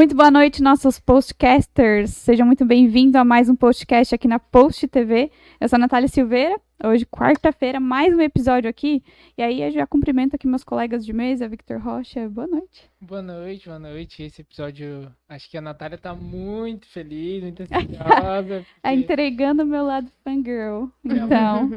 Muito boa noite, nossos postcasters. Sejam muito bem-vindos a mais um podcast aqui na Post TV. Eu sou a Natália Silveira. Hoje, quarta-feira, mais um episódio aqui. E aí, eu já cumprimento aqui meus colegas de mesa, Victor Rocha. Boa noite. Boa noite, boa noite. Esse episódio, acho que a Natália tá muito feliz, muito ansiosa. É entregando o meu lado fangirl. Então.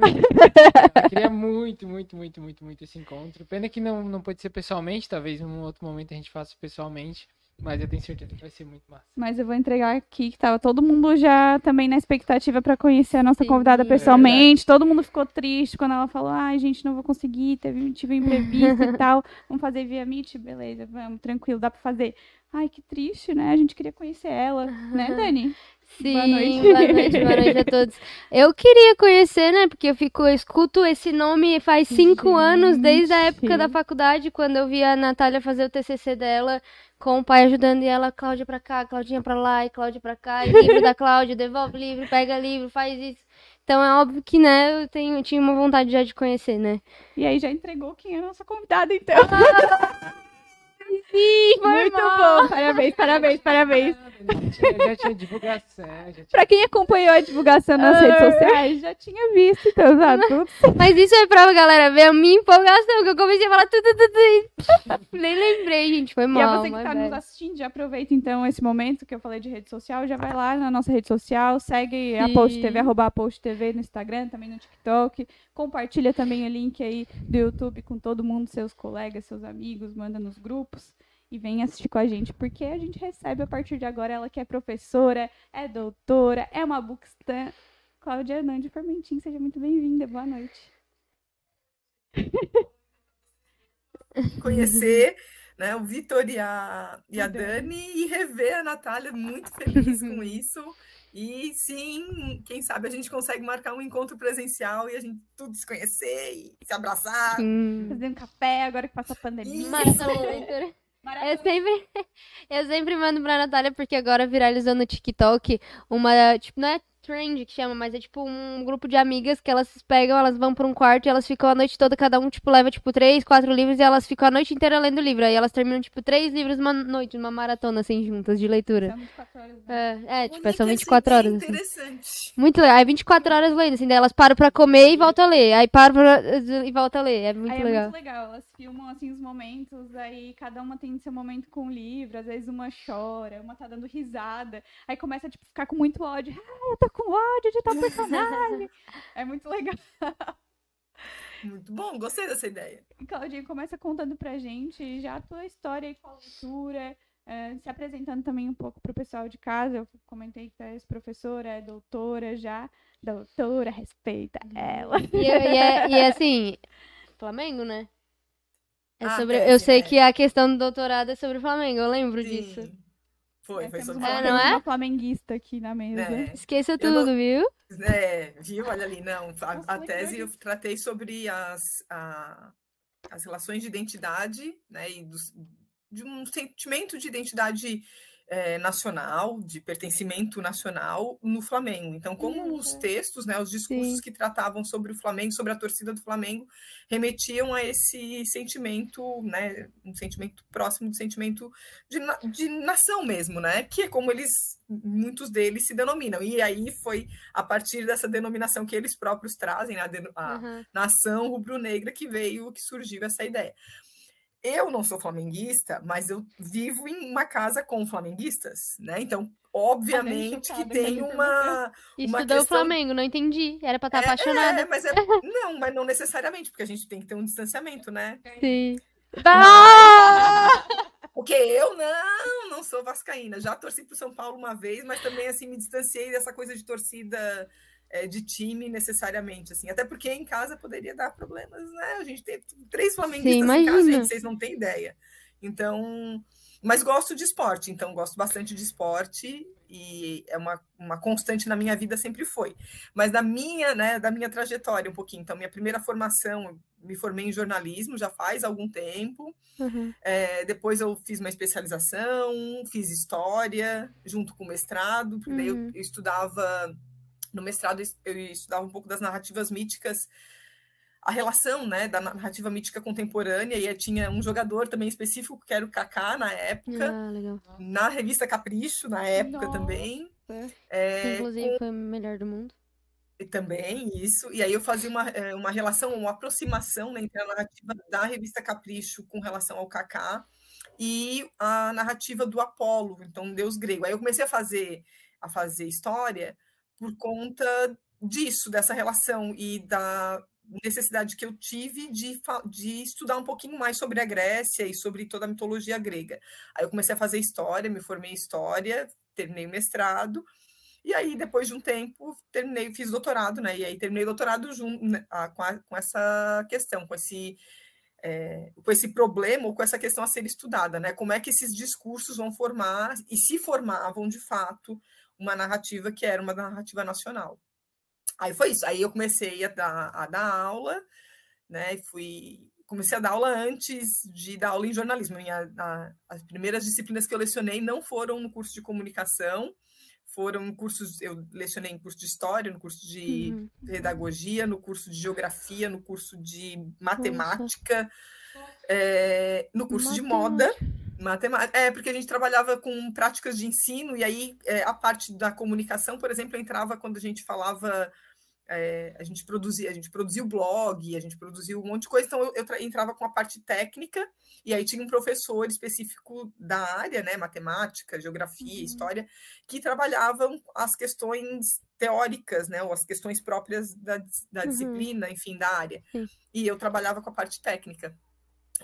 Eu queria muito, muito, muito, muito, muito esse encontro. Pena que não, não pode ser pessoalmente, talvez em um outro momento a gente faça pessoalmente. Mas eu tenho certeza que vai ser muito massa. Mas eu vou entregar aqui que tava todo mundo já também na expectativa para conhecer a nossa Sim, convidada é pessoalmente. todo mundo ficou triste quando ela falou: ai, gente, não vou conseguir, teve, tive um imprevisto e tal. Vamos fazer via Meet? Beleza, vamos, tranquilo, dá para fazer. Ai, que triste, né? A gente queria conhecer ela, né, Dani? Sim, Boa noite. boa noite, boa noite a todos. Eu queria conhecer, né? Porque eu fico, eu escuto esse nome faz cinco Gente. anos, desde a época da faculdade, quando eu vi a Natália fazer o TCC dela, com o pai ajudando e ela, Cláudia pra cá, Claudinha pra lá, e Cláudia pra cá, e livro da Cláudia, devolve livro, pega livro, faz isso. Então é óbvio que, né, eu tenho, tinha uma vontade já de conhecer, né? E aí já entregou quem é a nossa convidada, então. Sim, foi Muito mal. bom. Parabéns, parabéns, parabéns. Já tinha, já tinha divulgação. Já tinha... Pra quem acompanhou a divulgação nas redes sociais, já tinha visto, então tá tudo Mas isso é pra galera ver a minha empolgação, que eu comecei a falar tudo, tudo, tudo. Nem lembrei, gente, foi E a mal. você que mas está é. nos assistindo, já aproveita então esse momento que eu falei de rede social, já vai lá na nossa rede social, segue a Sim. Post TV, arroba a Post TV no Instagram, também no TikTok. Compartilha também o link aí do YouTube com todo mundo, seus colegas, seus amigos, manda nos grupos. E vem assistir com a gente, porque a gente recebe a partir de agora ela que é professora, é doutora, é uma bookstan. Cláudia Hernandes Formentim, seja muito bem-vinda, boa noite. conhecer né, o Vitor e a, e a Dani. E rever a Natália, muito feliz com isso. E sim, quem sabe a gente consegue marcar um encontro presencial e a gente tudo se conhecer e se abraçar. Sim. Fazer um café agora que passa a pandemia. De leitura. Eu sempre, eu sempre mando pra Natália, porque agora viralizou no TikTok uma, tipo, não é trend que chama, mas é tipo um grupo de amigas que elas se pegam, elas vão pra um quarto e elas ficam a noite toda, cada um, tipo, leva, tipo, três, quatro livros e elas ficam a noite inteira lendo livro. Aí elas terminam, tipo, três livros uma noite, numa maratona, assim, juntas, de leitura. São 24 horas, né? É, é tipo, são essa 24 ideia horas, assim. Interessante. Muito legal. Aí 24 horas lendo, assim, daí elas param pra comer e voltam a ler. Aí param pra... e voltam a ler. É muito Aí é legal. muito legal, elas filmam assim os momentos, aí cada uma tem seu momento com o livro, às vezes uma chora, uma tá dando risada, aí começa tipo, a ficar com muito ódio. Ah, eu tô com ódio de tal personagem. é muito legal. Muito bom, gostei dessa ideia. E Claudinha começa contando pra gente já a tua história aí com a leitura, eh, se apresentando também um pouco pro pessoal de casa. Eu comentei que tu és professora, é doutora já. Doutora, respeita ela. E, e é, e é assim, Flamengo, né? É Ah, sobre, tese, eu sei é. que a questão do doutorado é sobre o Flamengo, eu lembro disso. Foi, Nós foi sobre uma, É, Flamengo. não é? uma flamenguista aqui na mesa. É. Esqueça tudo, não- viu? É, viu? Olha ali, não. A, Nossa, a tese eu tratei sobre as, a- as relações de identidade, né? E dos- de um sentimento de identidade eh, nacional, de pertencimento nacional no Flamengo. Então, como os textos, né, os discursos Sim. que tratavam sobre o Flamengo, sobre a torcida do Flamengo, remetiam a esse sentimento, né? Um sentimento próximo do sentimento de, na- de nação mesmo, né? Que é como eles, muitos deles se denominam. E aí foi a partir dessa denominação que eles próprios trazem, né, a, a Aham. nação rubro-negra, que veio, que surgiu essa ideia. Eu não sou flamenguista, mas eu vivo em uma casa com flamenguistas, né? Então, obviamente que tem uma. Uma Estudou o questão- Flamengo, não entendi. Era pra estar É, apaixonada. é, mas é, não, mas não necessariamente, porque a gente tem que ter um distanciamento, né? Sim. Porque eu não, não sou vascaína. Já torci para o São Paulo uma vez, mas também assim me distanciei dessa coisa de torcida eh, de time necessariamente, assim. Até porque em casa poderia dar problemas, né? A gente tem três flamenguistas em casa, gente, vocês não têm ideia. Então, mas gosto de esporte, então gosto bastante de esporte e é uma, uma constante na minha vida sempre foi. Mas da minha, né, da minha trajetória um pouquinho. Então, minha primeira formação, eu me formei em jornalismo já faz algum tempo. Uhum. É, depois eu fiz uma especialização, fiz história junto com o mestrado, porque daí eu, Uhum. eu estudava no mestrado eu estudava um pouco das narrativas míticas a relação né, da narrativa mítica contemporânea, e tinha um jogador também específico, que era o Kaká na época, Ah, legal. na revista Capricho, na época Nossa. também. Que, É, inclusive foi o melhor do mundo. e também isso. E aí eu fazia uma, eh, uma relação, uma aproximação né, entre a narrativa da revista Capricho com relação ao Kaká e a narrativa do Apolo, então Deus grego. Aí eu comecei a fazer a fazer história por conta disso, dessa relação e da necessidade que eu tive de, de estudar um pouquinho mais sobre a Grécia e sobre toda a mitologia grega. Aí eu comecei a fazer história, me formei em história, terminei o mestrado, e aí, depois de um tempo, terminei, fiz doutorado, né? E aí terminei o doutorado junto, né, com, a- com essa questão, com esse, é, com esse problema ou com essa questão a ser estudada, né? Como é que esses discursos vão formar e se formavam de fato uma narrativa que era uma narrativa nacional. Aí foi isso. Aí eu comecei a dar, a dar aula, né? Fui comecei a dar aula antes de dar aula em jornalismo. Minha, a- as primeiras disciplinas que eu lecionei não foram no curso de comunicação, foram cursos. Eu lecionei em curso de história, no curso de Uhum. pedagogia, no curso de geografia, no curso de matemática, é, no curso de moda. Matemática. É, porque a gente trabalhava com práticas de ensino, e aí é, a parte da comunicação, por exemplo, entrava quando a gente falava. é, a gente produzia, a gente produziu blog, a gente produziu um monte de coisa, então eu, eu tra- entrava com a parte técnica, e aí tinha um professor específico da área, né, matemática, geografia, Uhum. história, que trabalhavam as questões teóricas, né, ou as questões próprias da, da Uhum. disciplina, enfim, da área. Sim. E eu trabalhava com a parte técnica.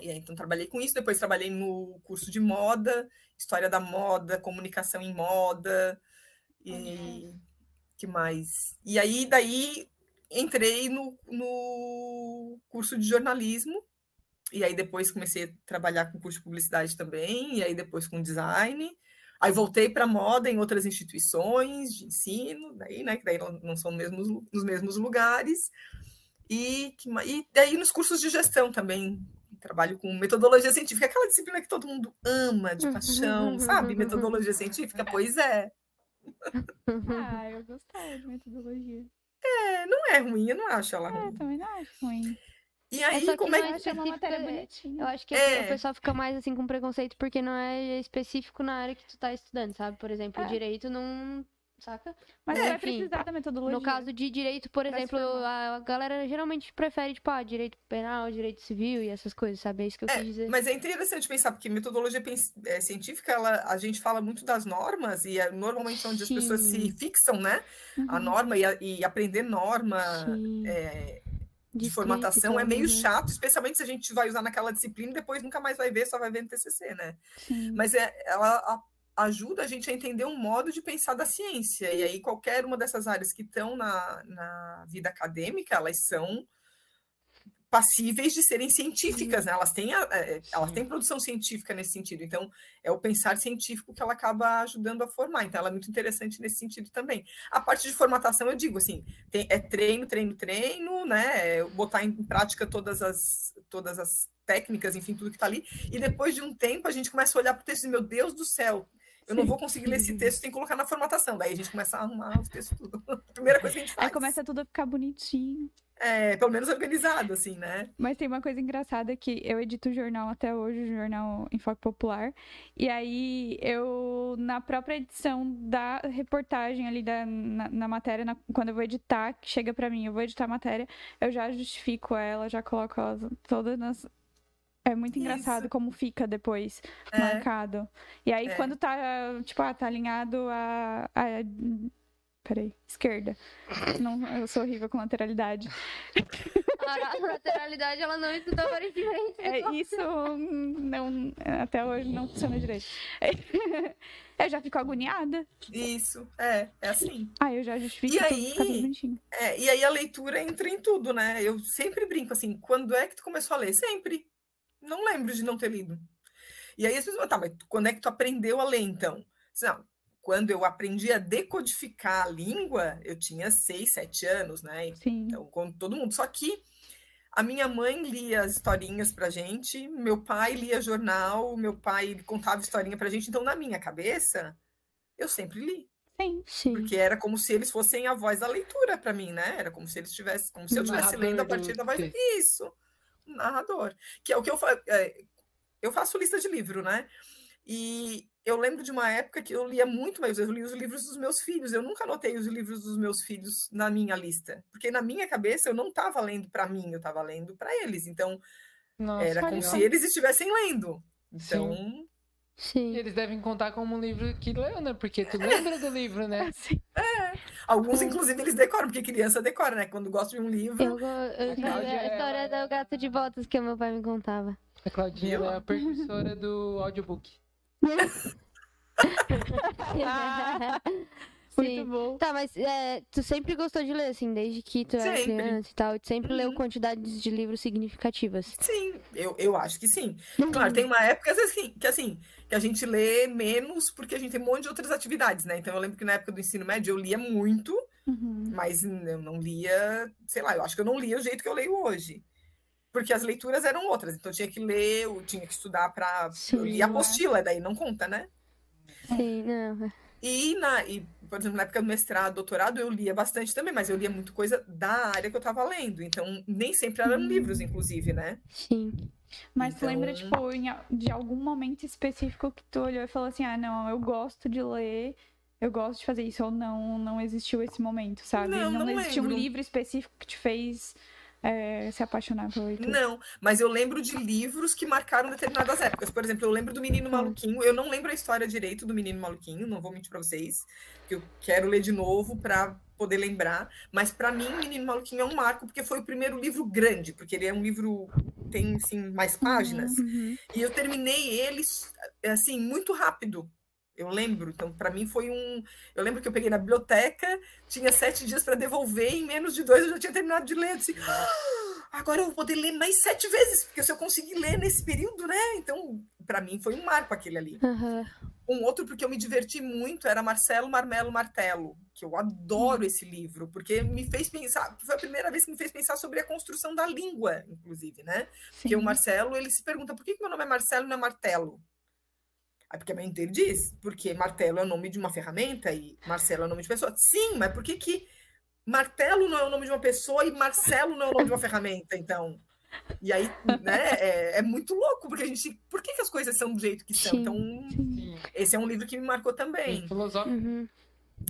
E aí, então, trabalhei com isso. Depois, trabalhei no curso de moda, história da moda, comunicação em moda. E que mais? E aí, daí, entrei no, no curso de jornalismo. E aí, depois, comecei a trabalhar com curso de publicidade também. E aí, depois, com design. Aí, voltei para moda em outras instituições de ensino, daí, né? Que daí não, não são mesmos, nos mesmos lugares. E, e daí, nos cursos de gestão também, trabalho com metodologia científica, aquela disciplina que todo mundo ama de paixão, sabe? Metodologia científica, pois é. Ah, eu gostava de metodologia. É, não é ruim, eu não acho ela É, ruim. também não acho ruim. E aí, só que como é Eu é que. achei uma matéria é- bonitinha. Eu acho que É. o pessoal fica mais assim com preconceito porque não é específico na área que tu tá estudando, sabe? Por exemplo, É. direito não. Saca? Mas É, vai enfim, precisar da metodologia. No caso de direito, por Pra exemplo, a galera geralmente prefere, tipo, ah, direito penal, direito civil e essas coisas, sabe? É isso que eu quis dizer. Mas é interessante pensar, porque metodologia é, científica, ela, a gente fala muito das normas, e é normalmente onde as pessoas se Sim. fixam, né? A Uhum. norma e, a- e aprender norma Sim. é, de formatação é meio chato, especialmente se a gente vai usar naquela disciplina e depois nunca mais vai ver, só vai ver no TCC, né? Sim. Mas é, ela a- ajuda a gente a entender um modo de pensar da ciência. E aí, qualquer uma dessas áreas que estão na, na vida acadêmica, elas são passíveis de serem científicas, né? Elas têm, a- é, elas têm produção científica nesse sentido. Então, é o pensar científico que ela acaba ajudando a formar. Então, ela é muito interessante nesse sentido também. A parte de formatação, eu digo assim, tem- é treino, treino, treino, né? É botar em prática todas as, todas as técnicas, enfim, tudo que está ali. E depois de um tempo, a gente começa a olhar para o texto e meu Deus do céu, eu não vou conseguir ler esse texto, tem que colocar na formatação. Daí a gente começa a arrumar os textos tudo. A primeira coisa que a gente faz. Aí começa tudo a ficar bonitinho. É, pelo menos organizado, assim, né? Mas tem uma coisa engraçada que eu edito jornal até hoje, o jornal Enfoque Popular. E aí eu, na própria edição da reportagem ali da, na, na matéria, na- quando eu vou editar, que chega pra mim, eu vou editar a matéria, eu já justifico ela, já coloco elas todas nas. É muito engraçado Isso. como fica depois É. marcado. E aí, É. quando tá, tipo, ah, tá alinhado a. a peraí, esquerda. Não, eu sou horrível com lateralidade. A lateralidade, ela não estudou aparentemente. É, isso não, até hoje não funciona direito. Eu já fico agoniada. Isso, é, é assim. Aí eu já justifico E aí? É, e aí a leitura entra em tudo, né? Eu sempre brinco assim, quando é que tu começou a ler? Sempre. Não lembro de não ter lido. E aí as pessoas tá, mas quando é que tu aprendeu a ler, então? Não, quando eu aprendi a decodificar a língua, eu tinha seis, sete anos, né? Sim. Então, como todo mundo. Só que a minha mãe lia as historinhas pra gente, meu pai lia jornal, meu pai contava historinha pra gente. Então, na minha cabeça, eu sempre li. Sim. Sim. Porque era como se eles fossem a voz da leitura para mim, né? Era como se eles tivessem, como se eu estivesse lendo a partir da voz. Isso, narrador. Que é o que eu faço. eu faço lista de livro, né? E eu lembro de uma época que eu lia muito mais, eu li os livros dos meus filhos. Eu nunca anotei os livros dos meus filhos na minha lista, porque na minha cabeça eu não estava lendo para mim, eu estava lendo para eles. Então Nossa, era como se eles estivessem lendo. Então, Sim. E eles devem contar como um livro que leu, né? Porque tu lembra do livro, né? Sim. alguns inclusive eles decoram, porque criança decora, né? Quando gosta de um livro, Eu, eu Cláudia, a história ela- do gato de botas que o meu pai me contava. A Claudinha é a precursora do audiobook. Muito Sim. bom. Tá, mas é, tu sempre gostou de ler, assim, desde que tu era Sempre. criança e tal. E tu sempre leu Uhum. quantidades de livros significativas. sim, eu, eu acho que sim. Uhum. Claro, tem uma época assim, que assim, que a gente lê menos porque a gente tem um monte de outras atividades, né? Então eu lembro que na época do ensino médio eu lia muito, Uhum. mas eu não lia, sei lá, eu acho que eu não lia o jeito que eu leio hoje. Porque as leituras eram outras, então eu tinha que ler, eu tinha que estudar para eu lia né? apostila, daí não conta, né? Sim, não. E, na, e, por exemplo, na época do mestrado, doutorado, eu lia bastante também, mas eu lia muito coisa da área que eu estava lendo. Então, nem sempre eram Hum. livros, inclusive, né? Sim. Mas tu lembra, Então- tipo, de algum momento específico que tu olhou e falou assim, ah, não, eu gosto de ler, eu gosto de fazer isso, ou não, não existiu esse momento, sabe? Não, não existiu um livro específico que te fez é, se apaixonar pela leitura. Não, mas eu lembro de livros que marcaram determinadas épocas. Por exemplo, eu lembro do Menino Hum. Maluquinho. Eu não lembro a história direito do Menino Maluquinho, não vou mentir para vocês, que eu quero ler de novo para poder lembrar. Mas para mim, Menino Maluquinho é um marco porque foi o primeiro livro grande, porque ele é um livro tem assim mais páginas. Uhum. E eu terminei eles assim muito rápido. Eu lembro, então para mim foi um. Eu lembro que eu peguei na biblioteca, tinha sete dias para devolver, e em menos de dois eu já tinha terminado de ler. Disse, "Ah, agora eu vou poder ler mais sete vezes, porque se eu conseguir ler nesse período, né? Então, para mim foi um marco aquele ali. Aham. Um outro porque eu me diverti muito era Marcelo Marmelo Martelo, que eu adoro esse livro, porque me fez pensar, foi a primeira vez que me fez pensar sobre a construção da língua, inclusive, né? Porque o Sim. Marcelo, ele se pergunta por que, que meu nome é Marcelo e não é Martelo? Aí porque a mãe dele diz, porque martelo é o nome de uma ferramenta e Marcelo é o nome de pessoa. Sim, mas por que que martelo não é o nome de uma pessoa e Marcelo não é o nome de uma ferramenta, então? E aí, né, é, é muito louco, porque a gente... Por que, que as coisas são do jeito que são? Sim. Então, Sim. esse é um livro que me marcou também. Filosófico. Uhum.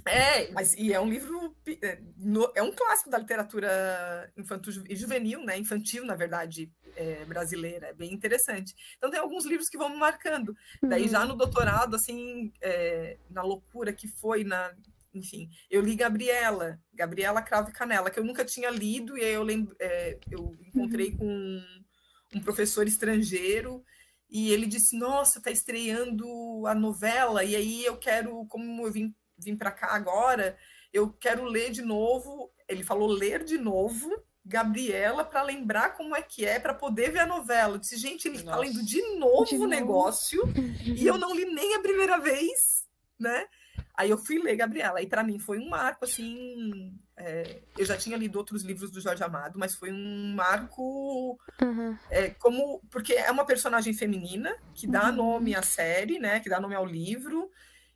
É, mas e é um livro, é, no- é um clássico da literatura infantil e juvenil, né? Infantil, na verdade, é, brasileira. É bem interessante. Então tem alguns livros que vão me marcando. Daí Uhum. já no doutorado, assim, é, na loucura que foi, na, enfim, eu li Gabriela, Gabriela Cravo e Canela, que eu nunca tinha lido e aí eu lembro, é, eu encontrei com um, um professor estrangeiro e ele disse, nossa, tá estreando a novela e aí eu quero, como eu vim vim para cá agora, eu quero ler de novo. Ele falou ler de novo, Gabriela, para lembrar como é que é, para poder ver a novela. Eu disse, gente, ele está lendo de novo De o novo. negócio e eu não li nem a primeira vez, né? Aí eu fui ler Gabriela, e para mim foi um marco, assim. é, eu já tinha lido outros livros do Jorge Amado, mas foi um marco Aham. é, como porque é uma personagem feminina que dá Uhum. nome à série, né? Que dá nome ao livro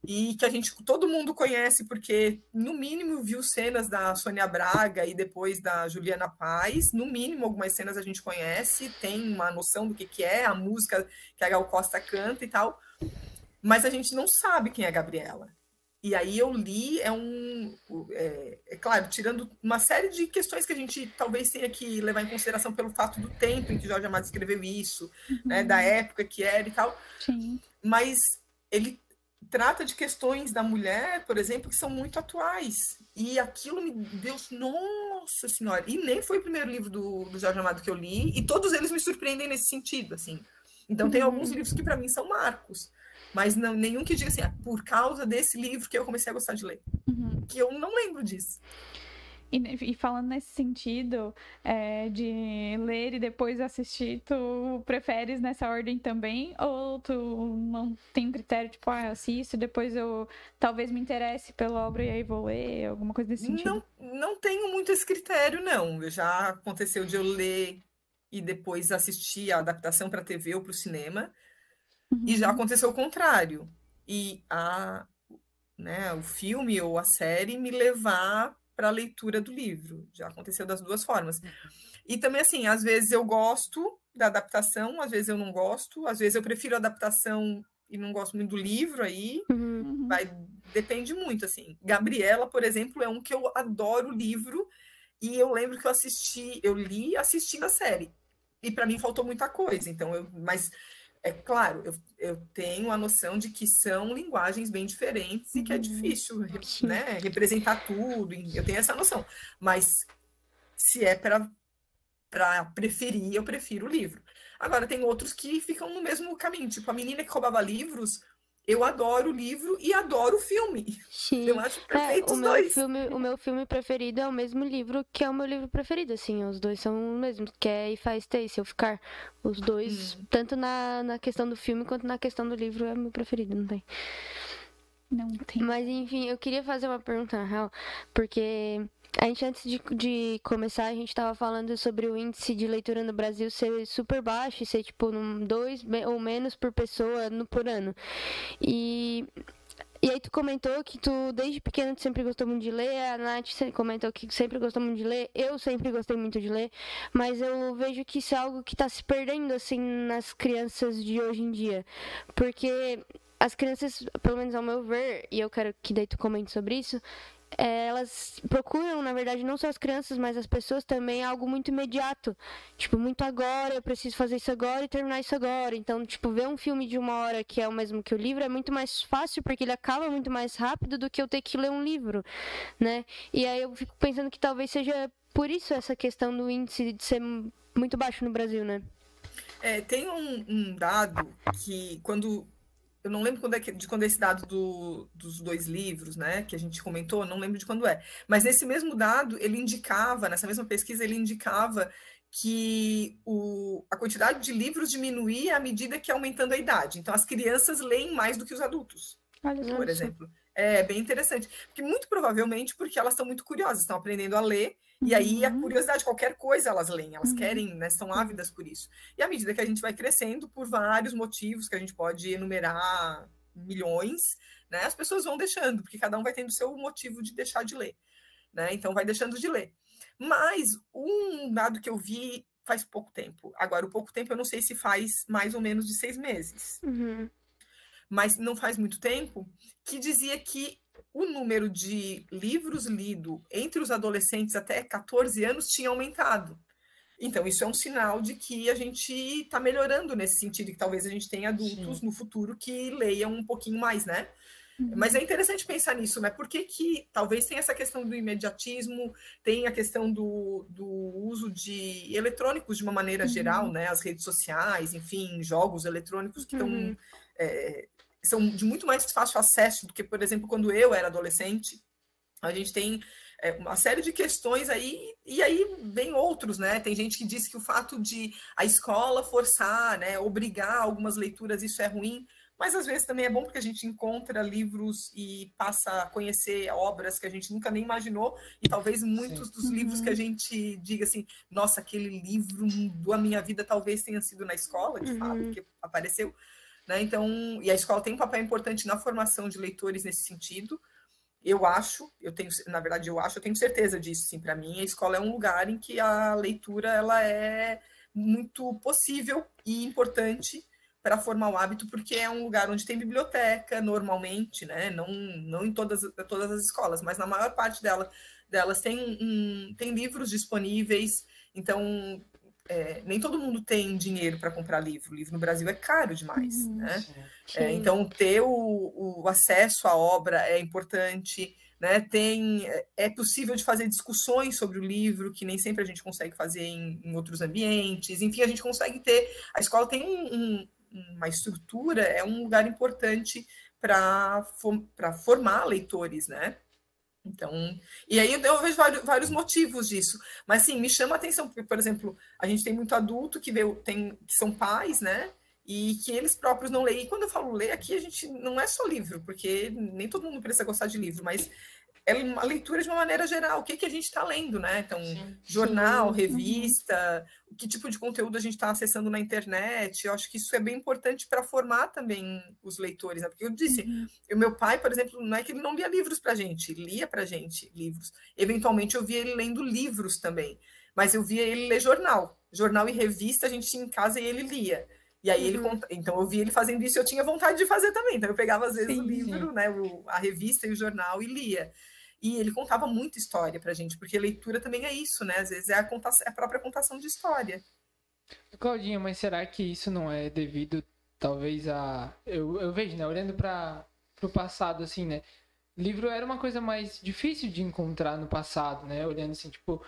e que a gente todo mundo conhece porque no mínimo viu cenas da Sônia Braga e depois da Juliana Paz, no mínimo algumas cenas a gente conhece, tem uma noção do que que é a música que a Gal Costa canta e tal, mas a gente não sabe quem é a Gabriela. E aí eu li, é um. É, é claro, tirando uma série de questões que a gente talvez tenha que levar em consideração pelo fato do tempo em que Jorge Amado escreveu isso, né, da época que era e tal, Sim. mas ele trata de questões da mulher, por exemplo, que são muito atuais. E aquilo me deu, nossa senhora, e nem foi o primeiro livro do, do Jorge Amado que eu li, e todos eles me surpreendem nesse sentido, assim. Então tem alguns livros que para mim são marcos, mas não, nenhum que diga assim, ah, por causa desse livro que eu comecei a gostar de ler. Uhum. Que eu não lembro disso. E, e falando nesse sentido é, de ler e depois assistir, tu preferes nessa ordem também? Ou tu não tem critério, tipo, ah, eu assisto, depois eu talvez me interesse pela obra e aí vou ler, alguma coisa nesse sentido? Não, não tenho muito esse critério, não. Já aconteceu de eu ler e depois assistir a adaptação para a TV ou para o cinema. E já Uhum. aconteceu o contrário. E a, né, o filme ou a série me levar para a leitura do livro. Já aconteceu das duas formas. E também, assim, às vezes eu gosto da adaptação, às vezes eu não gosto, às vezes eu prefiro a adaptação e não gosto muito do livro aí. Uhum. Vai, depende muito, assim. Gabriela, por exemplo, é um que eu adoro o livro e eu lembro que eu assisti, eu li assistindo a série. E para mim faltou muita coisa, então eu, mas é claro, eu, eu tenho a noção de que são linguagens bem diferentes e que é difícil né, representar tudo, eu tenho essa noção. Mas se é para preferir, eu prefiro o livro. Agora, tem outros que ficam no mesmo caminho, tipo a menina que roubava livros, eu adoro o livro e adoro o filme. Sim. Eu acho perfeito É, o os meu dois. filme, o meu filme preferido é o mesmo livro que é o meu livro preferido, assim, os dois são os mesmos, que é If I Stay, Se Eu Ficar. Os dois, Hum. tanto na, na questão do filme quanto na questão do livro, é o meu preferido, não tem. Não tem. Mas enfim, eu queria fazer uma pergunta, na real, porque a gente, antes de, de começar, a gente tava falando sobre o índice de leitura no Brasil ser super baixo, ser tipo num dois ou menos por pessoa no, por ano. E. E aí tu comentou que tu, desde pequeno, tu sempre gostou muito de ler, a Nath comentou que sempre gostou muito de ler, eu sempre gostei muito de ler, mas eu vejo que isso é algo que tá se perdendo, assim, nas crianças de hoje em dia. Porque as crianças, pelo menos ao meu ver, e eu quero que daí tu comente sobre isso, é, elas procuram, na verdade, não só as crianças, mas as pessoas também, algo muito imediato. Tipo, muito agora, eu preciso fazer isso agora e terminar isso agora. Então, tipo, ver um filme de uma hora que é o mesmo que o livro é muito mais fácil, porque ele acaba muito mais rápido do que eu ter que ler um livro, né? E aí eu fico pensando que talvez seja por isso essa questão do índice de ser muito baixo no Brasil, né? É, tem um, um dado que quando eu não lembro quando é que- de quando é esse dado do- dos dois livros, né, que a gente comentou, não lembro de quando é. Mas nesse mesmo dado, ele indicava, nessa mesma pesquisa, ele indicava que o, a quantidade de livros diminuía à medida que aumentando a idade. Então, as crianças leem mais do que os adultos Olha por exemplo. É bem interessante. Porque muito provavelmente porque elas estão muito curiosas, estão aprendendo a ler, e aí a Uhum. curiosidade, qualquer coisa elas leem, elas Uhum. querem, né, são ávidas por isso. E à medida que a gente vai crescendo, por vários motivos que a gente pode enumerar milhões, né, as pessoas vão deixando, porque cada um vai tendo seu motivo de deixar de ler. Né? Então vai deixando de ler. Mas um dado que eu vi faz pouco tempo. Agora, o pouco tempo eu não sei se faz mais ou menos de seis meses Uhum. mas não faz muito tempo, que dizia que o número de livros lidos entre os adolescentes até 14 anos tinha aumentado. Então, isso é um sinal de que a gente está melhorando nesse sentido, que talvez a gente tenha adultos Sim. no futuro que leiam um pouquinho mais, né? Uhum. Mas é interessante pensar nisso, né? Por que, que talvez tenha essa questão do imediatismo, tem a questão do, do uso de eletrônicos de uma maneira Uhum. geral, né? As redes sociais, enfim, jogos eletrônicos que estão Uhum. é, são de muito mais fácil acesso do que, por exemplo, quando eu era adolescente. A gente tem é, uma série de questões aí, e aí vem outros, né? Tem gente que diz que o fato de a escola forçar, né, obrigar algumas leituras, isso é ruim, mas às vezes também é bom porque a gente encontra livros e passa a conhecer obras que a gente nunca nem imaginou, e talvez muitos dos livros que a gente diga assim, nossa, aquele livro mudou a minha vida, talvez tenha sido na escola, de fato, Uhum. porque apareceu. Né? Então, e a escola tem um papel importante na formação de leitores nesse sentido. Eu acho, eu tenho, na verdade, eu acho, eu tenho certeza disso. Sim, para mim, a escola é um lugar em que a leitura ela é muito possível e importante para formar o hábito, porque é um lugar onde tem biblioteca, normalmente, né? Não, não em todas, todas as escolas, mas na maior parte dela, delas tem, um, tem livros disponíveis. Então, é, nem todo mundo tem dinheiro para comprar livro. O livro no Brasil é caro demais, Uhum. né? É, então, ter o, o acesso à obra é importante, né? Tem, é possível de fazer discussões sobre o livro, que nem sempre a gente consegue fazer em, em outros ambientes. Enfim, a gente consegue ter. A escola tem um- um- uma estrutura, é um lugar importante para formar leitores, né? Então, e aí eu vejo vários, vários motivos disso. Mas sim, me chama a atenção, porque, por exemplo, a gente tem muito adulto que, vê, tem, que são pais, né? E que eles próprios não leem. E quando eu falo ler aqui, a gente não é só livro, porque nem todo mundo precisa gostar de livro, mas é a leitura de uma maneira geral. O que, que a gente está lendo, né? Então, Sim. jornal, Sim. revista, que tipo de conteúdo a gente está acessando na internet. Eu acho que isso é bem importante para formar também os leitores, né? Porque eu disse, Uhum. o meu pai, por exemplo, não é que ele não lia livros para gente, lia para gente livros. Eventualmente eu via ele lendo livros também, mas eu via ele ler jornal. Jornal e revista a gente tinha em casa e ele lia. E aí ele Uhum. conta... então eu via ele fazendo isso e eu tinha vontade de fazer também. Então eu pegava às vezes o Sim, livro, né, o- a revista e o jornal e lia. E ele contava muita história pra gente, porque leitura também é isso, né? Às vezes é a, é a própria contação de história. Claudinha, mas será que isso não é devido, talvez, a. Eu, eu vejo, né? Olhando para o passado, assim, né? Livro era uma coisa mais difícil de encontrar no passado, né? Olhando assim, tipo,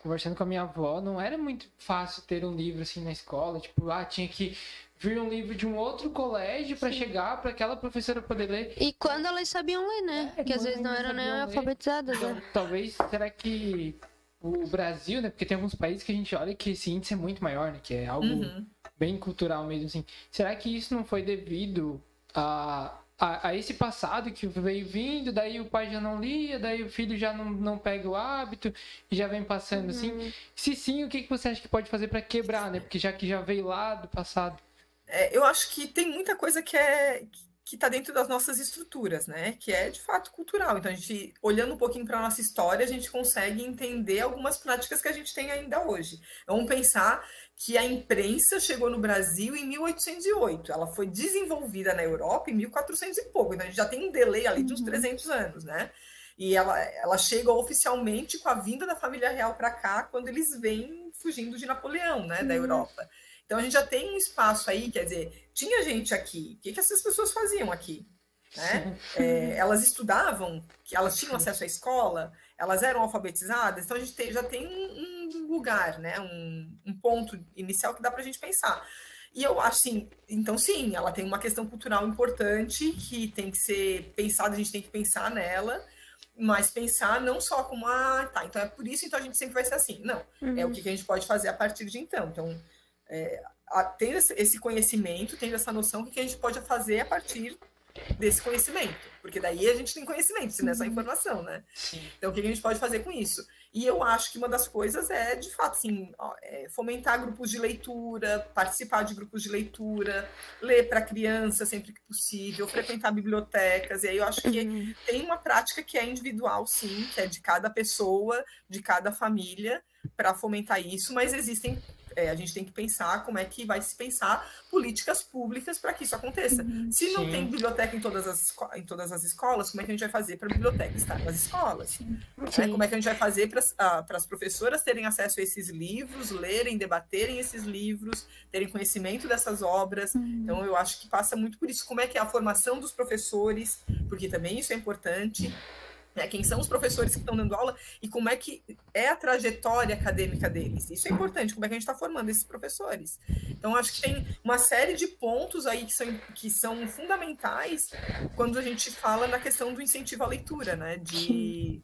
conversando com a minha avó, não era muito fácil ter um livro assim na escola. Tipo, ah, tinha que vir um livro de um outro colégio para chegar para aquela professora poder ler. E quando elas sabiam ler, né? É, Porque às vezes não eram nem alfabetizadas, Então, né? talvez, será que o Brasil, né? Porque tem alguns países que a gente olha que esse índice é muito maior, né? Que é algo Uhum. bem cultural mesmo, assim. Será que isso não foi devido a, a, a esse passado que veio vindo, daí o pai já não lia, daí o filho já não, não pega o hábito e já vem passando assim? Uhum. Se sim, o que, que você acha que pode fazer para quebrar, né? Porque já que já veio lá do passado. É, eu acho que tem muita coisa que é que está dentro das nossas estruturas, né? Que é de fato cultural. Então a gente, olhando um pouquinho para a nossa história, a gente consegue entender algumas práticas que a gente tem ainda hoje. Vamos pensar que a imprensa chegou no Brasil em 1808. Ela foi desenvolvida na Europa em 1400 e pouco. Então a gente já tem um delay ali de uns Uhum. 300 anos, né? E ela, ela chega oficialmente com a vinda da família real para cá, quando eles vêm fugindo de Napoleão, né, da Uhum. Europa. Então a gente já tem um espaço aí, quer dizer, tinha gente aqui. O que, que essas pessoas faziam aqui? Né? É, elas estudavam, elas tinham acesso à escola, elas eram alfabetizadas, então a gente tem- já tem um, um lugar, né? um, um ponto inicial que dá para a gente pensar. E eu acho assim, então sim, ela tem uma questão cultural importante que tem que ser pensada, a gente tem que pensar nela, mas pensar não só como, ah, tá, então é por isso, então a gente sempre vai ser assim. Não, é Uhum. o que que a gente pode fazer a partir de então. Então, é, a- tendo esse- conhecimento, tendo essa noção, o que a gente pode fazer a partir desse conhecimento? Porque daí a gente tem conhecimento, se não é só informação, né? Sim. Então, o que a gente pode fazer com isso? E eu acho que uma das coisas é, de fato, assim, é fomentar grupos de leitura, participar de grupos de leitura, ler para criança sempre que possível, frequentar bibliotecas. E aí eu acho que Uhum. tem uma prática que é individual, sim, que é de cada pessoa, de cada família, para fomentar isso, mas existem. É, a gente tem que pensar como é que vai se pensar políticas públicas para que isso aconteça. Uhum. Se não Sim. tem biblioteca em todas, as, em todas as escolas, como é que a gente vai fazer para a biblioteca estar nas escolas? né? Sim. Como é que a gente vai fazer para as professoras terem acesso a esses livros, lerem, debaterem esses livros, terem conhecimento dessas obras? Uhum. Então, eu acho que passa muito por isso. Como é que é a formação dos professores, porque também isso é importante. Né? Quem são os professores que estão dando aula e como é que é a trajetória acadêmica deles. Isso é importante, como é que a gente está formando esses professores. Então, acho que tem uma série de pontos aí que são, que são fundamentais quando a gente fala na questão do incentivo à leitura, né? De,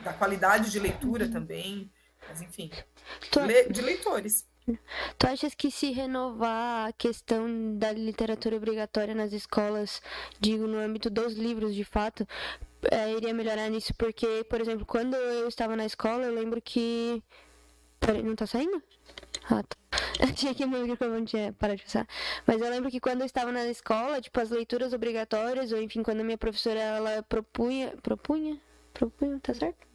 da qualidade de leitura também. Mas, enfim, de leitores. Tu achas que se renovar a questão da literatura obrigatória nas escolas, digo, no âmbito dos livros de fato, eh, iria melhorar nisso? Porque, por exemplo, quando eu estava na escola, eu lembro que. Peraí, não tá saindo? Ah, tá. Que meu microfone tinha parado de passar. Mas eu lembro que quando eu estava na escola, tipo, as leituras obrigatórias, ou enfim, quando a minha professora ela propunha. Propunha? Propunha, tá certo?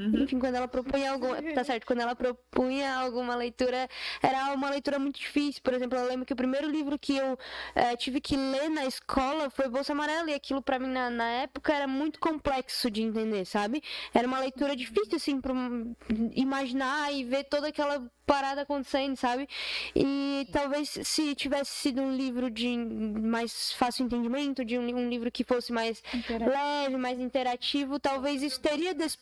Uhum. Enfim, quando ela propunha algum, tá certo, quando ela propunha alguma leitura, era uma leitura muito difícil. Por exemplo, eu lembro que o primeiro livro que eu eh, tive que ler na escola foi Bolsa Amarela, e aquilo pra mim na, na época era muito complexo de entender, sabe? Era uma leitura difícil, assim, um- imaginar e ver toda aquela parada acontecendo, sabe? E talvez se tivesse sido um livro de mais fácil entendimento, de um, um livro que fosse mais Interativo. leve, mais interativo, talvez isso teria des-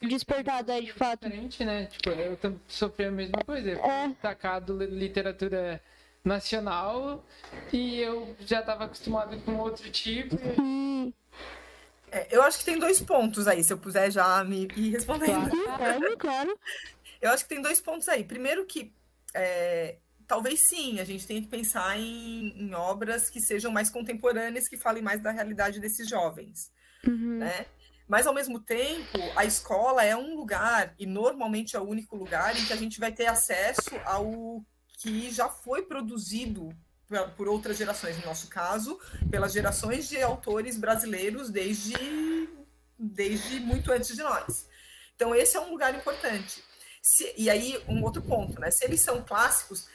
é, de fato. Diferente, né? Tipo, eu sofri a mesma coisa. Eu É. fui tacado li- literatura nacional e eu já estava acostumado com outro tipo. E, É, eu acho que tem dois pontos aí, se eu puder já me ir respondendo. claro, claro. Eu acho que tem dois pontos aí. Primeiro que é, talvez sim, a gente tem que pensar em, em obras que sejam mais contemporâneas, que falem mais da realidade desses jovens, Uhum. né? Mas, ao mesmo tempo, a escola é um lugar, e normalmente é o único lugar, em que a gente vai ter acesso ao que já foi produzido por outras gerações, no nosso caso, pelas gerações de autores brasileiros desde, desde muito antes de nós. Então, esse é um lugar importante. Se, e aí, um outro ponto, né? Se eles são clássicos,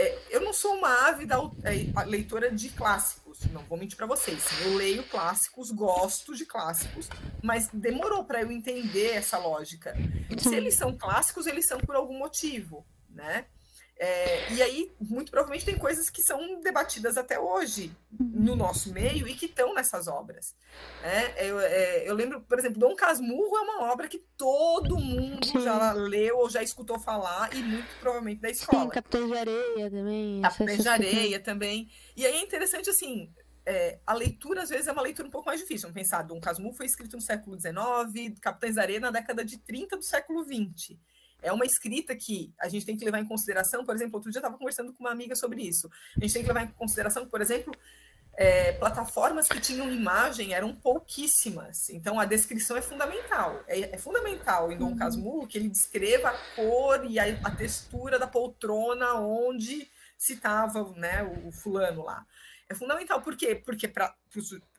é, eu não sou uma ávida é, leitora de clássicos, não vou mentir para vocês. Eu leio clássicos, gosto de clássicos, mas demorou para eu entender essa lógica. Se eles são clássicos, eles são por algum motivo, né? É, e aí, muito provavelmente, tem coisas que são debatidas até hoje no nosso meio e que estão nessas obras. É, eu, é, eu, lembro, por exemplo, Dom Casmurro é uma obra que todo mundo Sim. já leu ou já escutou falar, e muito provavelmente da escola. Sim, Capitães de Areia também. Capitães de Areia também. E aí é interessante, assim, é, a leitura, às vezes, é uma leitura um pouco mais difícil. Vamos pensar, Dom Casmurro foi escrito no século XIX, Capitães de Areia na década de 30 do século XX é uma escrita que a gente tem que levar em consideração, por exemplo, outro dia eu estava conversando com uma amiga sobre isso. A gente tem que levar em consideração, por exemplo, é, plataformas que tinham imagem eram pouquíssimas. Então a descrição é fundamental. É, é fundamental em Dom uhum. Casmurro que ele descreva a cor e a, a textura da poltrona onde se estava né, o, o, fulano lá. É fundamental. Por quê? Porque para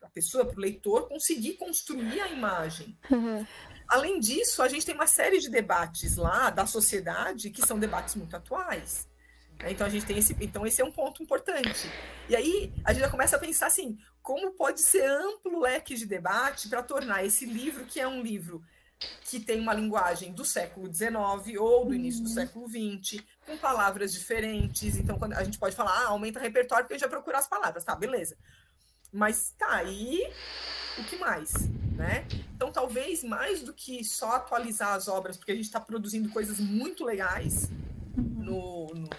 a pessoa, para o leitor, conseguir construir a imagem. Uhum. Além disso, a gente tem uma série de debates lá da sociedade que são debates muito atuais. Né? Então a gente tem esse, então esse é um ponto importante. E aí a gente já começa a pensar assim, como pode ser amplo leque de debate para tornar esse livro que é um livro que tem uma linguagem do século XIX ou do início do uhum. século XX, com palavras diferentes. Então, quando a gente pode falar, ah, aumenta o repertório porque a gente vai procurar as palavras, tá, beleza. Mas tá, aí o que mais? Né? Então, talvez mais do que só atualizar as obras, porque a gente está produzindo coisas muito legais no, no,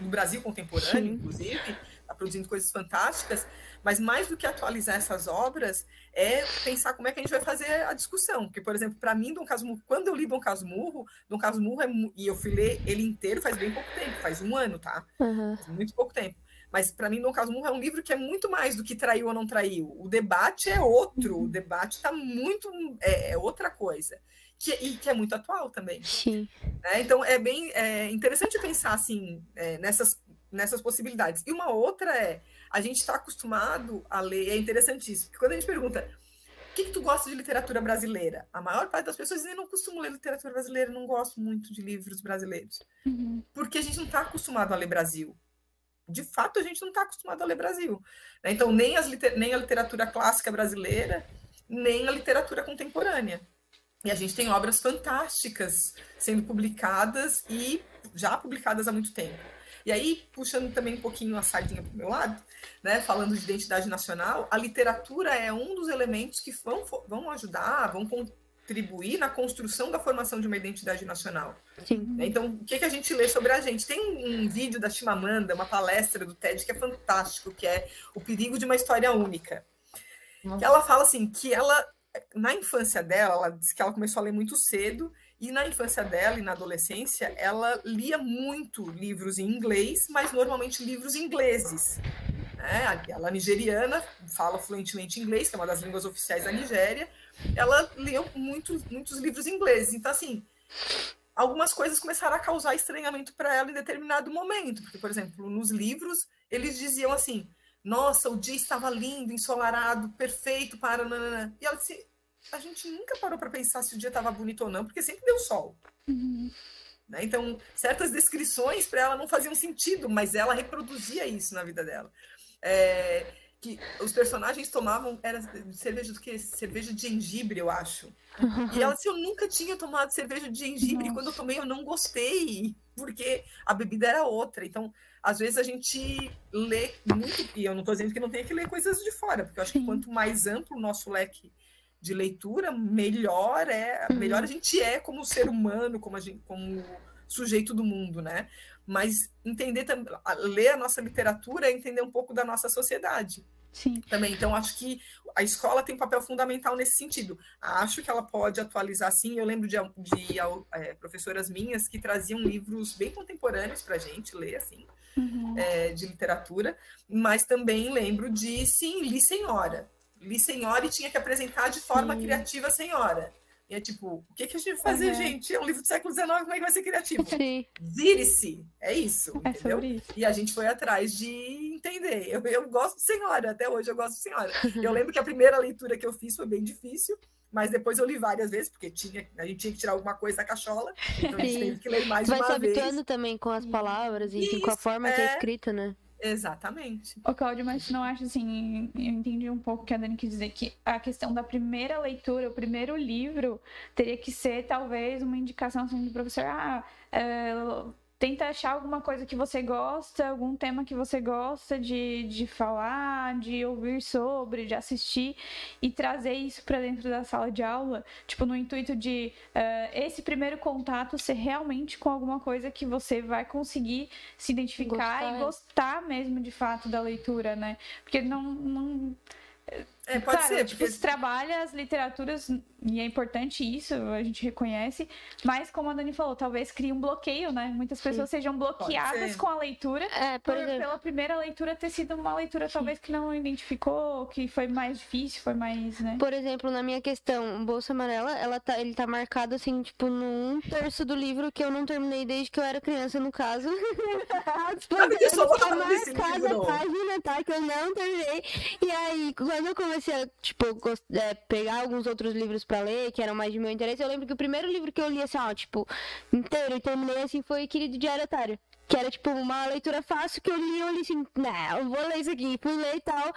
no Brasil contemporâneo, Sim. inclusive, está produzindo coisas fantásticas, mas mais do que atualizar essas obras, é pensar como é que a gente vai fazer a discussão. Porque, por exemplo, para mim, Dom Casmurro, quando eu li Dom Casmurro, Dom Casmurro é, e eu fui ler ele inteiro faz bem pouco tempo, faz um ano, tá? Uhum. Muito pouco tempo. Mas para mim, Dom Casmurro é um livro que é muito mais do que traiu ou não traiu. O debate é outro, o uhum. debate está muito. É, é, outra coisa. Que, e que é muito atual também. Sim. É, então é bem é interessante pensar assim é, nessas, nessas possibilidades. E uma outra é a gente está acostumado a ler, é interessantíssimo, porque quando a gente pergunta o que, que, tu gosta de literatura brasileira? A maior parte das pessoas dizem, não costumo ler literatura brasileira, não gosto muito de livros brasileiros. Uhum. Porque a gente não está acostumado a ler Brasil de fato, a gente não está acostumado a ler Brasil. Né? Então, nem, as, nem a literatura clássica brasileira, nem a literatura contemporânea. E a gente tem obras fantásticas sendo publicadas e já publicadas há muito tempo. E aí, puxando também um pouquinho a sardinha para o meu lado, né, falando de identidade nacional, a literatura é um dos elementos que vão, vão ajudar, vão contribuir na construção da formação de uma identidade nacional. Sim. Né? Então, o que, que a gente lê sobre a gente? Tem um vídeo da Chimamanda, uma palestra do TED que é fantástico, que é O Perigo de uma História Única. Que ela fala assim, que ela, na infância dela, ela diz que ela começou a ler muito cedo, e na infância dela e na adolescência, ela lia muito livros em inglês, mas normalmente livros ingleses. Né? Ela nigeriana, fala fluentemente inglês, que é uma das línguas oficiais da Nigéria, ela leu muito, muitos livros ingleses. Então, assim, algumas coisas começaram a causar estranhamento para ela em determinado momento. Porque, por exemplo, nos livros, eles diziam assim: nossa, o dia estava lindo, ensolarado, perfeito para. Nanana. E ela disse: a gente nunca parou para pensar se o dia estava bonito ou não, porque sempre deu sol. Uhum. Né? Então, certas descrições para ela não faziam sentido, mas ela reproduzia isso na vida dela. É, que os personagens tomavam era cerveja do que cerveja de gengibre eu acho. E ela disse eu nunca tinha tomado cerveja de gengibre. E quando eu tomei eu não gostei porque a bebida era outra. Então às vezes a gente lê muito e eu não estou dizendo que não tenha que ler coisas de fora porque eu acho que quanto mais amplo o nosso leque de leitura melhor é melhor a uhum. gente é como ser humano como gente como sujeito do mundo né mas entender também, ler a nossa literatura é entender um pouco da nossa sociedade. Sim. Também. Então, acho que a escola tem um papel fundamental nesse sentido. Acho que ela pode atualizar, sim. Eu lembro de, de é, professoras minhas que traziam livros bem contemporâneos para a gente ler, assim, uhum. é, de literatura, mas também lembro de, sim, li senhora. li Senhora e tinha que apresentar de forma Sim. criativa Senhora. E é tipo, o que, que a gente vai fazer, Uhum. gente? É um livro do século XIX, como é que vai ser criativo? Sim. Vire-se! É isso, É entendeu? isso. E a gente foi atrás de entender. Eu, eu gosto de Senhora, até hoje eu gosto de Senhora. Eu lembro que a primeira leitura que eu fiz foi bem difícil, mas depois eu li várias vezes, porque tinha, a gente tinha que tirar alguma coisa da cachola, então a gente Sim. teve que ler mais Vai se uma vez. habituando também com as palavras e enfim, com a Isso, forma que é é. escrita, né? Exatamente. Ô, Cláudio, mas não acha assim, eu entendi um pouco o que a Dani quis dizer, que a questão da primeira leitura, o primeiro livro, teria que ser talvez uma indicação assim, do professor, ah, é, tenta achar alguma coisa que você gosta, algum tema que você gosta de, de falar, de ouvir sobre, de assistir, e trazer isso para dentro da sala de aula, tipo, no intuito de é, esse primeiro contato ser realmente com alguma coisa que você vai conseguir se identificar Gostar, e gostar mesmo de fato da leitura, né? Porque não. não É, pode claro, ser, tipo, porque se trabalha as literaturas, e é importante isso, a gente reconhece, mas como a Dani falou, talvez crie um bloqueio, né? Muitas pessoas sejam bloqueadas com a leitura. É, Por, por exemplo. pela primeira leitura ter sido uma leitura talvez que não identificou, que foi mais difícil, foi mais, né? Por exemplo, na minha questão, Bolsa Amarela, ela tá, ele tá marcado assim, tipo, num terço do livro que eu não terminei desde que eu era criança, no caso. Sabe que eu sou tá marcada a página, tá? Que eu não terminei. E aí, quando eu comecei a, tipo, é, pegar alguns outros livros pra ler, que eram mais de meu interesse, eu lembro que o primeiro livro que eu li, assim, ó, tipo, inteiro e terminei, assim, foi Querido Diário Otário. Que era, tipo, uma leitura fácil que eu li, eu li assim, não, eu vou ler isso aqui. Fui ler e tal.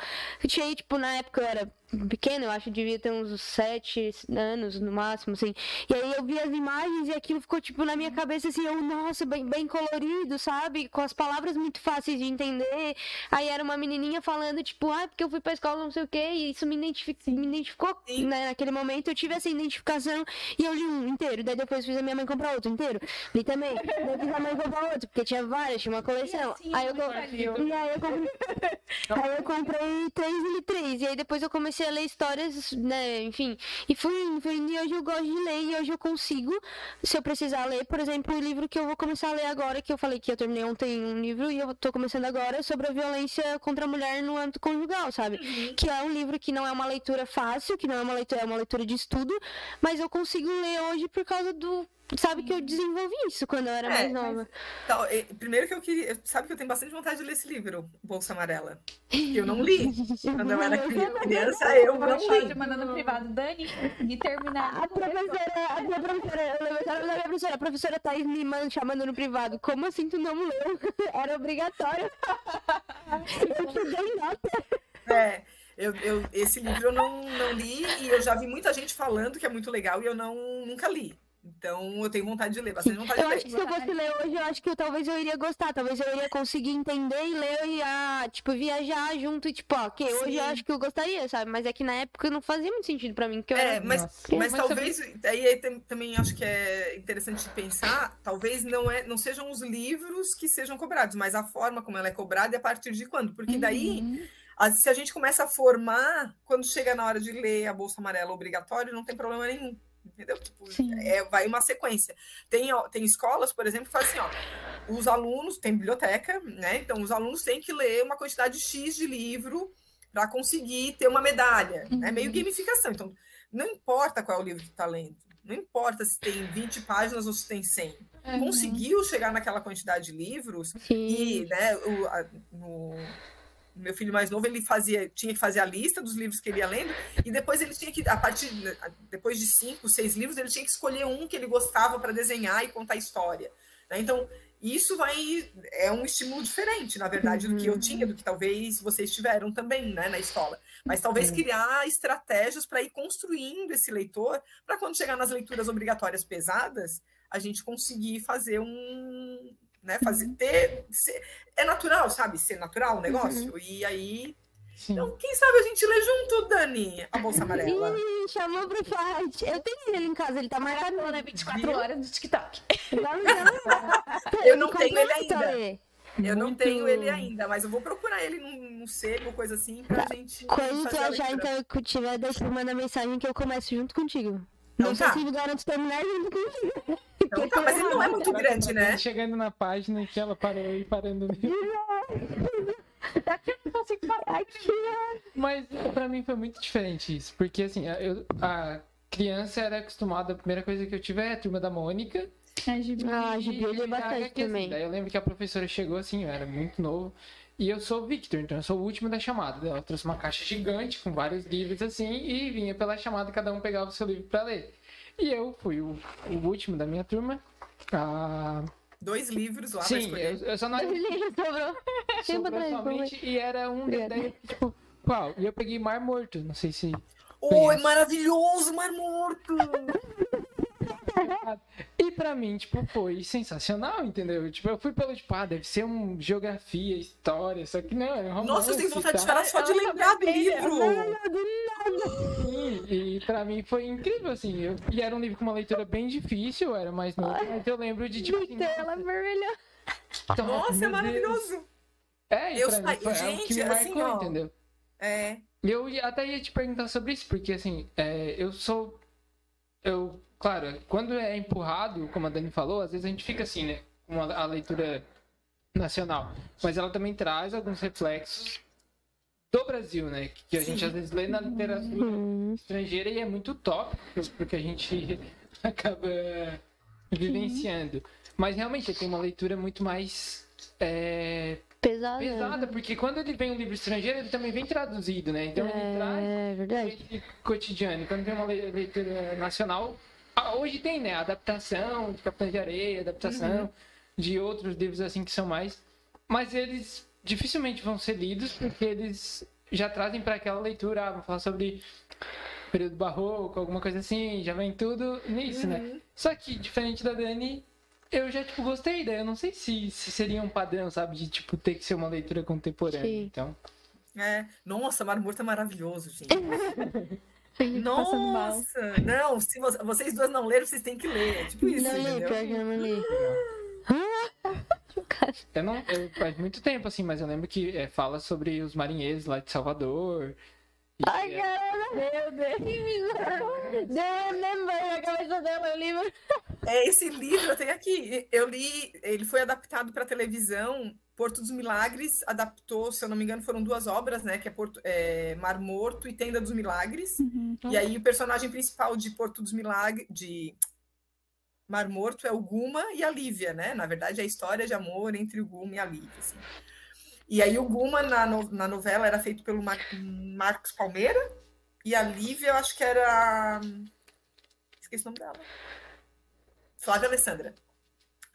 Tinha, tipo, na época eu era pequena, eu acho, devia ter uns sete anos no máximo, assim. E aí eu vi as imagens e aquilo ficou, tipo, na minha cabeça, assim, eu, nossa, bem, bem colorido, sabe? Com as palavras muito fáceis de entender. Aí era uma menininha falando, tipo, ah, porque eu fui pra escola, não sei o quê, e isso me, identific... me identificou, né? Naquele momento eu tive essa identificação e eu li um inteiro. Daí depois fiz a minha mãe comprar outro inteiro. Li também. Daí fiz a mãe comprar outro, porque tinha várias, tinha uma coleção. assim, aí eu. E aí eu comprei. Aí eu comprei três e li três. E aí depois eu comecei a ler histórias, né? Enfim. E fui indo. E hoje eu gosto de ler. E hoje eu consigo, se eu precisar ler, por exemplo, o livro que eu vou começar a ler agora, que eu falei que eu terminei ontem um livro e eu tô começando agora sobre a violência contra a mulher no âmbito conjugal, sabe? Que é um livro que não é uma leitura fácil, que não é uma leitura, é uma leitura de estudo, mas eu consigo ler hoje por causa do. Sabe que eu desenvolvi isso quando eu era É, mais mas- nova. Então, eh, primeiro que eu queria. Sabe que eu tenho bastante vontade de ler esse livro, Bolsa Amarela. Que eu não li. Quando eu era cri- criança, eu não li. mandando no privado, Dani, consegui terminar. A professora, a minha professora, eu nome da minha professora, a professora Thaís me manda, chamando no privado. Como assim tu não leu? Era obrigatório. Eu te dei nota. É, eu, eu- esse livro eu não, não li e eu já vi muita gente falando que é muito legal e eu não, nunca li. Então eu tenho vontade de ler, bastante vontade de Eu ler. acho que se eu fosse ler hoje, eu acho que eu, talvez eu iria gostar. Talvez eu iria conseguir entender e ler e, ah, tipo, viajar junto e, tipo, ó, ok, hoje eu acho que eu gostaria, sabe? Mas é que na época não fazia muito sentido pra mim, porque eu É, era... mas, Nossa. mas talvez, aí aí tem- também acho que é interessante de pensar, talvez não, é, não sejam os livros que sejam cobrados, mas a forma como ela é cobrada e a partir de quando. Porque daí, Uhum. a- se a gente começa a formar, quando chega na hora de ler a Bolsa Amarela obrigatório, não tem problema nenhum. Entendeu? Tipo, é, vai uma sequência. Tem, ó, tem escolas, por exemplo, que fazem assim, ó, os alunos, tem biblioteca, né? Então, os alunos têm que ler uma quantidade X de livro para conseguir ter uma medalha. É meio gamificação. Então, não importa qual é o livro que está lendo. Não importa se tem 20 páginas ou se tem 100. Uhum. Conseguiu chegar naquela quantidade de livros Sim. e, né, o, a- no, meu filho mais novo, ele fazia, tinha que fazer a lista dos livros que ele ia lendo, e depois ele tinha que, a partir, depois de cinco, seis livros, ele tinha que escolher um que ele gostava para desenhar e contar história. né? Então, isso vai, é um estímulo diferente, na verdade, do que eu tinha, do que talvez vocês tiveram também, né, na escola. Mas talvez criar estratégias para ir construindo esse leitor, para quando chegar nas leituras obrigatórias pesadas, a gente conseguir fazer um, né, fazer ter ser- é natural, sabe? Ser natural o negócio. E aí, Sim. então, quem sabe a gente lê junto, Dani, a bolsa amarela. Ih, chamou pro fight. Eu tenho ele em casa, ele tá. Maratona 24 horas no TikTok. Eu não tenho ele ainda. Eu não tenho ele ainda, mas eu vou procurar ele num, num sebo, coisa assim, pra gente. Quando tu achar, então, que eu tiver, daí tu manda mensagem que eu começo junto contigo. Não tá. sei se garanto terminar junto contigo. Então tá, mas ele não é muito grande, né? Chegando na página que ela parou e parando no livro. Aqui, Mas pra mim foi muito diferente isso. Porque assim, eu, a criança era acostumada, a primeira coisa que eu tive é a turma da Mônica. a Gibi. Ah, a Gibi eu li e bastante assim. também. Daí eu lembro que a professora chegou assim, eu era muito novo. E eu sou o Victor, então eu sou o último da chamada. Ela trouxe uma caixa gigante com vários livros assim e vinha pela chamada, cada um pegava o seu livro pra ler. E eu fui o, o último da minha turma. Ah, Dois livros lá sim, eu, eu só não Ele sobrou. Tempo sobrou atrás, somente e era um daí, tipo, qual? E eu peguei Mar Morto, não sei se Oi, maravilhoso, Mar Morto! E pra mim, tipo, foi sensacional, entendeu? Tipo, eu fui pelo, tipo, ah, deve ser um geografia, história, só que não, é um romance Nossa, eu tenho vontade de e tal. chorar só de Ela lembrar do livro. Sim, e pra mim foi incrível, assim. Eu, e era um livro com uma leitura bem difícil, era mais novo, mas eu lembro de, tipo, assim, Tela vermelha. nossa, Nossa, é Deus. maravilhoso. É, e Eu pra mim foi algo que gente, me assim, marcou, ó. entendeu? É. Eu até ia te perguntar sobre isso, porque assim, é, eu sou. Eu, claro, quando é empurrado, como a Dani falou, às vezes a gente fica assim, né? Com a, a leitura nacional. Mas ela também traz alguns reflexos do Brasil, né? Que, que a gente Sim. às vezes lê na literatura Hum. estrangeira e é muito top, porque a gente acaba vivenciando. Mas realmente tem uma leitura muito mais. é, Pesada. pesada, porque quando ele vem um livro estrangeiro, ele também vem traduzido, né? Então ele traz É verdade. cotidiano. Quando tem uma le- leitura nacional, ah, hoje tem, né? Adaptação de Capitães de Areia, adaptação de outros livros assim que são mais. Mas eles dificilmente vão ser lidos porque eles já trazem para aquela leitura, ah, vão falar sobre período barroco, alguma coisa assim, já vem tudo nisso, né? Uhum. Só que, diferente da Dani, eu já, tipo, gostei daí. Eu não sei se, se seria um padrão, sabe? De, tipo, ter que ser uma leitura contemporânea. Sim. Então, É. Nossa, Mar Morto é maravilhoso, gente. Nossa! Não, se vo- vocês duas não leram, vocês têm que ler. É tipo isso, Não li, entendeu? pior que eu não li. eu não... Eu, faz muito tempo, assim, mas eu lembro que é, fala sobre os marinheiros lá de Salvador. E, Ai, caramba, meu Deus. Deu lembra na cabeça dela o livro. É, esse livro eu tenho aqui. Eu li, ele foi adaptado para televisão. Porto dos Milagres adaptou, se eu não me engano, foram duas obras, né? Que é, Porto, é Mar Morto e Tenda dos Milagres. Uhum. E aí o personagem principal de Porto dos Milagres, de Mar Morto, é o Guma e a Lívia, né? Na verdade, é a história de amor entre o Guma e a Lívia. assim. E aí o Guma, na, no- na novela, era feito pelo Mar- Marcos Palmeira, e a Lívia, eu acho que era. Esqueci o nome dela. Flávia Alessandra.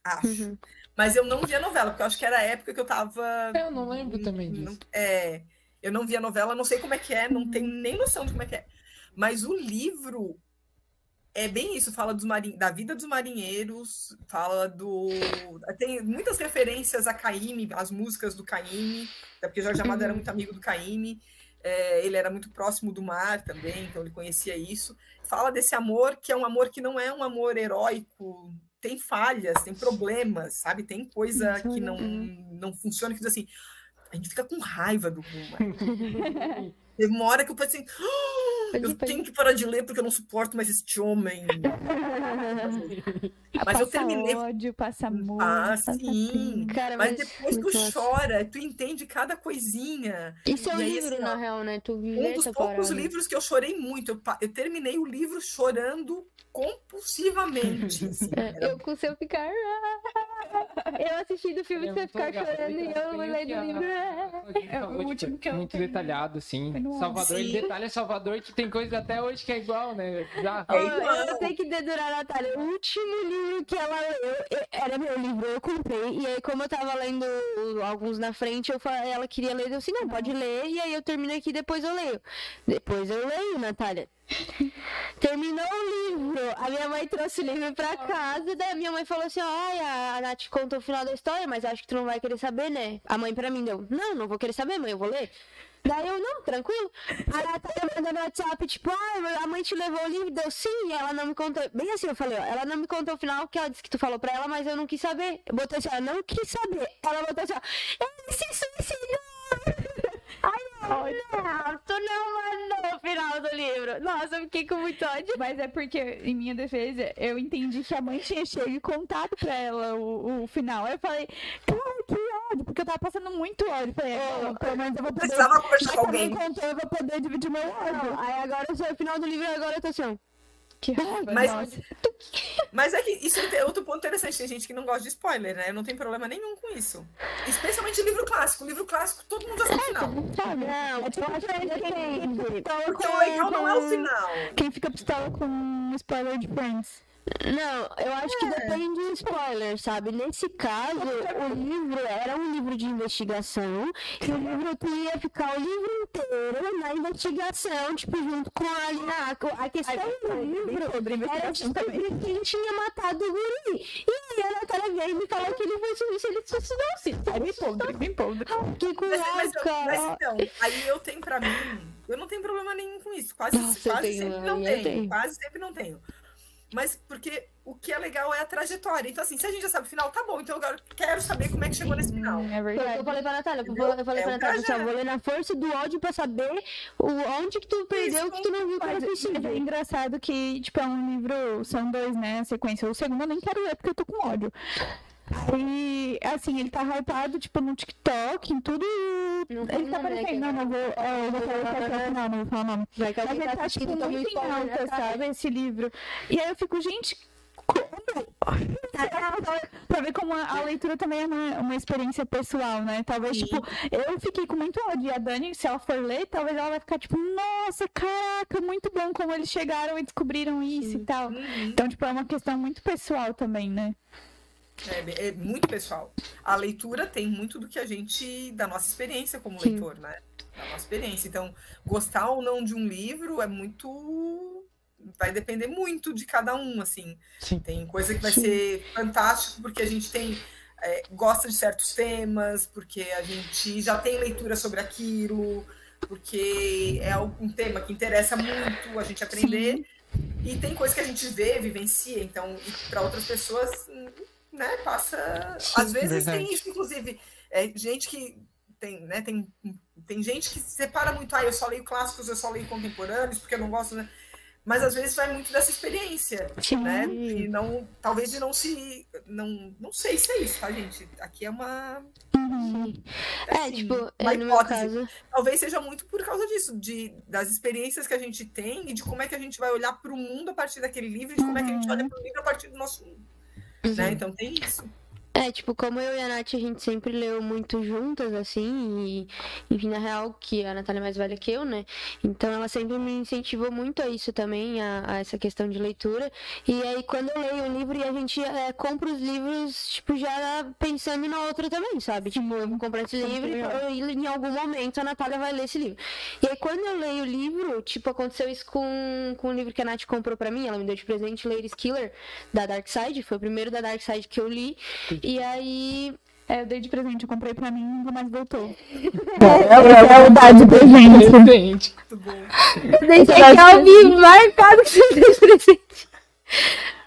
Acho. Uhum. Mas eu não vi a novela, porque eu acho que era a época que eu tava. Eu não lembro também disso. É, eu não vi a novela, não sei como é que é, não tenho nem noção de como é que é. Mas o livro é bem isso, fala marin... da vida dos marinheiros, fala do. Tem muitas referências a Caíme, as músicas do Caíme, até porque Jorge Amado era muito amigo do Caíme. é, ele era muito próximo do mar também, então ele conhecia isso. Fala desse amor que é um amor que não é um amor heróico, tem falhas, tem problemas, sabe? Tem coisa que não, não funciona, que diz assim, a gente fica com raiva do Guma. Teve uma hora que eu pensei, "Ah, Pode eu pode tenho que parar de ler porque eu não suporto mais este homem. Mas eu passa terminei. ódio, passa amor. Ah, passa sim. Cara, Mas mas depois tu chora, tu entende cada coisinha. Isso é um livro, assim, na real, né? Tu Um dos poucos parada. livros que eu chorei muito. Eu, eu terminei o livro chorando compulsivamente. assim. É, Era Eu com seu ficar. Eu assisti do filme É você ficar legal. chorando e eu Tem lendo que o a- livro. É o tipo, último que eu Muito terminei. detalhado, assim. No Salvador, ele Sim. detalha Salvador que tem coisa até hoje que é igual, né? Já. É igual. eu tenho que dedurar a Natália. O último livro que ela leu e- era meu livro, eu comprei. E aí, como eu tava lendo alguns na frente, eu falei, ela queria ler, eu disse, não, pode ler. E aí eu termino aqui, depois eu leio. Depois eu leio, Natália. Terminou o livro. A minha mãe trouxe o livro pra casa. Daí a minha mãe falou assim: Ai, a Nath contou o final da história, mas acho que tu não vai querer saber, né? A mãe pra mim deu: Não, não vou querer saber, mãe, eu vou ler. Daí eu, não, tranquilo. A Natália mandou no WhatsApp, tipo, ah, a mãe te levou o livro, deu sim, e ela não me contou. Bem assim, eu falei, ó, ela não me contou o final, que ela disse que tu falou pra ela, mas eu não quis saber. Eu botei assim, ela não quis saber. Ela botou assim, ó, ele se suicidou! Não, tu não mandou o final do livro. Nossa, eu fiquei com muito ódio. Mas é porque, em minha defesa, eu entendi que a mãe tinha chego e contado pra ela o, o final. Aí eu falei, cara, que ódio, porque eu tava passando muito ódio. Falei, bom, pelo menos eu vou poder. Precisava conversar com alguém contou, eu vou poder dividir meu ódio. Aí agora eu sei o final do livro e agora eu tô assim. Que raiva, Mas- nossa. Mas é que isso é outro ponto interessante. Tem gente que não gosta de spoiler, né? Eu não tenho problema nenhum com isso. Especialmente livro clássico. Livro clássico, todo mundo sabe o final. Sabe? Não, é tipo, acho que depende. Porque o legal não é o final. Quem fica pistola com spoiler de Friends. Não, eu acho que depende do spoiler, sabe? Nesse caso, o livro era um livro de investigação e o livro ia ficar o livro inteiro na investigação, tipo, junto com a Alina. A questão do livro era descobrir quem tinha matado o guri. E aí a Natália veio e me falou que ele foi se ele se suicidasse. É bem podre, bem podre. Que com Mas, cara. mas então, aí eu tenho pra mim, eu não tenho problema nenhum com isso. Quase, Nossa, quase tenho, sempre não tenho, tenho. Quase sempre não tenho. Mas porque o que é legal é a trajetória. Então, assim, se a gente já sabe o final, tá bom. Então eu agora quero saber como é que chegou nesse final. É o verdade. eu falei pra Natália, eu Entendeu? falei, eu falei É pra Natália, trajeto. vou ler na força do ódio pra saber o, onde que tu perdeu, que tu não viu que era Mas suicídio. é engraçado que, tipo, é um livro, são dois, né, a sequência. O segundo eu nem quero ler porque eu tô com ódio. Aí, assim, ele tá hypado, tipo, no TikTok, em tudo. Não ele tá o nome, né, aparecendo, não, não vou. é, eu vou falar o final, não vou falar o nome. Mas ele tá tá, tipo, um muito em né, alta, cara? sabe, esse livro. E aí eu fico, gente, como? pra ver como a, a leitura também é uma, uma experiência pessoal, né? Talvez, Sim. tipo, eu fiquei com muito ódio. E a Dani, se ela for ler, talvez ela vai ficar, tipo, nossa, caraca, muito bom como eles chegaram e descobriram isso e tal. Uhum. Então, tipo, é uma questão muito pessoal também, né? É, é muito pessoal. A leitura tem muito do que a gente, da nossa experiência como Sim. leitor, né? Da nossa experiência. Então, gostar ou não de um livro é muito. Vai depender muito de cada um, assim. Sim. Tem coisa que vai Sim. ser fantástico porque a gente tem. é, gosta de certos temas, porque a gente já tem leitura sobre aquilo, porque é um tema que interessa muito a gente aprender. E tem coisa que a gente vê, vivencia, então, para outras pessoas, hum, né, passa. Às vezes verdade. tem isso, inclusive, é, gente que tem, né, tem, tem gente que separa muito, ah, eu só leio clássicos, eu só leio contemporâneos, porque eu não gosto, né? Mas às vezes vai muito dessa experiência, né? E não, talvez de não se. Não, não sei se é isso, tá, gente? Aqui é uma. É, assim, tipo, uma é, no meu hipótese caso, talvez seja muito por causa disso, de, das experiências que a gente tem e de como é que a gente vai olhar para o mundo a partir daquele livro, e de como é que a gente olha para o livro a partir do nosso mundo. Né? Então tem isso. É, tipo, como eu e a Nath, a gente sempre leu muito juntas, assim, e, enfim, na real, que a Natália é mais velha que eu, né? Então ela sempre me incentivou muito a isso também, a, a essa questão de leitura. E aí, quando eu leio um livro, e a gente é, compra os livros, tipo, já pensando na outra também, sabe? Tipo, eu vou comprar esse livro e eu- em algum momento a Natália vai ler esse livro. E aí, quando eu leio o livro, tipo, aconteceu isso com, com o livro que a Nath comprou pra mim, ela me deu de presente, Ladies Killer, da Dark Side, foi o primeiro da Dark Side que eu li. E aí, É, eu dei de presente, eu comprei pra mim e nunca mais voltou. É, é o dar de presente. Presente. Bom. Deixei aqui ao vivo, marcado que você fez presente.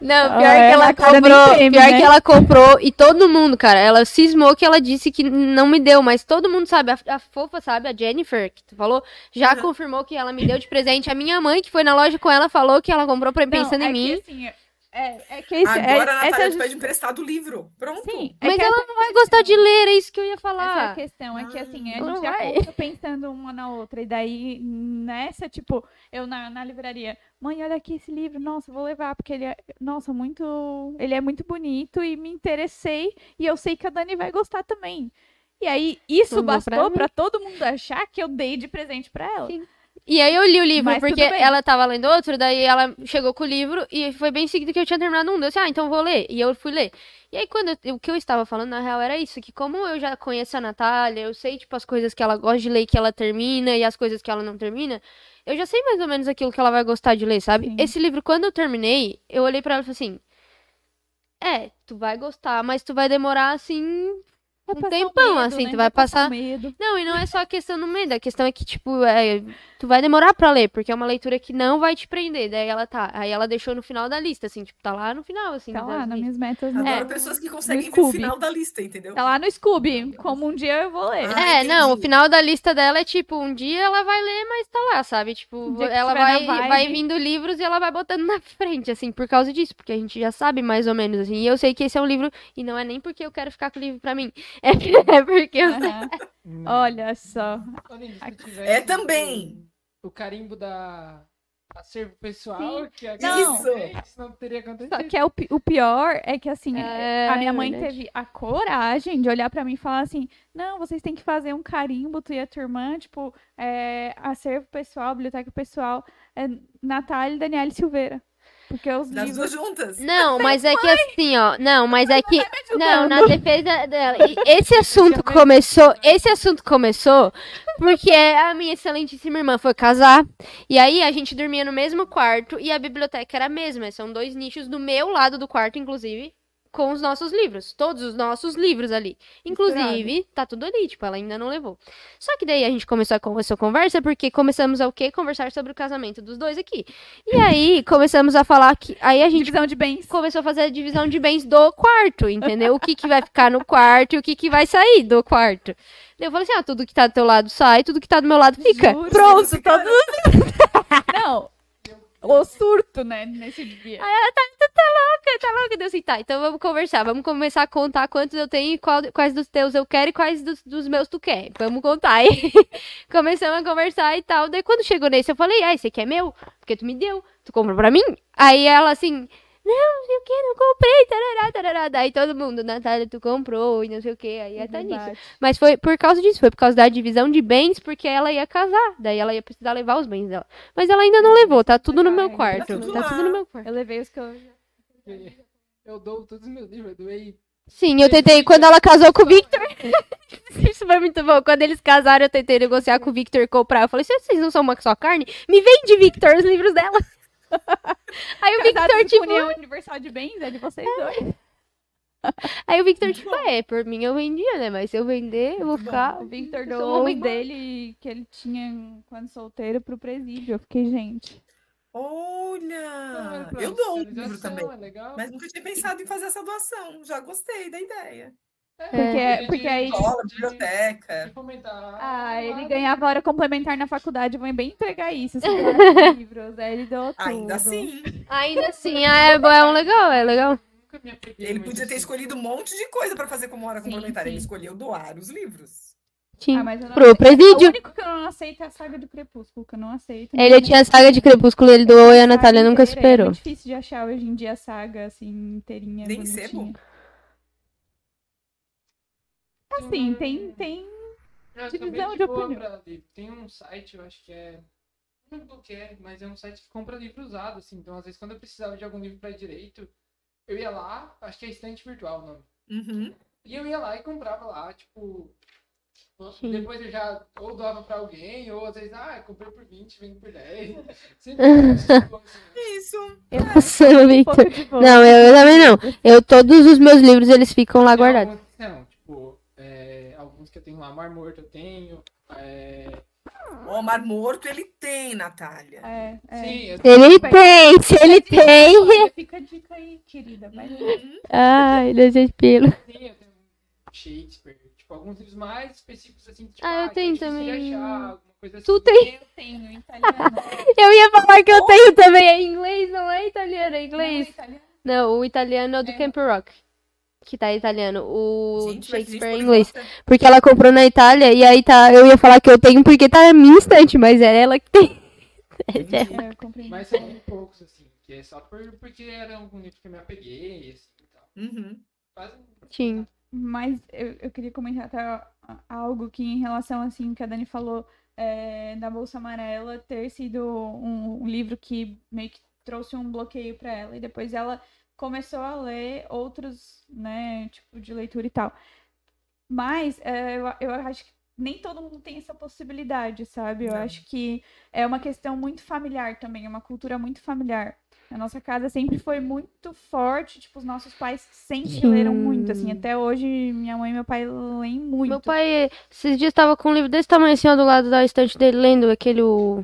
Não, pior Ah, que é, ela comprou, teme, pior né? que ela comprou e todo mundo, cara, ela cismou que ela disse que não me deu, mas todo mundo sabe, a, a fofa sabe, a Jennifer, que tu falou, já Uhum. confirmou que ela me deu de presente. A minha mãe, que foi na loja com ela, falou que ela comprou pra, pensando Não, em é mim. Que, assim, é, é que esse, Agora é, a Natália essa, te pede emprestado o livro. Pronto. sim, é Mas ela não vai gostar de ler, é isso que eu ia Essa é a falar. questão, é que assim, a gente já compra pensando uma na outra. E daí, nessa, tipo, eu na, na livraria, mãe, olha aqui esse livro, nossa, vou levar, porque ele é, nossa, muito. Ele é muito bonito e me interessei. E eu sei que a Dani vai gostar também. E aí, isso pra bastou pra todo mundo achar que eu dei de presente pra ela. Sim. E aí eu li o livro, Mas porque ela tava lendo outro, daí ela chegou com o livro e foi bem em seguida que eu tinha terminado um. Eu disse, ah, então vou ler. E eu fui ler. E aí, quando eu- o que eu estava falando, na real, era isso, que como eu já conheço a Natália, eu sei, tipo, as coisas que ela gosta de ler que ela termina e as coisas que ela não termina, eu já sei mais ou menos aquilo que ela vai gostar de ler, sabe? Sim. Esse livro, quando eu terminei, eu olhei pra ela e falei assim, é, tu vai gostar, mas tu vai demorar, assim, Vai um passar tempão, medo, assim, né? tu vai passar... o medo. Não, e não é só a questão do medo, a questão é que, tipo, é, tu vai demorar pra ler, porque é uma leitura que não vai te prender. Daí ela tá. Aí ela deixou no final da lista, assim, tipo, tá lá no final, assim. Tá das lá nas listas. minhas metas. Adoro no- pessoas que conseguem ver o final da lista, entendeu? Tá lá no Scooby. Como um dia eu vou ler. Ah, É, não, o entendi. final da lista dela é tipo, um dia ela vai ler, mas tá lá, sabe? Tipo, Um ela vai, vai vindo livros e ela vai botando na frente, assim, por causa disso, porque a gente já sabe mais ou menos, assim. E eu sei que esse é um livro, e não é nem porque eu quero ficar com o livro pra mim, É, é porque eu. Não. Olha só. É também. O, carimbo da acervo pessoal, Sim. que a Não. Isso. não teria acontecido. Só que é o, o pior é que, assim, É, a minha mãe verdade. teve a coragem de olhar pra mim e falar assim: não, vocês têm que fazer um carimbo, tu e a tua irmã, tipo, é, acervo pessoal, biblioteca pessoal, é, Natália e Daniela Silveira. Porque os Das livros. duas juntas. Não, mas é que assim, ó. Não, mas é que. Não, ajudando. na defesa dela. Esse assunto começou. Esse assunto começou porque a minha excelentíssima irmã foi casar. E aí a gente dormia no mesmo quarto e a biblioteca era a mesma. São dois nichos do meu lado do quarto, inclusive. Com os nossos livros. Todos os nossos livros ali. Inclusive, tá tudo ali, tipo, ela ainda não levou. Só que daí a gente começou a conversar conversa, porque começamos a o quê? Conversar sobre o casamento dos dois aqui. E aí começamos a falar que. Aí a gente Divisão de bens. começou a fazer a divisão de bens do quarto, entendeu? O que, que vai ficar no quarto e o que, que vai sair do quarto. Eu falei assim: ah, tudo que tá do teu lado sai, tudo que tá do meu lado fica. Juro. Pronto, todo cara. Não. O surto, né, nesse dia. louca, tá louca. Deu assim, tá, então vamos conversar. Vamos começar a contar quantos eu tenho e qual- quais dos teus eu quero e quais dos, dos meus tu quer. Vamos contar. Aí começamos a conversar e tal. Daí quando chegou nesse, eu falei, ah, esse aqui é meu, porque tu me deu. Tu comprou pra mim? Aí ela assim. Não, não sei o que, não comprei, tarará, tarará. Daí todo mundo, Natália, tu comprou e não sei o que. Aí até nisso. Verdade. Mas foi por causa disso, foi por causa da divisão de bens, porque ela ia casar. Daí ela ia precisar levar os bens dela. Mas ela ainda não levou, tá tudo no meu Tá quarto. tudo Tá tudo no meu quarto. Eu levei os que eu. Eu dou todos os meus livros, eu doei. Sim, eu tentei, quando ela casou com o Victor. Isso foi muito bom. Quando eles casaram, eu tentei negociar com o Victor comprar. Eu falei, se vocês não são uma só carne, me vende, Victor, os livros dela. Aí o Victor, tipo. união universal de bens é de vocês dois. Aí o Victor, tipo, é, por mim eu vendia, né? Mas se eu vender, eu vou ficar. O Victor Eu deu o uma dele que ele tinha quando solteiro pro presídio. Eu fiquei, gente. Olha, eu dou um livro também. É. Mas nunca tinha pensado em fazer essa doação. Já gostei da ideia. Porque, porque aí. Escola, biblioteca. Ah, ele ganhava hora complementar na faculdade. Vou bem entregar isso. Livros. Aí ele deu tudo. Ainda assim, Ainda assim, ah, é, é um legal, é legal. Ele podia ter assim. escolhido um monte de coisa para fazer como hora Sim, complementar. Ele sim. escolheu doar os livros. Sim. Ah, mas eu não Pro presídio. O único que eu não aceito é a saga do Crepúsculo, que eu não aceito. Ele tinha a saga de Crepúsculo, ele doou e a Natália nunca inteira, É superou. muito difícil de achar hoje em dia a saga, assim, inteirinha. Nem bonitinha. sebo? Assim, tem, tem. Eu divisão de boa opinião. Tem um site, eu acho que é. Não lembro qual que é, mas é um site que compra livro usado, assim. Então, às vezes, quando eu precisava de algum livro pra direito, eu ia lá, acho que é estante virtual o nome. Uhum. E eu ia lá e comprava lá, tipo. Sim. Depois eu já ou doava pra alguém, ou às vezes, ah, comprei por 20, vendo por 10. Sempre tipo, assim, Isso. Victor. de boa. Não, eu, eu também não. Eu, todos os meus livros, eles ficam lá Tem guardados. Não, é, eu tenho lá, Mar Morto eu tenho. É, O Mar Morto ele tem, Natália. É, é. Sim, eu Ele tem, se ele tem. Olha, Fica a dica aí, querida. Vai. Uhum. Ai, desespero. tenho, eu tenho Shakespeare. Tipo, alguns livros mais específicos, assim, tipo, Ah, eu é tenho também. achar, alguma coisa Tu assim. tem? Eu tenho italiano. Eu ia falar que eu tenho também. É inglês, não é italiano, é inglês. Não, italiano. Não, o italiano é o do É. Camp Rock. Que tá italiano. O Gente, Shakespeare é gente inglês. gosta. Porque ela comprou na Itália e aí tá. Eu ia falar que eu tenho porque tá na minha estante, mas é ela que tem. É, comprei. Mas são muito poucos, assim. Que é só por, porque era algum livro que eu me apeguei, assim, e tal. Uhum. Quase- Sim. Mas eu, eu queria comentar até a- algo que em relação assim que a Dani falou é, da Bolsa Amarela ter sido um, um livro que meio que trouxe um bloqueio para ela e depois ela começou a ler outros, né, tipo de leitura e tal. Mas é, eu, eu acho que nem todo mundo tem essa possibilidade, sabe? Eu Não. acho que é uma questão muito familiar também, é uma cultura muito familiar. A nossa casa sempre foi muito forte, tipo, os nossos pais sempre Sim. leram muito, assim, até hoje minha mãe e meu pai leem muito. Meu pai, esses dias tava com um livro desse tamanho assim, ó, do lado da estante dele, lendo aquele o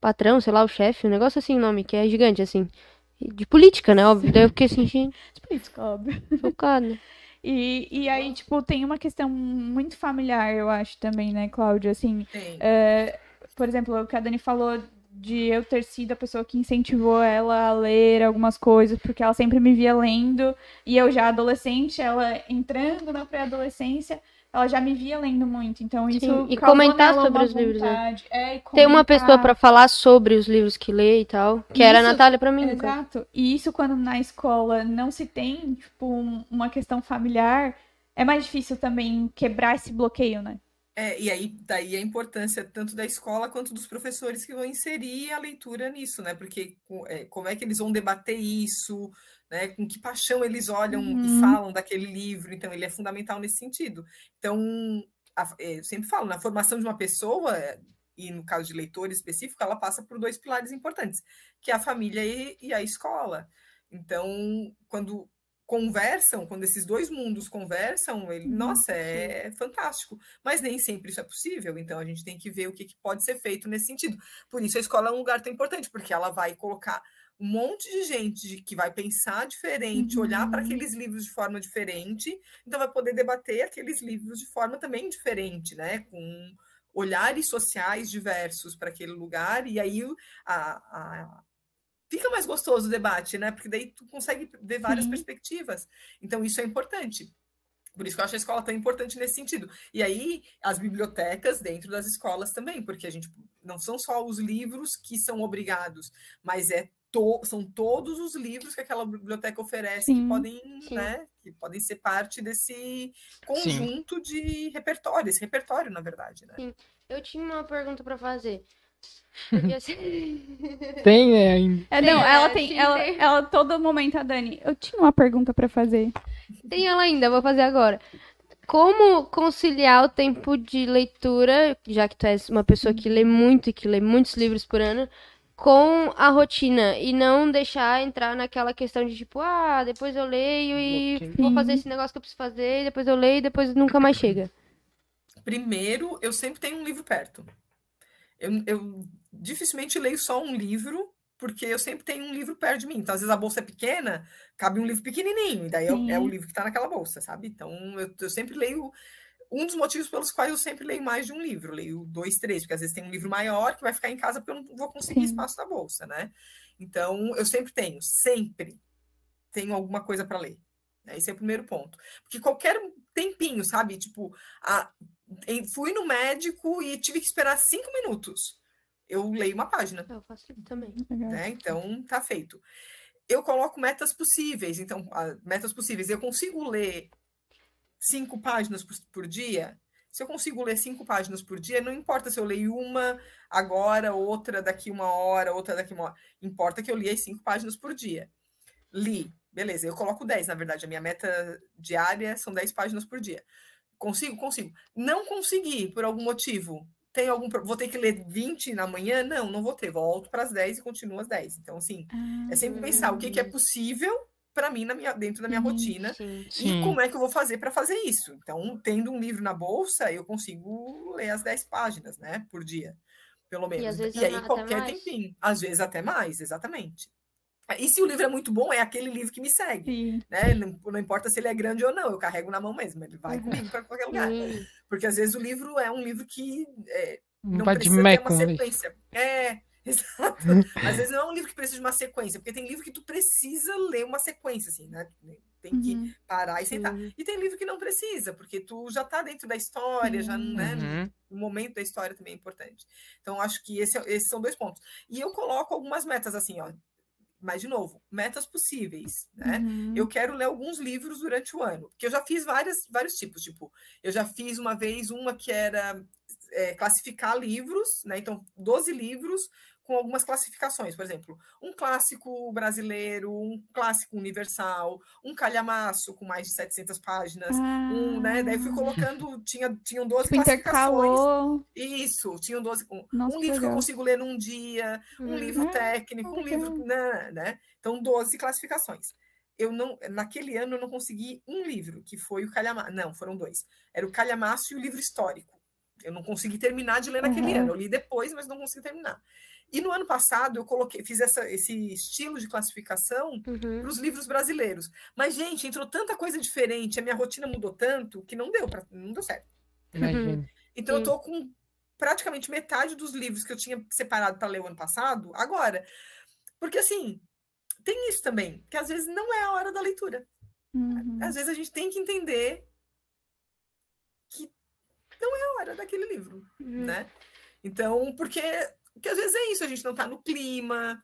patrão, sei lá, o chefe, um negócio assim o nome, que é gigante, assim. De política, né? Óbvio. Daí eu fiquei assim, gente, Política, óbvio. chocado. E, e aí, tipo, tem uma questão muito familiar, eu acho, também, né, Cláudia? Assim, é, por exemplo, o que a Dani falou de eu ter sido a pessoa que incentivou ela a ler algumas coisas, porque ela sempre me via lendo, e eu já adolescente, ela entrando na pré-adolescência, ela já me via lendo muito. Então isso Sim, e causou comentar sobre os livros, né? É, e Tem uma pessoa pra falar sobre os livros que lê e tal. Que era a Isso, Natália pra mim. caso. Exato. E isso quando na escola não se tem, tipo, um- uma questão familiar, é mais difícil também quebrar esse bloqueio, né? É, e aí daí a importância tanto da escola quanto dos professores que vão inserir a leitura nisso, né? Porque é, como é que eles vão debater isso, né? Com que paixão eles olham Uhum. e falam daquele livro, então ele é fundamental nesse sentido. Então, a- é, eu sempre falo, na formação de uma pessoa, é, e no caso de leitor específico, ela passa por dois pilares importantes, que é a família e, e a escola. Então, quando conversam, quando esses dois mundos conversam, ele, Uhum, nossa, é fantástico. Mas nem sempre isso é possível, então a gente tem que ver o que, que pode ser feito nesse sentido. Por isso a escola é um lugar tão importante, porque ela vai colocar um monte de gente que vai pensar diferente, olhar para Uhum. aqueles livros de forma diferente, então vai poder debater aqueles livros de forma também diferente, né? Com olhares sociais diversos para aquele lugar, e aí a- a, fica mais gostoso o debate, né? Porque daí tu consegue ver várias Sim. perspectivas. Então, isso é importante. Por isso que eu acho a escola tão importante nesse sentido. E aí, as bibliotecas dentro das escolas também, porque a gente não são só os livros que são obrigados, mas é to- são todos os livros que aquela biblioteca oferece que Sim. podem, Sim. né, que podem ser parte desse conjunto de repertório, esse repertório, na verdade, né? Eu tinha uma pergunta pra fazer. Assim, Tem, né? ainda. É, não, Tem, ela é, tem, sim, ela, tem. ela todo momento, a Dani, eu tinha uma pergunta pra fazer. Tem ela ainda, vou fazer agora. Como conciliar o tempo de leitura, já que tu és uma pessoa que lê muito e que lê muitos livros por ano, com a rotina e não deixar entrar naquela questão de tipo, ah, depois eu leio e Bloqueio. vou fazer esse negócio que eu preciso fazer, depois eu leio e depois nunca mais chega. Primeiro, eu sempre tenho um livro perto. Eu, eu dificilmente leio só um livro, porque eu sempre tenho um livro perto de mim. Então, às vezes a bolsa é pequena, cabe um livro pequenininho, e daí é, o- é o livro que está naquela bolsa, sabe? Então, eu, eu sempre leio. Um dos motivos pelos quais eu sempre leio mais de um livro, leio dois, três, porque às vezes tem um livro maior que vai ficar em casa porque eu não vou conseguir Sim. espaço na bolsa, né? Então, eu sempre tenho, sempre tenho alguma coisa para ler. né? Esse é o primeiro ponto. Porque qualquer tempinho, sabe? Tipo, a, em- fui no médico e tive que esperar cinco minutos. Eu leio uma página, Eu faço isso também. Né? Então, tá feito. Eu coloco metas possíveis. Então, a- metas possíveis. Eu consigo ler cinco páginas por, por dia? Se eu consigo ler cinco páginas por dia, não importa se eu leio uma agora, outra daqui uma hora, outra daqui uma hora. Importa que eu li as cinco páginas por dia. Li, beleza, eu coloco 10, na verdade. A minha meta diária são 10 páginas por dia. Consigo? Consigo. Não consegui, por algum motivo. Tem algum. Vou ter que ler 20 na manhã? Não, não vou ter. Volto para as 10 e continuo às 10. Então, assim, Ah, é sempre pensar o que, que é possível para mim na minha, dentro da minha Sim. rotina Sim. Sim. e como é que eu vou fazer para fazer isso. Então, tendo um livro na bolsa, eu consigo ler as 10 páginas, né, por dia, pelo menos. às vezes E aí, qualquer mais. tempinho. Às vezes até mais, exatamente. E se o livro é muito bom, é aquele livro que me segue. Sim. Né? Não, não importa se ele é grande ou não, eu carrego na mão mesmo, ele vai Uhum. comigo para qualquer lugar. Porque às vezes o livro é um livro que é, Não não precisa ter uma sequência. É, exato. Às vezes não é um livro que precisa de uma sequência, porque tem livro que tu precisa ler uma sequência, assim, né? Tem que Uhum. parar e sentar. Sim. E tem livro que não precisa, porque tu já tá dentro da história, já, Sim. né? Uhum. O momento da história também é importante. Então, acho que esse, é- esses são dois pontos. E eu coloco algumas metas, assim, ó. Mas, de novo, metas possíveis, né? Uhum. Eu quero ler alguns livros durante o ano, porque eu já fiz várias, vários tipos, tipo, eu já fiz uma vez uma que era é, classificar livros, né? Então, 12 livros com algumas classificações, por exemplo, um clássico brasileiro, um clássico universal, um calhamaço com mais de 700 páginas, um, né? Daí fui Ah, colocando, tinha, tinham 12 tipo, classificações. Isso, tinham 12. Um, Nossa, um livro que eu consigo ler num dia, um Hum. livro Ah, técnico, um legal. livro. Né, né? Então, 12 classificações. Eu não, naquele ano eu não consegui um livro, que foi o Calhamaço. Não, foram dois. Era o Calhamaço e o livro histórico. Eu não consegui terminar de ler naquele Uhum. ano. Eu li depois, mas não consegui terminar. E no ano passado eu coloquei, fiz essa, esse estilo de classificação Uhum. para os livros brasileiros. Mas, gente, entrou tanta coisa diferente, a minha rotina mudou tanto que não deu para não deu certo. Imagina. Então eu Sim. tô com praticamente metade dos livros que eu tinha separado para ler o ano passado, agora. Porque, assim, tem isso também, que às vezes não é a hora da leitura. Uhum. Às vezes a gente tem que entender que não é a hora daquele livro, Uhum. né? Então, porque, porque às vezes é isso, a gente não está no clima,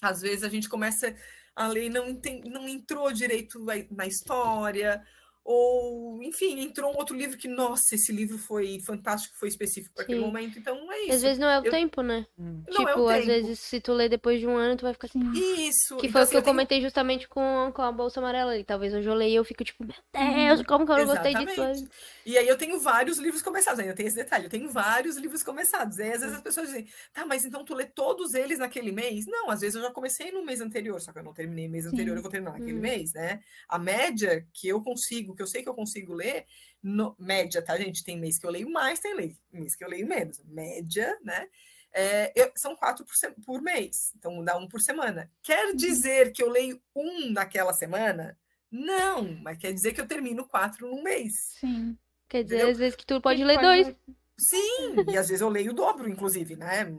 às vezes a gente começa a ler e não, não entrou direito na história, ou, enfim, entrou um outro livro que, nossa, esse livro foi fantástico, foi específico para aquele momento, então é E às isso. vezes não é o Eu- tempo, né? Hum. Não é tipo, o às tempo. vezes se tu ler depois de um ano, tu vai ficar assim. Sim. Isso. Que então, foi o assim, que eu tenho- comentei justamente com, com a bolsa amarela ali. Talvez hoje eu leia e eu fico tipo, meu Deus, como que eu não gostei disso? Exatamente. E aí eu tenho vários livros começados, ainda tem esse detalhe, eu tenho vários livros começados. E aí às vezes as pessoas dizem, tá, mas então tu lê todos eles naquele mês? Não, às vezes eu já comecei no mês anterior, só que eu não terminei no mês anterior, Sim. eu vou terminar naquele Hum. mês, né? A média que eu consigo, que eu sei que eu consigo ler, no- média, tá, gente? Tem mês que eu leio mais, tem lei- mês que eu leio menos. Média, né? É, eu- são quatro por, por mês, então dá um por semana. Quer dizer que eu leio um naquela semana? Não, mas quer dizer que eu termino quatro num mês. Sim. Quer dizer, Entendeu? às vezes que tu pode ler dois. Sim, e às vezes eu leio o dobro, inclusive, né?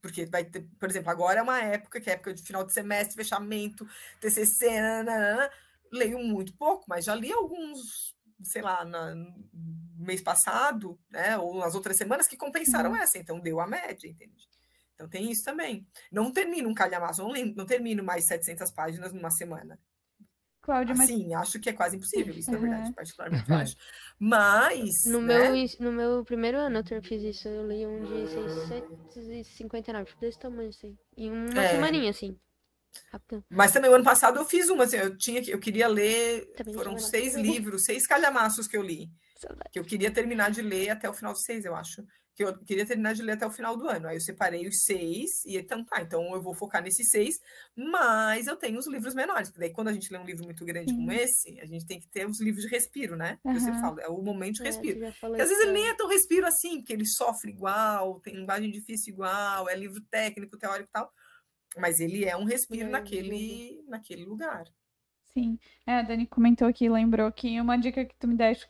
Porque vai ter, por exemplo, agora é uma época que é época de final de semestre, fechamento, TCC, nananana, leio muito pouco, mas já li alguns, sei lá, na- no mês passado, né? Ou nas outras semanas que compensaram Uhum. essa, então deu a média, entende? Então tem isso também. Não termino um calhamaço, não, não termino mais 700 páginas numa semana. Cláudia, mas Assim, acho que é quase impossível, isso na verdade, Uhum. particularmente eu acho. Mas, No, né? meu, no meu primeiro ano eu fiz isso. Eu li um de 659, tipo desse tamanho, assim. Em uma É. semaninha, assim. Rapidão. Mas também o ano passado eu fiz uma, assim, eu tinha que, eu queria ler, Também foram seis livros, seis calhamaços que eu li, Saudade. que eu queria terminar de ler até o final dos seis, eu acho. Que eu queria terminar de ler até o final do ano. Aí eu separei os seis e então tá, então eu vou focar nesses seis, mas eu tenho os livros menores, porque daí quando a gente lê um livro muito grande como Sim. esse, a gente tem que ter os livros de respiro, né? Eu sempre Aham. falo, é o momento de É, respiro. Porque às vezes ele nem é tão respiro assim, porque ele sofre igual, tem linguagem difícil igual, é livro técnico, teórico e tal. Mas ele é um respiro É, naquele, naquele lugar. Sim. É, a Dani comentou aqui, lembrou que uma dica que tu me deste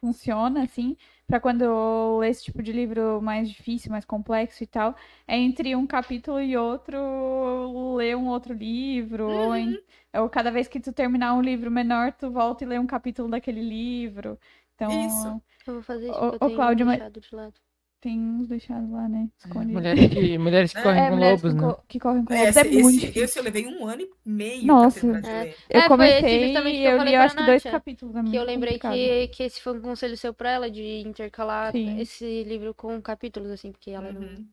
funciona, assim, pra quando eu ler esse tipo de livro mais difícil, mais complexo e tal, é entre um capítulo e outro, ler um outro livro, ou, em- ou cada vez que tu terminar um livro menor, tu volta e lê um capítulo daquele livro. Então, Isso. Eu vou fazer isso, ô, eu tenho Cláudia, mas- de lado. Tem uns deixados lá, né? Escondidos. Mulheres que, mulheres que É, correm É, com mulheres lobos, que, né? co- que correm com lobos Esse, é muito esse, eu levei um ano e meio Nossa. É. Eu É, comecei justamente e eu li, acho que dois capítulos. é Que eu lembrei complicado. que, que esse foi um conselho seu pra ela, de intercalar Sim. esse livro com capítulos, assim, porque ela não Uhum.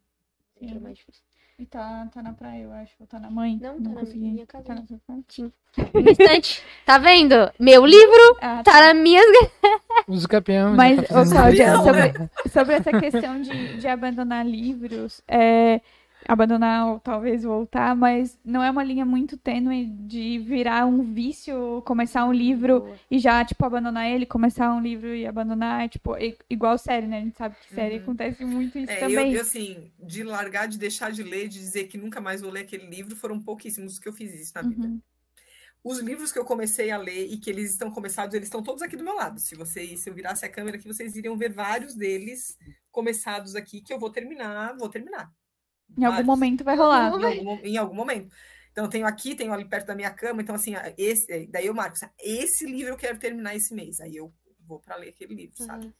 era Sim. mais difícil. E tá, tá na praia, eu acho. Ou tá na mãe. Não, tá na consegui. minha casa. Tá na sua casa? No instante. Tá vendo? Meu livro Ah, tá na minha. Os campeões. Mas, tá ô, Cláudia, sobre, sobre essa questão de, de abandonar livros, é, abandonar ou talvez voltar, mas não é uma linha muito tênue de virar um vício, começar um livro Boa. e já, tipo, abandonar ele, começar um livro e abandonar, tipo, i- igual série, né? A gente sabe que série Uhum. acontece muito isso É, eu, também. eu, assim, de largar, de deixar de ler, de dizer que nunca mais vou ler aquele livro, foram pouquíssimos os que eu fiz isso na vida. Uhum. Os livros que eu comecei a ler e que eles estão começados, eles estão todos aqui do meu lado. Se vocês, se eu virasse a câmera aqui, vocês iriam ver vários deles começados aqui que eu vou terminar, vou terminar. Em algum Vários. momento vai rolar. Em algum, em algum momento. Então, eu tenho aqui, tenho ali perto da minha cama. Então, assim, esse, daí eu marco, assim, esse livro eu quero terminar esse mês. Aí eu vou para ler aquele livro, sabe? Uhum.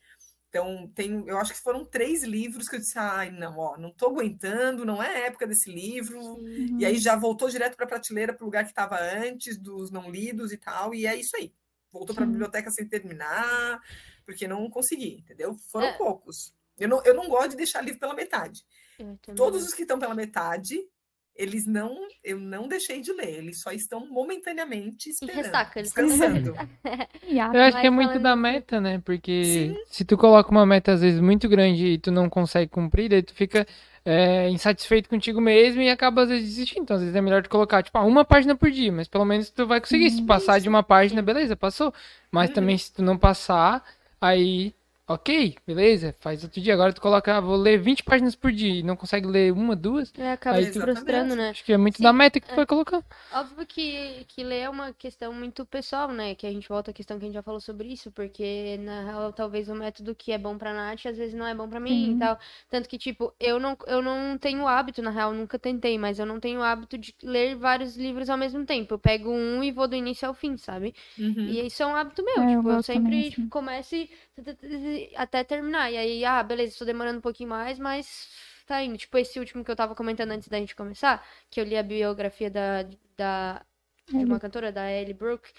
Então, tenho, eu acho que foram três livros que eu disse, ai, não, ó, não tô aguentando, não é a época desse livro. Sim. E aí já voltou direto para a prateleira, para o lugar que estava antes dos não lidos e tal. E é isso aí. Voltou para a biblioteca sem terminar, porque não consegui, entendeu? Foram É. poucos. Eu não, eu não gosto de deixar livro pela metade. Todos os que estão pela metade, eles não, eu não deixei de ler, eles só estão momentaneamente esperando, ressaca, eles descansando. Eu acho que é muito da meta, né? Porque Sim. se tu coloca uma meta às vezes muito grande e tu não consegue cumprir, daí tu fica é, insatisfeito contigo mesmo e acaba às vezes desistindo. Então às vezes é melhor tu colocar, tipo, ah, uma página por dia, mas pelo menos tu vai conseguir. Se passar de uma página, beleza, passou. Mas Uhum. também se tu não passar, aí ok, beleza, faz outro dia. Agora tu coloca, ah, vou ler 20 páginas por dia e não consegue ler uma, duas. É, acaba se frustrando, né? Acho que é muito Sim, da meta que tu é. vai colocar. Óbvio que, que ler é uma questão muito pessoal, né? Que a gente volta à questão que a gente já falou sobre isso, porque na real, talvez o método que é bom pra Nath, às vezes não é bom pra mim e Sim. tal. Tanto que, tipo, eu não, eu não tenho hábito, na real, nunca tentei, mas eu não tenho hábito de ler vários livros ao mesmo tempo. Eu pego um e vou do início ao fim, sabe? Uhum. E isso é um hábito meu, É, eu tipo, eu também, sempre tipo, começo e até terminar. E aí, ah, beleza, estou demorando um pouquinho mais, mas tá indo. Tipo, esse último que eu tava comentando antes da gente começar, que eu li a biografia da, da, de uma cantora, da Ellie Brooke.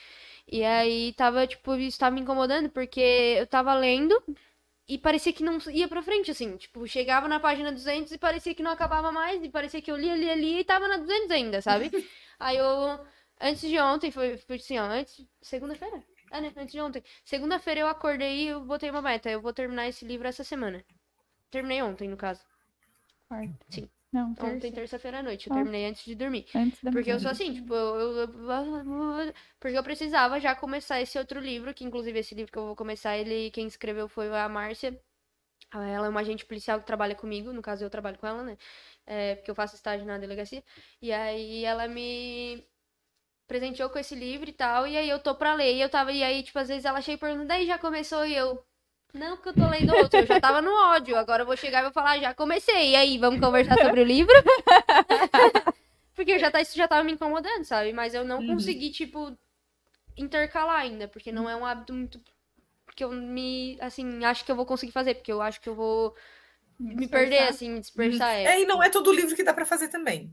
E aí tava, tipo, isso tava me incomodando, porque eu tava lendo e parecia que não ia pra frente, assim. Tipo, chegava na página 200 e parecia que não acabava mais, e parecia que eu lia, lia, lia e tava na 200 ainda, sabe? Aí eu, antes de ontem, foi, foi assim, ó, antes, segunda-feira? É, né? Antes de ontem. Segunda-feira eu acordei e eu botei uma meta. Eu vou terminar esse livro essa semana. Terminei ontem, no caso. Quarta. Sim. Não, Ontem, terça. terça-feira à noite. Eu Ah. terminei antes de dormir. Antes da Porque eu sou assim, tipo, eu, eu- eu- Porque eu precisava já começar esse outro livro, que inclusive esse livro que eu vou começar, ele quem escreveu foi a Márcia. Ela é uma agente policial que trabalha comigo, no caso eu trabalho com ela, né? É, porque eu faço estágio na delegacia. E aí ela me presenteou com esse livro e tal, e aí eu tô pra ler. E eu tava, e aí, tipo, às vezes ela chega e pergunta, daí já começou e eu. Não, porque eu tô lendo outro, eu já tava no ódio, agora eu vou chegar e vou falar, já comecei. E aí, vamos conversar sobre o livro? Porque eu já tá, isso já tava me incomodando, sabe? Mas eu não Uhum. consegui, tipo, intercalar ainda, porque não é um hábito muito que eu me, assim, acho que eu vou conseguir fazer, porque eu acho que eu vou me perder, assim, me dispersar. É, e não é todo livro que dá para fazer também.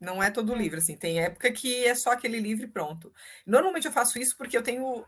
Não é todo livro, assim. Tem época que é só aquele livro e pronto. Normalmente eu faço isso porque eu tenho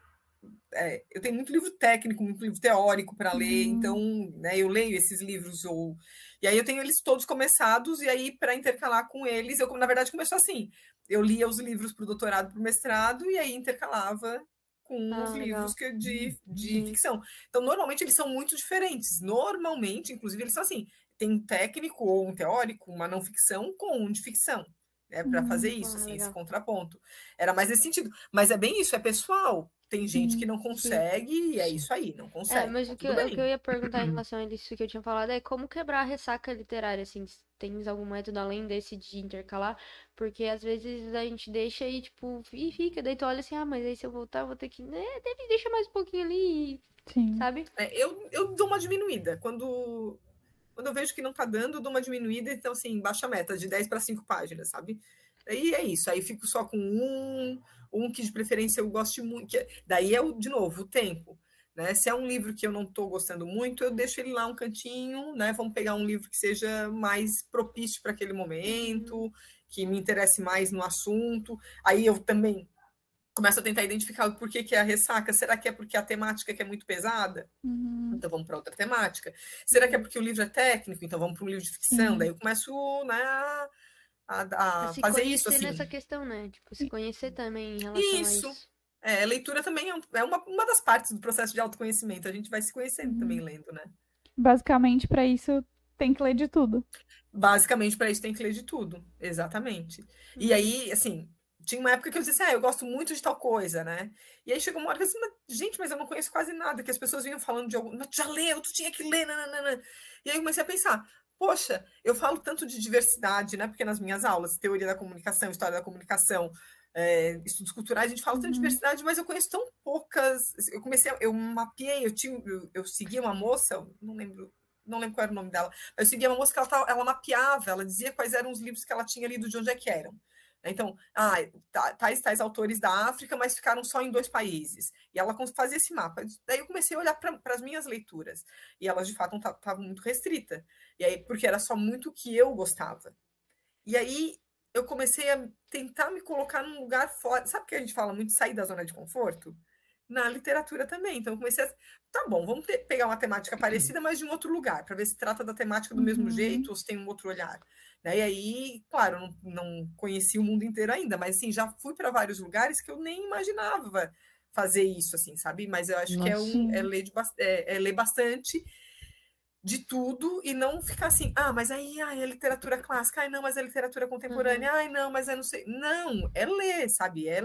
é, eu tenho muito livro técnico, muito livro teórico para ler, Hum. então né, eu leio esses livros ou e aí eu tenho eles todos começados e aí para intercalar com eles eu na verdade começou assim. Eu lia os livros para o doutorado, para o mestrado e aí intercalava com Ah, os livros que, de, de Sim. ficção. Então normalmente eles são muito diferentes. Normalmente, inclusive eles são assim tem um técnico ou um teórico, uma não ficção com um de ficção. É para Hum, fazer isso, ah, assim, esse contraponto. Era mais nesse sentido. Mas é bem isso, é pessoal. Tem gente que não consegue e é isso aí, não É, consegue. mas tá o que, eu, o bem. que eu ia perguntar em relação a isso que eu tinha falado é como quebrar a ressaca literária, assim, tens algum método além desse de intercalar, porque às vezes a gente deixa e, tipo, e fica, daí tu olha assim, ah, mas aí se eu voltar eu vou ter que, né, deve, deixa mais um pouquinho ali, Sim. sabe? É, eu, eu dou uma diminuída. Quando, quando eu vejo que não tá dando, dou uma diminuída. Então, assim, baixa a meta de 10 para 5 páginas, sabe? Aí é isso. Aí fico só com um, um que de preferência eu goste muito. que é- daí é, o, de novo, o tempo. Né? Se é um livro que eu não estou gostando muito, eu deixo ele lá um cantinho, né? Vamos pegar um livro que seja mais propício para aquele momento, que me interesse mais no assunto. Aí eu também começo a tentar identificar o porquê que é a ressaca. Será que é porque a temática que é muito pesada? Uhum. Então vamos para outra temática. Será que é porque o livro é técnico? Então vamos para um livro de ficção. Sim. Daí eu começo né, a, a- a A se fazer isso assim. nessa questão, né? Tipo, se conhecer também em relação Isso. a isso. É, leitura também é, um- é uma, uma das partes do processo de autoconhecimento. A gente vai se conhecendo Uhum. também lendo, né? Basicamente, pra isso, tem que ler de tudo. Basicamente, para isso tem que ler de tudo. Exatamente. E aí, assim, tinha uma época que eu disse assim, ah, eu gosto muito de tal coisa, né? E aí chegou uma hora que eu disse, "Mas, gente, mas eu não conheço quase nada, que as pessoas vinham falando de algum. "Mas tu já leu, tu tinha que ler, nananana. E aí eu comecei a pensar, poxa, eu falo tanto de diversidade, né? Porque nas minhas aulas, teoria da comunicação, história da comunicação, é, estudos culturais, a gente fala tanto de Uhum. diversidade, mas eu conheço tão poucas. Eu comecei, eu mapeei, eu tinha, eu, eu seguia uma moça, não lembro, não lembro qual era o nome dela, mas eu seguia uma moça que ela, ela mapeava, ela dizia quais eram os livros que ela tinha lido, de onde é que eram. Então, ah, tais, tais autores da África, mas ficaram só em dois países. E ela fazia esse mapa. Daí eu comecei a olhar para as minhas leituras. E elas, de fato, estavam muito restritas. E aí, porque era só muito o que eu gostava. E aí eu comecei a tentar me colocar num lugar fora. Sabe que a gente fala muito sair da zona de conforto? Na literatura também. Então eu comecei a. Tá bom, vamos ter- pegar uma temática parecida, mas de um outro lugar, para ver se trata da temática do mesmo Uhum. jeito ou se tem um outro olhar. Né? E aí, claro, não, não conheci o mundo inteiro ainda, mas assim, já fui para vários lugares que eu nem imaginava fazer isso, assim, sabe? Mas eu acho que é, um, Nossa. é, ler de é- é ler bastante de tudo e não ficar assim, ah, mas aí ai, é literatura clássica, ai, não, mas é literatura contemporânea, ai, não, mas é não sei. Não, é ler, sabe? É,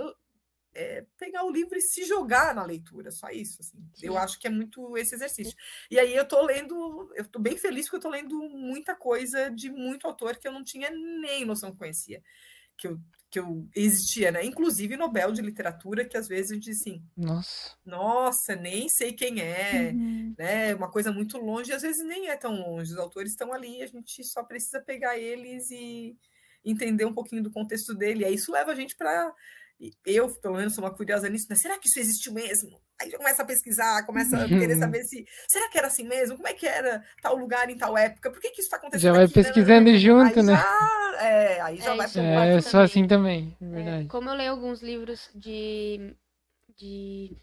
é pegar o livro e se jogar na leitura, só isso. Assim. Eu acho que é muito esse exercício. E aí eu tô lendo, eu tô bem feliz porque eu tô lendo muita coisa de muito autor que eu não tinha nem noção que conhecia. Que eu, que eu existia, né? Inclusive Nobel de Literatura, que às vezes a gente assim, Nossa. nossa, nem sei quem é, Uhum. né? Uma coisa muito longe, e às vezes nem é tão longe. Os autores estão ali, a gente só precisa pegar eles e entender um pouquinho do contexto dele. E aí isso leva a gente para eu, pelo menos, sou uma curiosa nisso, né? Será que isso existiu mesmo? Aí já começa a pesquisar, começa a querer saber se. Será que era assim mesmo? Como é que era tal lugar em tal época? Por que, que isso está acontecendo? Já vai aqui? pesquisando Nananana. junto, aí né? Já, é, aí já É, vai É, eu sou também. assim também, é É, verdade. como eu leio alguns livros de. de.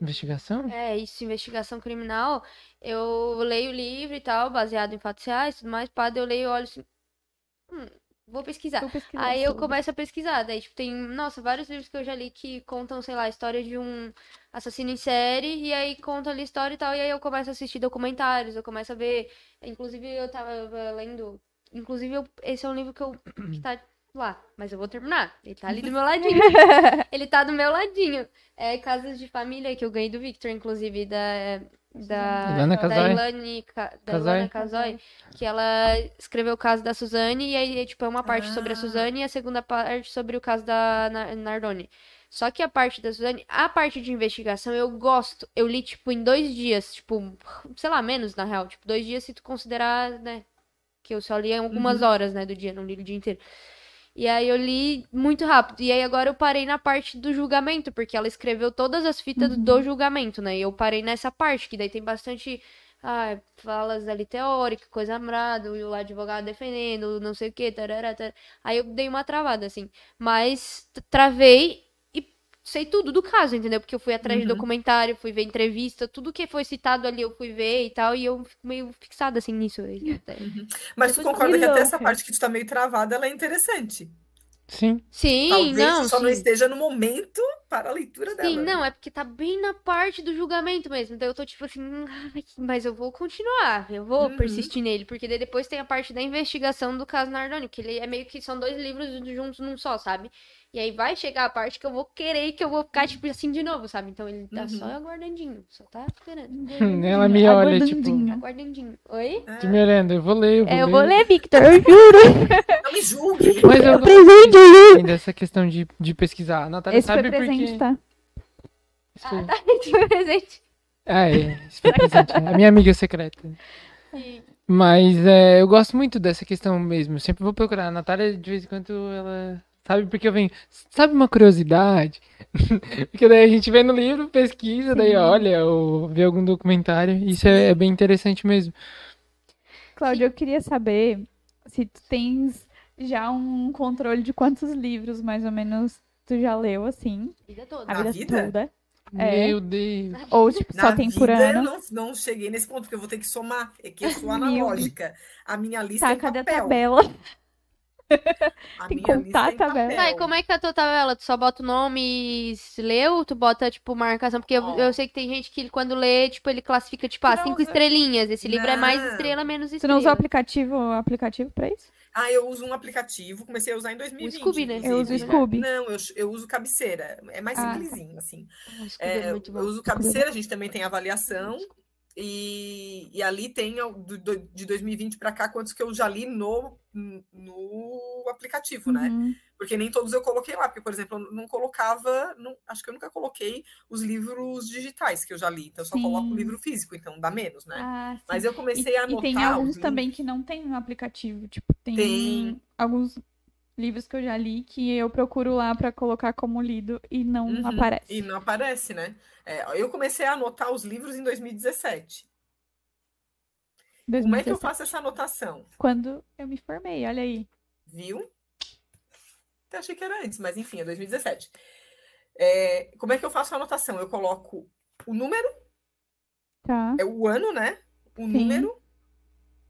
Investigação? É, isso, investigação criminal, eu leio o livro e tal, baseado em fatos reais e tudo mais, pá, daí eu leio e olho assim. Hum, vou pesquisar. Tô pesquisando Aí eu sobre. começo a pesquisar. Daí, tipo, tem, nossa, vários livros que eu já li que contam, sei lá, a história de um assassino em série, e aí contam ali a história e tal, e aí eu começo a assistir documentários, eu começo a ver. Inclusive, eu tava lendo. Inclusive, eu- esse é um livro que, eu, que tá lá, mas eu vou terminar. Ele tá ali do meu ladinho. Ele tá do meu ladinho. É Casas de Família, que eu ganhei do Victor, inclusive, da. Da, Ilana da Casoy. Ilane, Ca- da Casoy. Ilana Casoy, que ela escreveu o caso da Suzane, e aí, tipo, é uma parte sobre a Ah. Suzane e a segunda parte sobre o caso da Na- Nardoni. Só que a parte da Suzane, a parte de investigação, eu gosto. Eu li, tipo, em dois dias, tipo, sei lá, menos, na real. Tipo, dois dias se tu considerar, né, que eu só li em algumas horas, né, do dia, não li o dia inteiro. E aí eu li muito rápido. E aí agora eu parei na parte do julgamento, porque ela escreveu todas as fitas do julgamento, né? E eu parei nessa parte, que daí tem bastante ah, falas ali teóricas, coisa amrada, o advogado defendendo, não sei o que, tarará, tarará. Aí eu dei uma travada, assim. Mas travei sei tudo do caso, entendeu? Porque eu fui atrás de Uhum. documentário, fui ver entrevista, tudo que foi citado ali eu fui ver e tal, e eu fico meio fixada, assim, nisso. até. Mas tu Depois concorda que até essa parte que tu tá meio travada, ela é interessante. Sim. Sim, Talvez não, só não sim. esteja no momento para a leitura dela. Sim, não, é porque tá bem na parte do julgamento mesmo. Daí eu tô tipo assim, "Ai, mas eu vou continuar, eu vou Uhum. persistir nele. Porque daí depois tem a parte da investigação do caso Nardoni, que ele é meio que são dois livros juntos num só, sabe? E aí vai chegar a parte que eu vou querer que eu vou ficar, tipo, assim de novo, sabe? Então ele tá só Uhum. aguardandinho, só tá esperando. Ela me olha, tipo, Aguardandinho. Oi? te me olhando, eu vou ler, eu vou É, eu ler. vou ler, Victor, eu juro. Não me julgue. Mas eu assim, dessa questão de, de pesquisar. A Natália Esse foi sabe presente, porque... tá? Isso foi- Esse foi presente. Ah, é. Foi presente. A minha amiga secreta. Mas é, eu gosto muito dessa questão mesmo. Eu sempre vou procurar. A Natália, de vez em quando, ela. Sabe porque eu venho. Sabe uma curiosidade? porque daí a gente vê no livro, pesquisa, daí Sim. olha, ou vê algum documentário. Isso é, é bem interessante mesmo. Cláudia, eu queria saber se tu tens já um controle de quantos livros, mais ou menos, tu já leu, assim, Vida toda. a vida, vida? toda. É. Meu Deus. Ou, tipo, só Na tem vida, por eu ano. não, não cheguei nesse ponto, porque eu vou ter que somar. É que eu sou Meu analógica. A minha lista Tá, é em cadê a papel. tabela? A Tem que minha contar é a tabela. Tá, e como é que é a tua tabela? Tu só bota o nome e leu? Tu bota, tipo, marcação? Porque eu, Ó. eu sei que tem gente que quando lê, tipo, ele classifica, tipo, Tu ah, não cinco usa- estrelinhas. Esse livro é mais estrela, menos Tu estrela. não usou aplicativo, aplicativo pra isso? Ah, eu uso um aplicativo, comecei a usar em 2020. Scooby, né? Eu uso o inclusive. Scooby. Não, eu, eu uso cabeceira. É mais Ah. simplesinho, assim. Ah, Scooby é É, muito eu bom. uso cabeceira, a gente também tem avaliação. E, e ali tem de 2020 para cá quantos que eu já li no, no aplicativo, né? Uhum. Porque nem todos eu coloquei lá, porque, por exemplo, eu não colocava, não- acho que eu nunca coloquei os livros digitais que eu já li, então eu só coloco o Sim. livro físico, então dá menos, né? Ah, sim. Mas eu E, comecei a e anotar. tem os alguns também que não tem no aplicativo. Tipo, tem, Tem. alguns livros que eu já li que eu procuro lá pra colocar como lido e não Uhum, aparece. E não aparece, né? É, eu comecei a anotar os livros em 2017. Como é que eu 2017, faço essa anotação? Quando eu me formei, olha aí. Viu? Até achei que era antes, mas enfim, é 2017. É, como é que eu faço a anotação? Eu coloco o número, Tá. é o ano, né? O Sim. número,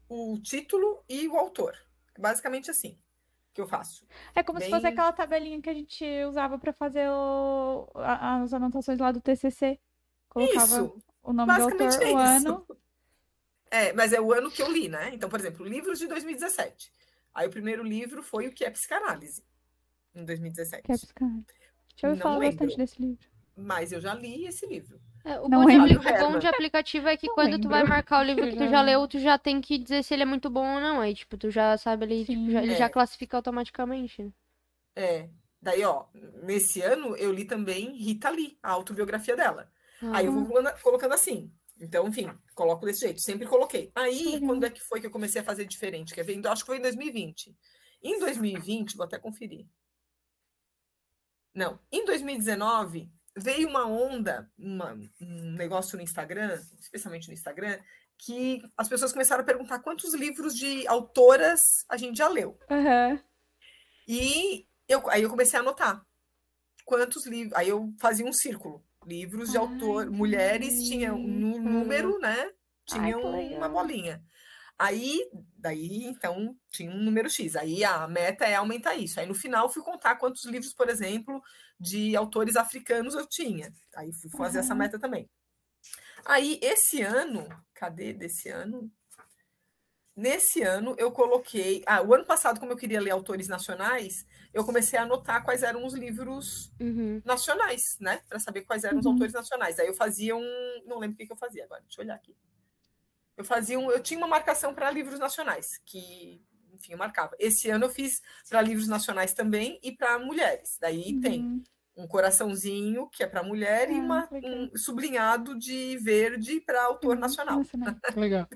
o título e o autor. Basicamente assim que eu faço. É como se fosse Bem- aquela tabelinha que a gente usava pra fazer o- as anotações lá do TCC. Colocava Isso, o nome do basicamente autor, é o ano. É, mas é o ano que eu li, né? Então, por exemplo, livros de 2017. Aí o primeiro livro foi o que é psicanálise, em 2017. Que é psicanálise. Ouvi Não falar lembro. bastante desse livro. Mas eu já li esse livro. É, o, bom de, lembro. o bom de aplicativo é que Não quando tu vai lembro. marcar o livro que tu Já- leu, tu já tem que dizer se ele é muito bom ou não. Aí, tipo, tu já sabe ali, tipo, já- ele É. já classifica automaticamente. né? É. Daí, ó, nesse ano eu li também Rita Lee, a autobiografia dela. Aí eu vou colocando- colocando assim. Então, enfim, coloco desse jeito. Sempre coloquei. Aí, Legal. quando é que foi que eu comecei a fazer diferente? Quer ver? Então, Acho que foi em 2020. Em 2020, vou até conferir. Não, em 2019, veio uma onda, uma- um negócio no Instagram, especialmente no Instagram, que as pessoas começaram a perguntar quantos livros de autoras a gente já leu. Aham. E eu, aí eu comecei a anotar quantos livros. Aí eu fazia um círculo. Livros de Ai, autor, mulheres tinham um número, né? Ai, Tinha que uma bolinha. Aí, daí, então, tinha um número X. Aí a meta é aumentar isso. Aí no final fui contar quantos livros, por exemplo, de autores africanos eu tinha. Aí fui fazer essa Uhum. meta também. Aí esse ano, cadê desse ano? Nesse ano eu coloquei. Ah, o ano passado, como eu queria ler autores nacionais, eu comecei a anotar quais eram os livros Uhum. nacionais, né? Para saber quais eram os Uhum. autores nacionais. Aí eu fazia um. Não lembro o que, que eu fazia agora, deixa eu olhar aqui. Eu fazia um. Eu tinha uma marcação para livros nacionais, que, enfim, eu marcava. Esse ano eu fiz para livros nacionais também e para mulheres. Daí tem Uhum. um coraçãozinho, que é para mulher, e Ah, uma, legal. um sublinhado de verde para autor Uhum. nacional. Legal.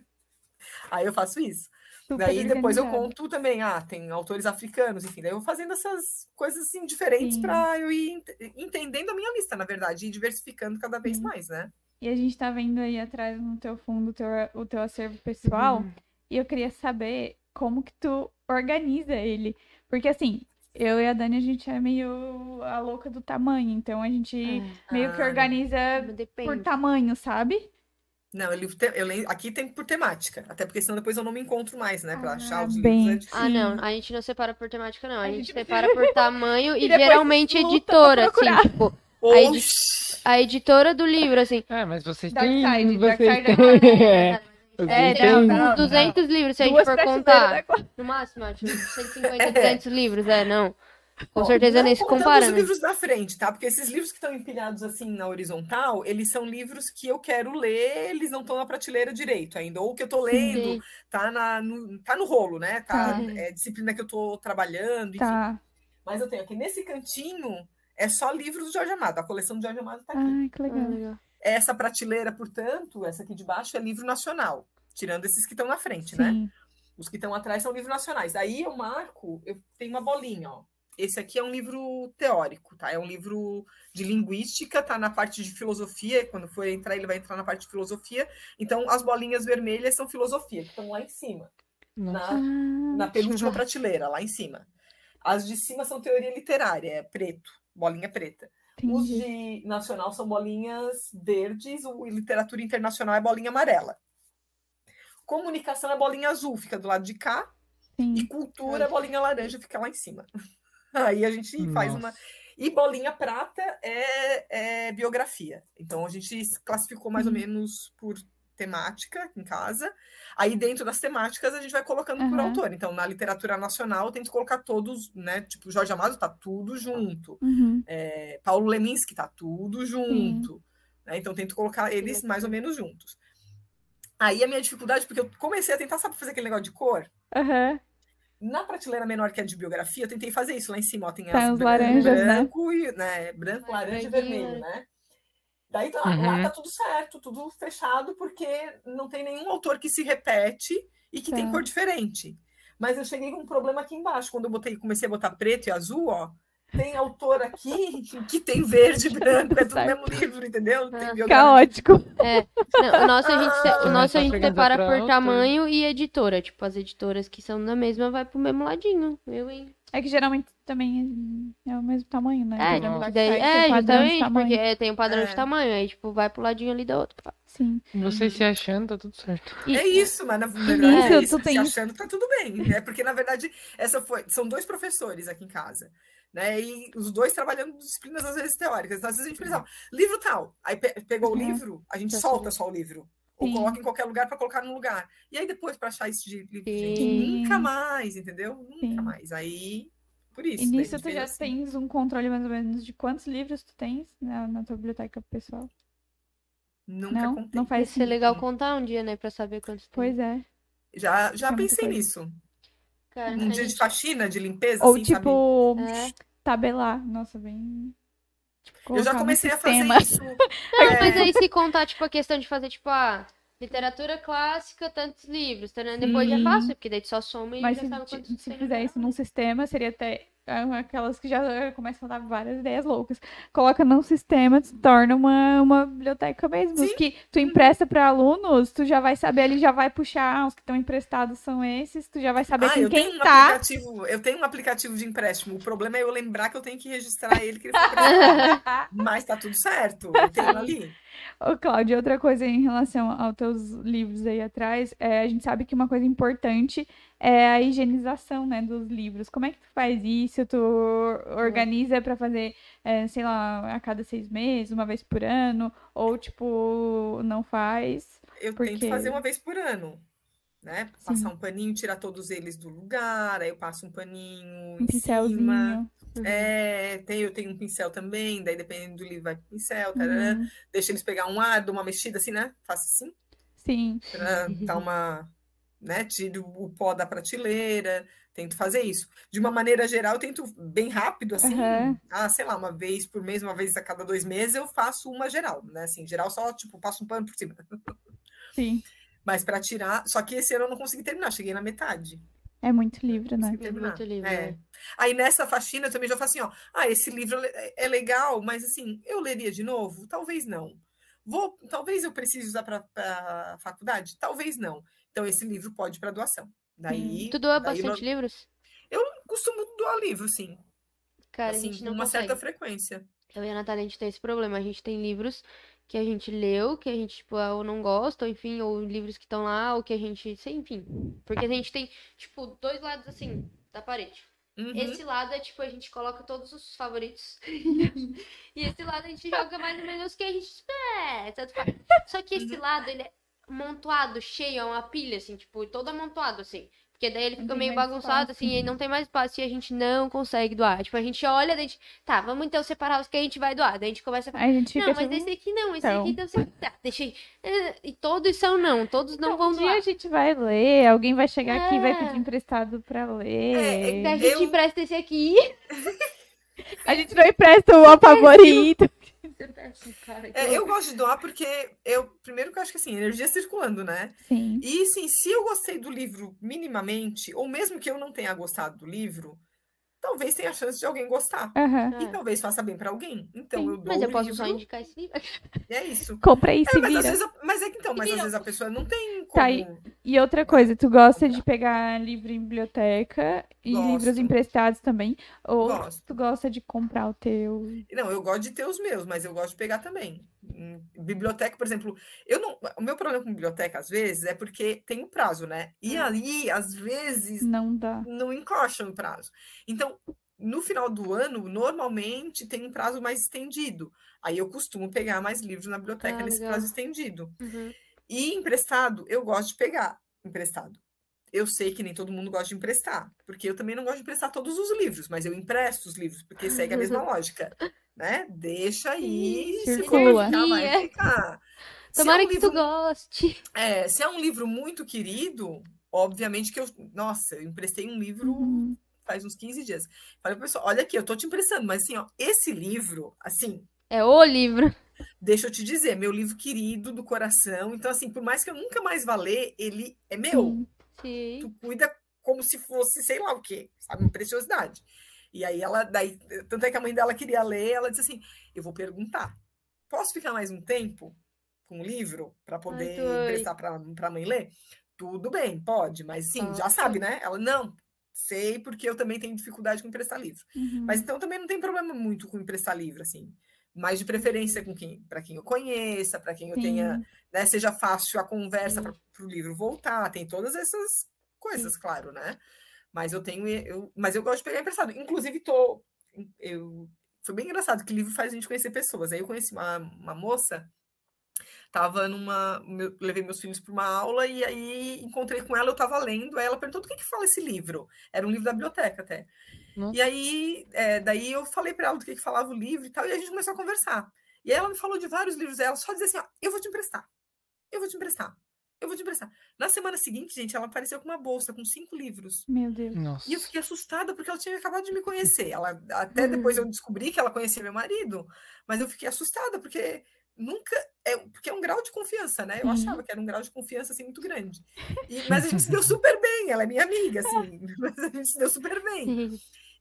Aí eu faço isso. Super Daí depois eu organizado. conto também, ah, tem autores africanos, enfim, daí eu vou fazendo essas coisas assim diferentes para eu ir ent- entendendo a minha lista, na verdade, e diversificando cada vez Sim. mais, né? E a gente tá vendo aí atrás no teu fundo o teu, o teu acervo pessoal. Uhum. E eu queria saber como que tu organiza ele. Porque assim, eu e a Dani, a gente é meio a louca do tamanho. Então a gente meio que Ah, organiza por tamanho, sabe? Não, eu, livro te- eu leio- aqui tem por temática, até porque senão depois eu não me encontro mais, né? Para Ah, achar os bem. livros é. Ah, não. A gente não separa por temática, não. A, A gente gente separa por tamanho e, E geralmente pra editora, assim, tipo, a, edi- a editora do livro, assim. É, mas vocês Dark têm. Side, Dark vocês Side é têm. É, É, têm- não, Uns não. 200 livros, se a gente Duas for contar. da qual- No máximo, acho, 150, 200 livros, é, não. Com Ó, certeza não nem se contando compara, os né? livros da frente, tá? Porque esses livros que estão empilhados assim na horizontal, eles são livros que eu quero ler, eles não estão na prateleira direito ainda. Ou que eu tô lendo, Sim. tá, na, no, tá no rolo, né? Tá, Tá. É disciplina que eu tô trabalhando, enfim. Tá. Mas eu tenho aqui nesse cantinho, é só livros do Jorge Amado. A coleção do Jorge Amado tá aqui. Ai, que Ah, legal. legal. Essa prateleira, portanto, essa aqui de baixo é livro nacional. Tirando esses que estão na frente, né? Sim. Os que estão atrás são livros nacionais. Aí eu marco, eu tenho uma bolinha, ó. Esse aqui é um livro teórico, tá? É um livro de linguística, tá na parte de filosofia. Quando for entrar, ele vai entrar na parte de filosofia. Então, as bolinhas vermelhas são filosofia, que estão lá em cima. Ah, na, na penúltima prateleira, lá em cima. As de cima são teoria literária, é preto, bolinha preta. Os entendi. de nacional são bolinhas verdes, o literatura internacional é bolinha amarela. Comunicação é bolinha azul, fica do lado de cá. E Sim. cultura, bolinha laranja fica lá em cima. Aí a gente faz uma. Nossa. E bolinha prata é, é biografia. Então a gente classificou mais ou Uhum. menos por temática em casa. Aí dentro das temáticas a gente vai colocando por Aham. autor. Então na literatura nacional eu tento colocar todos, né? Tipo Jorge Amado tá tudo junto. Uhum. É, Paulo Leminski tá tudo junto. né? Então tento colocar eles mais ou menos juntos. Aí a minha dificuldade, porque eu comecei a tentar, sabe, fazer aquele negócio de cor? Aham. Na prateleira menor que é de biografia, eu tentei fazer isso lá em cima, ó, tem Tá, as laranjas, né? branco e né, branco, laranja e vermelho, né? Daí tá, lá Uhum. tá tudo certo, tudo fechado, porque não tem nenhum autor que se repete e que tem Tá. cor diferente. Mas eu cheguei com um problema aqui embaixo, quando eu botei, comecei a botar preto e azul, ó, tem autor aqui que tem verde e branco, é tudo o Certo. mesmo livro, entendeu? Tem Ah. Caótico. Não, o nosso a gente, se- o Ah, nosso a gente separa por tamanho e editora. Tipo, as editoras que são da mesma vai pro mesmo ladinho. Eu, hein? É que geralmente também é o mesmo tamanho, né? É, que Dark daí, é, justamente, porque é, tem um padrão É. de tamanho. Aí, tipo, vai pro ladinho ali da outra. Sim. Vocês se achando, tá tudo certo. E- É isso, mas na verdade Nisso, é isso. Se achando tá tudo bem. É porque, na verdade, essa foi. São dois professores aqui em casa. Né? E os dois trabalhando disciplinas, às vezes, teóricas. Então, às vezes a gente pensava, livro tal. Aí pe- pegou o Uhum. livro, a gente Já solta só o livro. Ou coloca em qualquer lugar para colocar num lugar. E aí depois, para achar esse de livro, gente, nunca mais, entendeu? Nunca Sim. mais. Aí por isso. E nisso tu já assim. tens um controle mais ou menos de quantos livros tu tens na, na tua biblioteca pessoal? Nunca Não, contei. não faz ser legal contar um dia, né? Pra saber quantos tem. Pois é. Já, já É pensei nisso. Cara, Um dia de gente- faxina, de limpeza, Ou assim, sabe? tipo, É. tabelar. Nossa, bem. Tipo, Eu já comecei a fazer isso. Não, É, mas aí se contar, tipo, a questão de fazer, tipo, ah, literatura clássica, tantos livros, tá, né? Depois já é Sim. fácil, porque daí tu só soma e Mas já se, sabe quantos se tem fizer isso num sistema, seria até aquelas que já começam a dar várias ideias loucas. Coloca num sistema, se torna uma, uma biblioteca mesmo. Os Sim. que tu empresta para alunos, tu já vai saber, ele já vai puxar, os que estão emprestados são esses, tu já vai saber Ah, com eu tenho quem um tá. aplicativo, eu tenho um aplicativo de empréstimo. O problema é eu lembrar que eu tenho que registrar ele que ele foi. Mas tá tudo certo. Eu tenho ali. Ô, Cláudia, outra coisa em relação aos teus livros aí atrás, é, a gente sabe que uma coisa importante é a higienização, né, dos livros. Como é que tu faz isso? Tu organiza pra fazer, é, sei lá, a cada seis meses, uma vez por ano? Ou, tipo, não faz? Eu Porque- tento fazer uma vez por ano. Né? Passar um paninho, tirar todos eles do lugar, aí eu passo um paninho Um em cima. pincelzinho? É, tem, eu tenho um pincel também, daí dependendo do livro vai pro pincel, tarará. Uhum. deixa eles pegar um ar, dou uma mexida assim, né? Faço assim, Sim. pra dar uma, né? Tiro o pó da prateleira, tento fazer isso. De uma maneira geral, eu tento bem rápido, assim, Aham. ah, sei lá, uma vez por mês, uma vez a cada dois meses, eu faço uma geral, né? Assim, geral só, tipo, passo um pano por cima. Sim. Mas para tirar, só que esse ano eu não consegui terminar, cheguei na metade. É muito livro, né? Terminar. muito livro, É. né? Aí nessa faxina eu também já falo assim, ó, ah, esse livro é é legal, mas assim, eu leria de novo? Talvez não. Vou, talvez eu precise usar para faculdade? Talvez não. Então esse livro pode para doação. Daí, Tu doa daí bastante no- livros? costumo doar livro, sim. Cara, a assim, gente com não uma consegue. certa frequência. Eu e a Natália, a gente tem esse problema. A gente tem livros que a gente leu, que a gente, tipo, ou não gosta, ou enfim, ou livros que estão lá, ou que a gente, enfim. Porque a gente tem, tipo, dois lados assim, da parede. Uhum. Esse lado é, tipo, a gente coloca todos os favoritos. e esse lado a gente joga mais ou menos o que a gente. É, tanto faz. Só que esse lado, ele é amontoado, cheio, é uma pilha, assim, tipo, todo amontoado, assim. Porque daí ele Não fica meio bagunçado, espaço. assim, e não tem mais espaço e a gente não consegue doar. Tipo, a gente olha, daí a gente, tá, vamos então separar os que a gente vai doar. Daí a gente começa a falar, a gente fica não, mas tipo, esse aqui não, esse então. aqui deve ser. Tá, deixa aí. É, E todos são não, todos não vão um dia doar. a gente vai ler, alguém vai chegar aqui e vai É. pedir emprestado pra ler. É, a Eu- gente empresta esse aqui. A gente não empresta o favorito. É, eu gosto de doar porque eu, primeiro que eu acho que assim, energia circulando, né? Sim. E sim, se eu gostei do livro minimamente, ou mesmo que eu não tenha gostado do livro, talvez tenha chance de alguém gostar. Aham. E talvez faça bem para alguém. Então Sim, eu dou Mas eu o posso só livro, indicar esse livro. e é isso. Compra aí, se É, mas, vira. vezes a- mas é que então, mas às vezes a pessoa não tem. Tá aí. E outra coisa, tu gosta de pegar livro em biblioteca e Gosto. livros emprestados também? Ou Gosto. tu gosta de comprar o teu? Não, eu gosto de ter os meus, mas eu gosto de pegar também. Biblioteca, por exemplo, eu não. O meu problema com biblioteca, às vezes, é porque tem o prazo, né? E Hum. ali, às vezes, Não dá. não encoxam o prazo. Então, no final do ano, normalmente tem um prazo mais estendido. Aí eu costumo pegar mais livros na biblioteca Ah, nesse legal. prazo estendido. Uhum. E emprestado, eu gosto de pegar emprestado. Eu sei que nem todo mundo gosta de emprestar, porque eu também não gosto de emprestar todos os livros, mas eu empresto os livros, porque segue a mesma lógica, né? Deixa aí, se for Circula. ficar, vai Confia. ficar. Se é Tomara um que livro tu goste. é, se é um livro muito querido, obviamente que eu. Nossa, eu emprestei um livro Uhum. faz uns 15 dias. Falei, pessoal, olha aqui, eu tô te emprestando, mas assim, ó, esse livro, assim, É o livro. deixa eu te dizer, meu livro querido do coração. Então, assim, por mais que eu nunca mais vá ler, ele é meu. Sim. Tu cuida como se fosse, sei lá o quê, sabe? Uma preciosidade. E aí ela, daí, tanto é que a mãe dela queria ler, ela disse assim: eu vou perguntar, posso ficar mais um tempo com o livro para poder doido. emprestar para a mãe ler? Tudo bem, pode, mas sim, já sabe, né? Ela, não, sei, porque eu também tenho dificuldade com emprestar livro. Uhum. Mas então também não tem problema muito com emprestar livro, assim. Mas de preferência com quem, para quem eu conheça, para quem eu tenha, Sim. né, seja fácil a conversa Sim. para o livro voltar, tem todas essas coisas, claro, né? Mas eu tenho, eu, mas eu gosto de pegar emprestado. Inclusive, tô, eu, foi bem engraçado que livro faz a gente conhecer pessoas. Aí eu conheci uma, uma moça, tava numa, meu- levei meus filhos para uma aula e aí encontrei com ela, eu tava lendo, aí ela perguntou do que que fala esse livro. Era um livro da biblioteca até. Nossa. E aí, é, daí eu falei para ela do que, que falava o livro e tal, e a gente começou a conversar. E aí ela me falou de vários livros dela, só dizia assim, ó, eu vou te emprestar. Eu vou te emprestar. Eu vou te emprestar. Na semana seguinte, gente, ela apareceu com uma bolsa com cinco livros. Meu Deus. Nossa. E eu fiquei assustada porque ela tinha acabado de me conhecer. Ela, até depois eu descobri que ela conhecia meu marido, mas eu fiquei assustada porque nunca é porque é um grau de confiança, né? Eu Sim. achava que era um grau de confiança assim muito grande. E- mas a gente se deu super bem. Ela é minha amiga, assim. Mas a gente se deu super bem.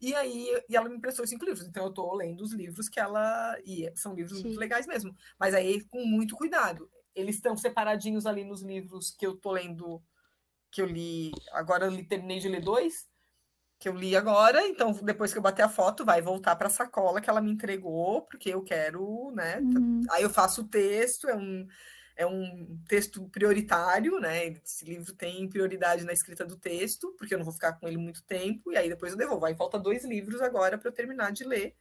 E aí, e ela me emprestou cinco livros. Então, eu tô lendo os livros que ela. E são livros Sim. muito legais mesmo. Mas aí, com muito cuidado. Eles estão separadinhos ali nos livros que eu tô lendo, que eu li. Agora eu li- terminei de ler dois, que eu li agora. Então, depois que eu bater a foto, vai voltar para a sacola que ela me entregou, porque eu quero, né? Uhum. Aí eu faço o texto, é um, é um texto prioritário, né? Esse livro tem prioridade na escrita do texto, porque eu não vou ficar com ele muito tempo, e aí depois eu devolvo. Aí falta dois livros agora para eu terminar de ler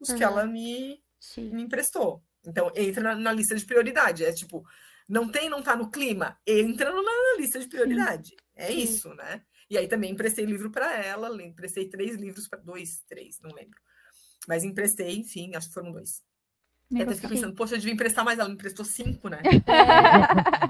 os que Aham. ela me, Sim. me emprestou. Então, entra na, na lista de prioridade. É tipo, não tem, não tá no clima, entra na, na lista de prioridade. É Sim. isso, né? E aí também emprestei livro para ela, emprestei três livros para dois, três, não lembro. Mas emprestei, enfim, acho que foram dois. Eu até fiquei pensando, poxa, eu devia emprestar mais, ela me emprestou cinco, né?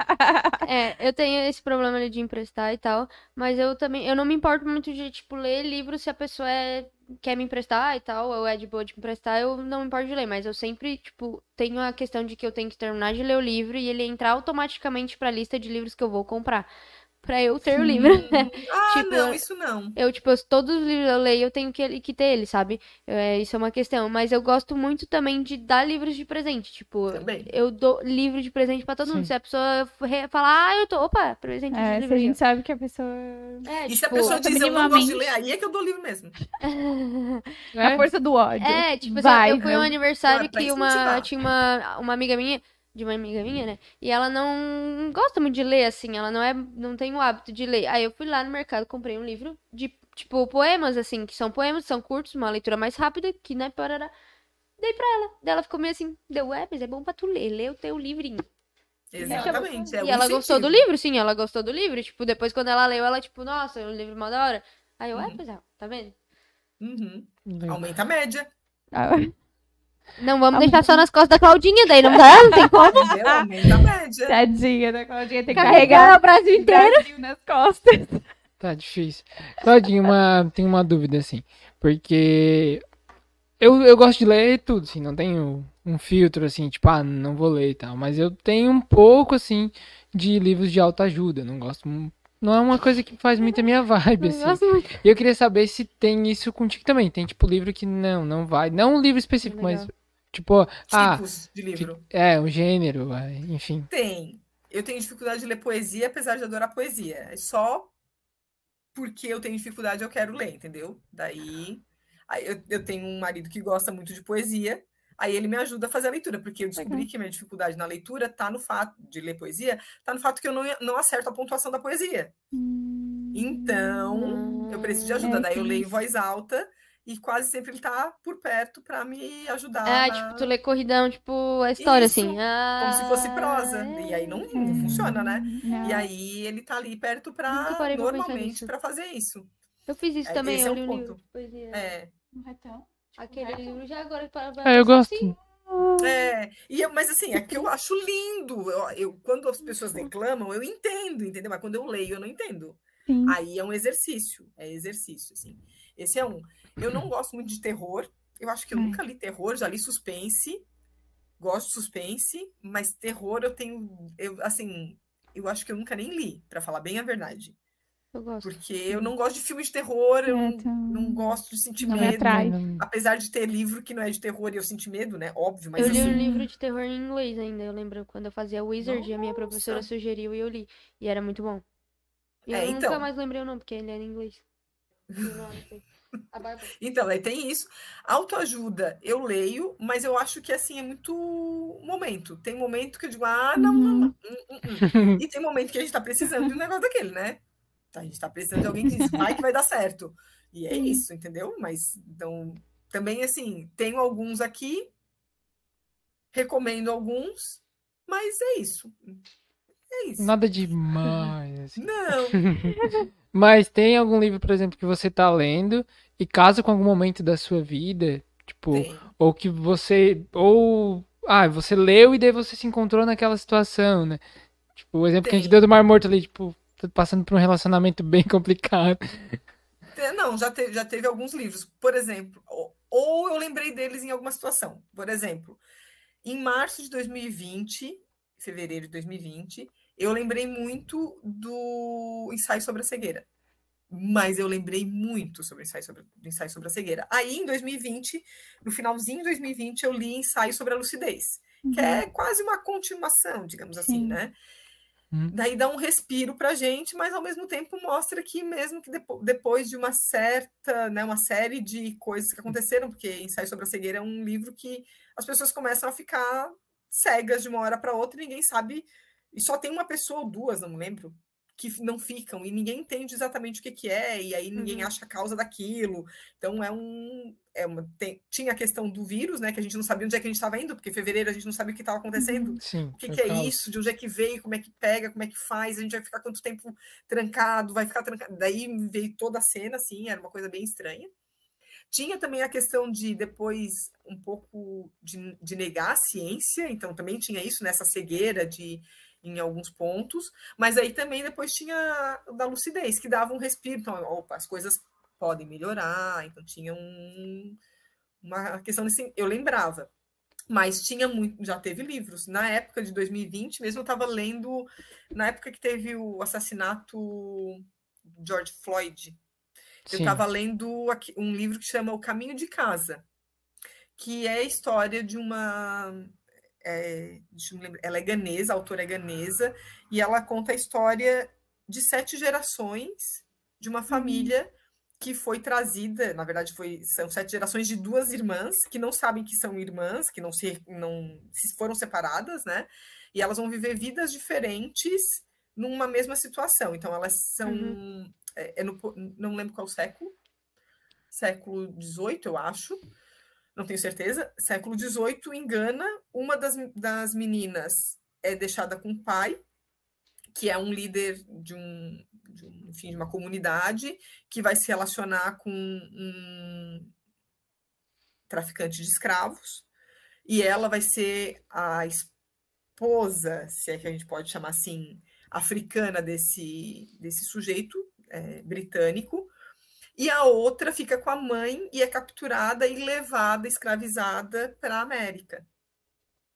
É, eu tenho esse problema ali de emprestar e tal, mas eu também, eu não me importo muito de, tipo, ler livro se a pessoa é, quer me emprestar e tal, ou é de boa de me emprestar, eu não me importo de ler, mas eu sempre, tipo, tenho a questão de que eu tenho que terminar de ler o livro e ele entrar automaticamente pra lista de livros que eu vou comprar, pra eu ter o livro. Ah, Tipo, não, isso não. Eu, tipo, eu- todos os livros que eu leio, eu tenho que, que ter ele, sabe? É, isso é uma questão. Mas eu gosto muito também de dar livros de presente. Tipo, Também. eu dou livro de presente pra todo mundo. Sim. Se a pessoa falar, ah, eu tô, opa, presente de É, se livro a gente sabe que a pessoa. É, E se a tipo, pessoa diz, eu não gosto de minimamente- ler, aí é que eu dou livro mesmo. A força do ódio. É, tipo, assim, Vai, eu fui um aniversário que uma, tinha uma, uma amiga minha, de uma amiga minha, né? E ela não gosta muito de ler, assim, ela não é, não tem o hábito de ler. Aí eu fui lá no mercado, comprei um livro de, tipo, poemas, assim, que são poemas, são curtos, uma leitura mais rápida, que, né, parará. Dei pra ela. Daí ela ficou meio assim, deu, é, mas é bom pra tu ler, lê o teu livrinho. Exatamente. É e ela gostou do livro, sim, ela gostou do livro. Tipo, depois quando ela leu, ela, tipo, nossa, o livro é mó da hora. Aí eu, é, Uhum. pois é, tá vendo? Uhum. Aumenta a média. Ah, Não vamos Ah, deixar só nas costas da Claudinha, daí não dá, não tem como. Entendeu? Aumenta a média. Tadinha da Claudinha, tem que Carregar carregar o Brasil o inteiro. Brasil nas costas. Tá difícil. Claudinho, uma, tem uma dúvida, assim. Porque eu, eu gosto de ler tudo, assim. Não tenho um filtro, assim, tipo, ah, não vou ler e tal. Mas eu tenho um pouco, assim, de livros de autoajuda. Não gosto. Não é uma coisa que faz muito a minha vibe, assim. E eu queria saber se tem isso contigo também. Tem, tipo, livro que não, não vai. Não um livro específico, mas, Tipo, ah, Tipos de livro. é, um gênero, é, enfim. Tem. Eu tenho dificuldade de ler poesia, apesar de adorar poesia. É só porque eu tenho dificuldade, eu quero ler, entendeu? Daí, aí eu, eu tenho um marido que gosta muito de poesia, aí ele me ajuda a fazer a leitura, porque eu descobri Legal. que a minha dificuldade na leitura tá no fato de ler poesia, tá no fato que eu não, não acerto a pontuação da poesia. Então, eu preciso de ajuda. É, Daí eu leio em voz alta e quase sempre ele tá por perto para me ajudar. Ah, na- tipo, tu lê corridão, tipo, a história, Isso, assim. Ah, Como se fosse prosa. E aí não, não funciona, né? Não. E aí ele tá ali perto pra normalmente para fazer isso. Eu fiz isso É, também, esse eu é li o um ponto. livro de poesia. É, Um retão? Tipo, Aquele um livro já agora para É, eu gosto. é. E eu, mas assim, é que eu acho lindo. Eu, eu- quando as pessoas declamam, eu entendo, entendeu? Mas quando eu leio, eu não entendo. Sim. Aí é um exercício, é exercício, assim. Esse é um. Eu não gosto muito de terror. Eu acho que eu É. nunca li terror, já li suspense. Gosto de suspense, mas terror eu tenho, eu assim, eu acho que eu nunca nem li, para falar bem a verdade. Eu gosto. Porque eu não gosto de filme de terror, eu É, não, então, não gosto de sentir não me medo. atrai. Apesar de ter livro que não é de terror e eu sentir medo, né? Óbvio, mas eu li assim, um livro de terror em inglês ainda, eu lembro quando eu fazia Wizard, a minha professora Nossa. sugeriu e eu li. E era muito bom. E É, eu nunca então. mais lembrei o nome, porque ele era em inglês. Então, aí tem isso. Autoajuda, eu leio, mas eu acho que assim é muito momento. Tem momento que eu digo, ah, não, não, não. hum, hum, hum. E tem momento que a gente tá precisando de um negócio daquele, né? A gente tá precisando de alguém que diz, vai que vai dar certo. E é isso, entendeu? Mas então, também assim, tenho alguns aqui, recomendo alguns, mas é isso. É isso. Nada demais, assim. Não, Mas tem algum livro, por exemplo, que você tá lendo e casa com algum momento da sua vida? Tipo, Tem. ou que você. Ou. Ah, você leu e daí você se encontrou naquela situação, né? Tipo, o exemplo que a gente Tem. deu do Mar Morto ali, tipo, tá passando por um relacionamento bem complicado. Não, já, te- já teve alguns livros. Por exemplo, ou, ou eu lembrei deles em alguma situação. Por exemplo, em março de 2020, fevereiro de 2020, eu lembrei muito do ensaio sobre a cegueira. Mas eu lembrei muito sobre o ensaio sobre, do ensaio sobre a cegueira. Aí, em 2020, no finalzinho de 2020, eu li ensaio sobre a lucidez, que é quase uma continuação, digamos assim, Sim. né? Hum. Daí dá um respiro pra gente, mas ao mesmo tempo mostra que mesmo que depo- depois de uma certa, né, uma série de coisas que aconteceram, porque Ensaio sobre a Cegueira é um livro que as pessoas começam a ficar cegas de uma hora para outra e ninguém sabe, e só tem uma pessoa ou duas, não me lembro, que não ficam e ninguém entende exatamente o que, que é, e aí ninguém Uhum. acha a causa daquilo. Então é um. É uma, tem- tinha a questão do vírus, né? Que a gente não sabia onde é que a gente estava indo, porque em fevereiro a gente não sabia o que estava acontecendo. Sim. O que, foi que é isso? De onde é que veio? Como é que pega? Como é que faz? A gente vai ficar quanto tempo trancado? Vai ficar trancado? Daí veio toda a cena, assim, era uma coisa bem estranha. Tinha também a questão de depois um pouco de, de negar a ciência, então também tinha isso nessa cegueira de em alguns pontos, mas aí também depois tinha da lucidez, que dava um respiro, então, opa, as coisas podem melhorar, então tinha um, uma questão assim, eu lembrava. Mas tinha muito, já teve livros. Na época de 2020, mesmo eu estava lendo, na época que teve o assassinato George Floyd, eu estava lendo aqui- um livro que chama O Caminho de Casa, que é a história de uma. É, lembrar, ela é ganesa, a autora é ganesa, e ela conta a história de sete gerações de uma família que foi trazida, na verdade, foi, são sete gerações de duas irmãs que não sabem que são irmãs, que não se, não se foram separadas, né? E elas vão viver vidas diferentes numa mesma situação. Então, elas são. É, é no, não lembro qual século. Século XVIII, eu acho. Não tenho certeza. Século XVIII, engana, uma das, das meninas é deixada com o pai, que é um líder de um, de um, enfim, de uma comunidade que vai se relacionar com um traficante de escravos, e ela vai ser a esposa, se é que a gente pode chamar assim, africana desse, desse sujeito é, britânico, e a outra fica com a mãe e é capturada e levada, escravizada para a América.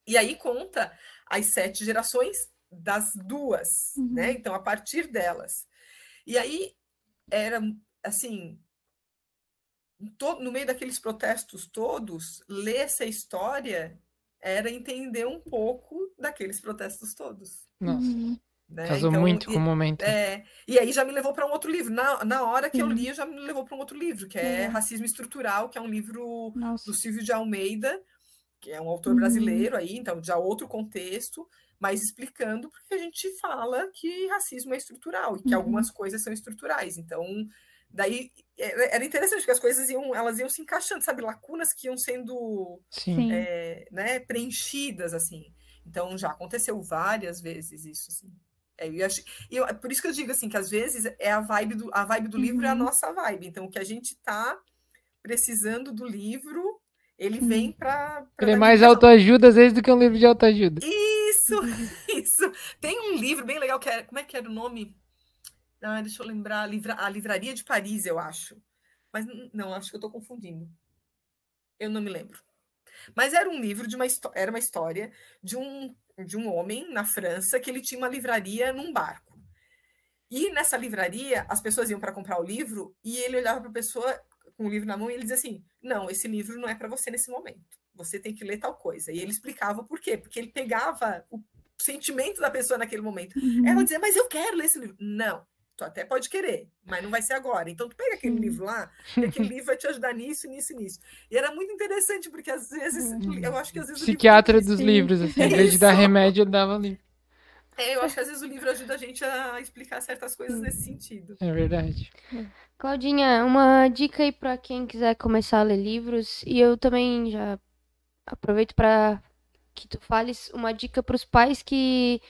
E aí conta as sete gerações das duas, Uhum. né? Então, a partir delas. E aí era assim, no meio daqueles protestos todos, ler essa história era entender um pouco daqueles protestos todos. Nossa, Uhum. Né? casou Então, muito e- com o momento. é, e aí já me levou para um outro livro. Na, na hora que eu Sim. li, já me levou para um outro livro, que é Legal. Racismo Estrutural, que é um livro Nossa. do Silvio de Almeida, que é um autor Uhum. brasileiro aí, então já outro contexto, mas explicando porque a gente fala que racismo é estrutural e que Uhum. algumas coisas são estruturais. Então, daí é- era interessante porque as coisas iam, elas iam se encaixando, sabe, lacunas que iam sendo é, né, preenchidas assim. Então já aconteceu várias vezes isso assim. É, eu acho, e eu- por isso que eu digo assim que às vezes é a vibe do a vibe do livro é a Uhum. nossa vibe. Então o que a gente tá precisando do livro, ele vem para Ele é mais autoajuda às vezes do que um livro de autoajuda. Isso, isso. Tem um livro bem legal que é, como é que era o nome? Ah, deixa eu lembrar, livra, a Livraria de Paris, eu acho. Mas não, acho que eu estou confundindo. Eu não me lembro. Mas era um livro de uma era uma história de um de um homem na França que ele tinha uma livraria num barco. E nessa livraria, as pessoas iam para comprar o livro e ele olhava para a pessoa com o livro na mão e ele dizia assim: "Não, esse livro não é para você nesse momento. Você tem que ler tal coisa". E ele explicava por quê? Porque ele pegava o sentimento da pessoa naquele momento. Uhum. Ela dizia: "Mas eu quero ler esse livro". Não, tu até pode querer, mas não vai ser agora. Então tu pega aquele livro lá, que aquele livro vai te ajudar nisso, nisso e nisso. E era muito interessante porque às vezes eu acho que às vezes livro Psiquiatra tem dos Sim. livros, assim, em vez de dar remédio, ele dava livro. É, eu acho que às vezes o livro ajuda a gente a explicar certas coisas nesse sentido. É verdade. Claudinha, uma dica aí pra quem quiser começar a ler livros. E eu também já aproveito pra que tu fales uma dica pros pais que,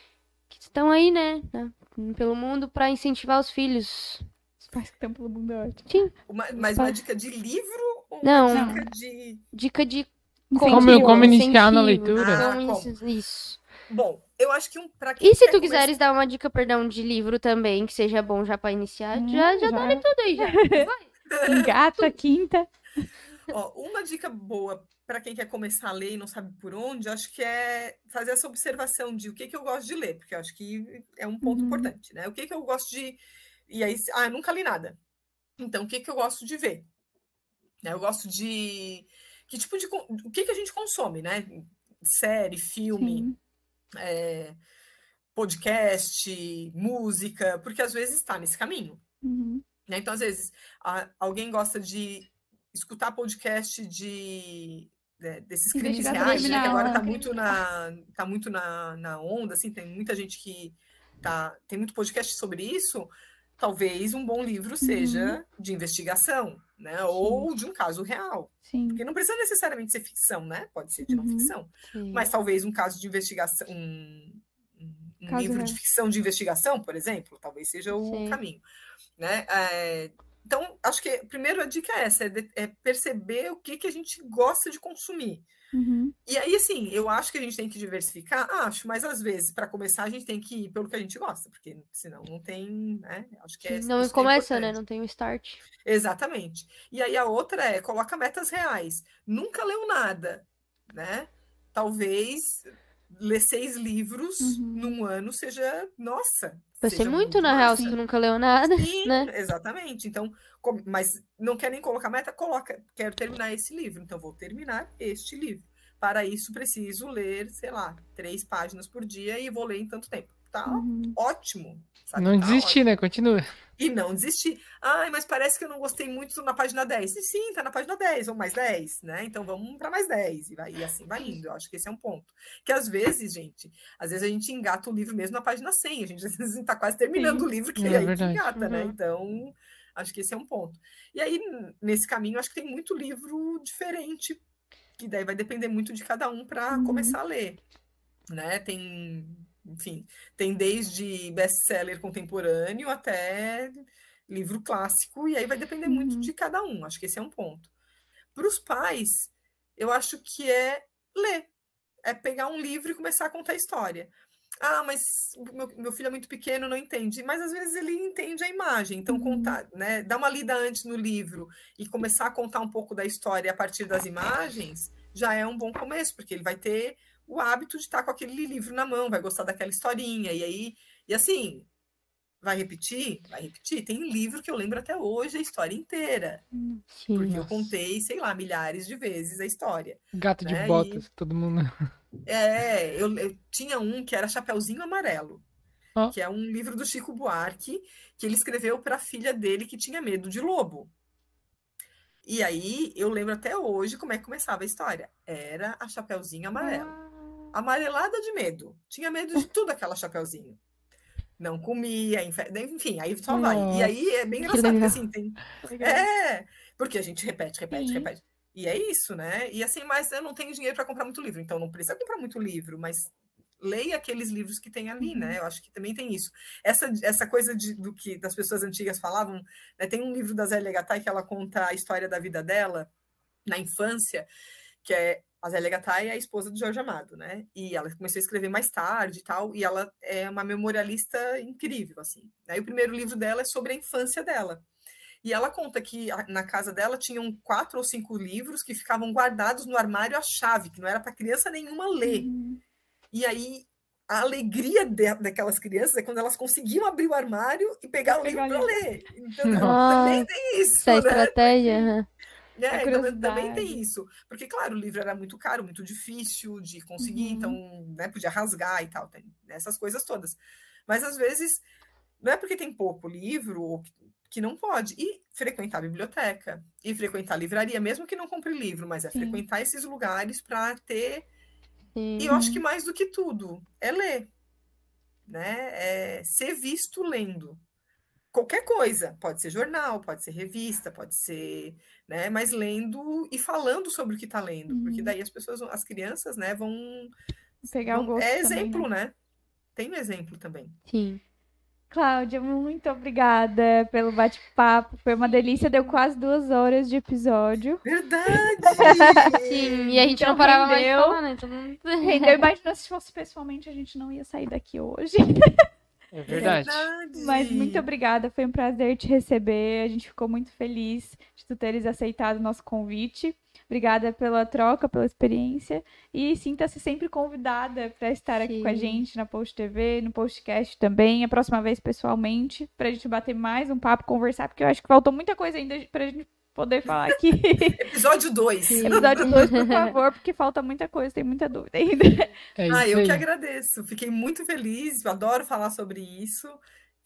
que estão aí, né, né, pelo mundo pra incentivar os filhos. Pais que estão pelo mundo é ótimo. Uma, mas uma dica de livro ou Não. uma dica de. Dica de Como, Incentivo. como iniciar na incentivo. leitura? Ah, Como isso- Isso. Bom, eu acho que um. Pra quem E se tu começar- quiseres dar uma dica, perdão, de livro também, que seja bom já pra iniciar, Hum, já, já já. dá tudo aí, já. Vai. Engata, quinta. Ó, uma dica boa para quem quer começar a ler e não sabe por onde, acho que é fazer essa observação de o que, que eu gosto de ler, porque eu acho que é um ponto Uhum. importante, né? O que, que eu gosto de. E aí, ah, eu nunca li nada. Então, o que, que eu gosto de ver? Né, Eu gosto de. Que tipo de. O que, que a gente consome, né? Série, filme, é, podcast, música, porque às vezes está nesse caminho. Uhum. né? Então, às vezes, a- alguém gosta de escutar podcast de- desses crimes reais, né? Que agora criminal, tá né? muito na, tá muito na, na onda, assim, tem muita gente que tá, tem muito podcast sobre isso. Talvez um bom livro seja de investigação, né? Ou de um caso real. Sim. Porque não precisa necessariamente ser ficção, né? Pode ser de não Uhum. ficção. Sim. Mas talvez um caso de investigação, um, um- livro de real. ficção de investigação, por exemplo, talvez seja o Sim. caminho, né? É, então, acho que primeiro a dica é essa, é, de- é perceber o que, que a gente gosta de consumir. Uhum. E aí, assim, eu acho que a gente tem que diversificar, acho, mas às vezes, para começar, a gente tem que ir pelo que a gente gosta, porque senão não tem, né? Acho que é, não é começa, né? importante. Não tem um start. Exatamente. E aí a outra é coloca metas reais. Nunca leu nada, né? Talvez ler seis livros Uhum. num ano seja, nossa, Seja muito, na real, massa. tu nunca leu nada. Sim, né? exatamente. Então, mas não quer nem colocar meta, coloca. Quero terminar esse livro, então vou terminar este livro. Para isso preciso ler, sei lá, três páginas por dia e vou ler em tanto tempo. Tá Uhum. ótimo. sabe? Não Tá desistir, né? Continua. e não desistir. Ai, mas parece que eu não gostei muito na página 10. E sim, tá na página 10, ou mais 10, né? Então vamos para mais 10. E, vai, e assim vai indo. Eu acho que esse é um ponto. Que às vezes, gente, às vezes a gente engata o livro mesmo na página 100. A gente às vezes tá quase terminando Sim. o livro, que É aí que verdade. engata, né? Uhum. Então, acho que esse é um ponto. E aí, nesse caminho, acho que tem muito livro diferente, que daí vai depender muito de cada um para Uhum. começar a ler. Né? Tem, enfim, tem desde best-seller contemporâneo até livro clássico, e aí vai depender muito Uhum. de cada um. Acho que esse é um ponto. Para os pais, eu acho que é ler, é pegar um livro e começar a contar a história. Ah, mas meu, meu filho é muito pequeno, não entende. Mas às vezes ele entende a imagem. Então, Uhum. contar, né? Dar uma lida antes no livro e começar a contar um pouco da história a partir das imagens já é um bom começo, porque ele vai ter o hábito de estar com aquele livro na mão, vai gostar daquela historinha, e aí, e assim, vai repetir? Vai repetir. Tem livro que eu lembro até hoje a história inteira, Sim. porque eu Nossa. contei, sei lá, milhares de vezes a história. Gato de Né, e- botas, todo mundo. É, eu, eu tinha um que era Chapeuzinho Amarelo, Ó. que é um livro do Chico Buarque, que ele escreveu para a filha dele que tinha medo de lobo. E aí eu lembro até hoje como é que começava a história. Era a Chapeuzinho Amarelo. Ah, Amarelada de medo. Tinha medo de tudo aquela Chapeuzinho. Não comia, enfim, aí só vai. E aí é bem engraçado, porque assim, tem, é, porque a gente repete, repete, Sim. repete. E é isso, né? E assim, mas eu não tenho dinheiro para comprar muito livro, então não precisa comprar muito livro, mas leia aqueles livros que tem ali, Uhum. né? Eu acho que também tem isso. Essa, essa coisa de- do que das pessoas antigas falavam, né? Tem um livro da Zélia Gattai que ela conta a história da vida dela na infância, que é a Zélia Gattai é a esposa do Jorge Amado, né? E ela começou a escrever mais tarde e tal, e ela é uma memorialista incrível, assim. Aí o primeiro livro dela é sobre a infância dela. E ela conta que na casa dela tinham quatro ou cinco livros que ficavam guardados no armário à chave, que não era para criança nenhuma ler. Uhum. E aí a alegria de- daquelas crianças é quando elas conseguiam abrir o armário e pegar o livro para ler. Então, Nossa. também tem isso, Essa é né? estratégia. É, A então, também curiosidade. tem isso. Porque, claro, o livro era muito caro, muito difícil de conseguir, Uhum. então né, podia rasgar e tal, tem essas coisas todas. Mas às vezes, não é porque tem pouco livro ou que- que não pode. E frequentar a biblioteca, e frequentar a livraria, mesmo que não compre livro, mas é Sim. frequentar esses lugares para ter. Sim. E eu acho que mais do que tudo é ler, né? É ser visto lendo. Qualquer coisa, pode ser jornal, pode ser revista, pode ser, né? Mas lendo e falando sobre o que está lendo, porque Uhum. daí as pessoas, as crianças, né, vão, Pegar o vão- gosto é também, exemplo, né? né? Tem um exemplo também. Sim. Cláudia, muito obrigada pelo bate-papo. Foi uma delícia, deu quase duas horas de episódio. Verdade! Sim, e a gente Então não parava mais de rendeu. falar, né? Todo mundo... Rendeu, imagina se fosse pessoalmente, a gente não ia sair daqui hoje. É verdade. Mas muito obrigada, foi um prazer te receber. A gente ficou muito feliz de tu teres aceitado o nosso convite. Obrigada pela troca, pela experiência. E sinta-se sempre convidada para estar aqui com a Sim. gente na Post TV, no Postcast também. A próxima vez pessoalmente, para a gente bater mais um papo, conversar, porque eu acho que faltou muita coisa ainda para a gente poder falar aqui. Episódio 2. Episódio 2, por favor, porque falta muita coisa, tem muita dúvida ainda. É Ah, eu aí. que agradeço. Fiquei muito feliz, eu adoro falar sobre isso.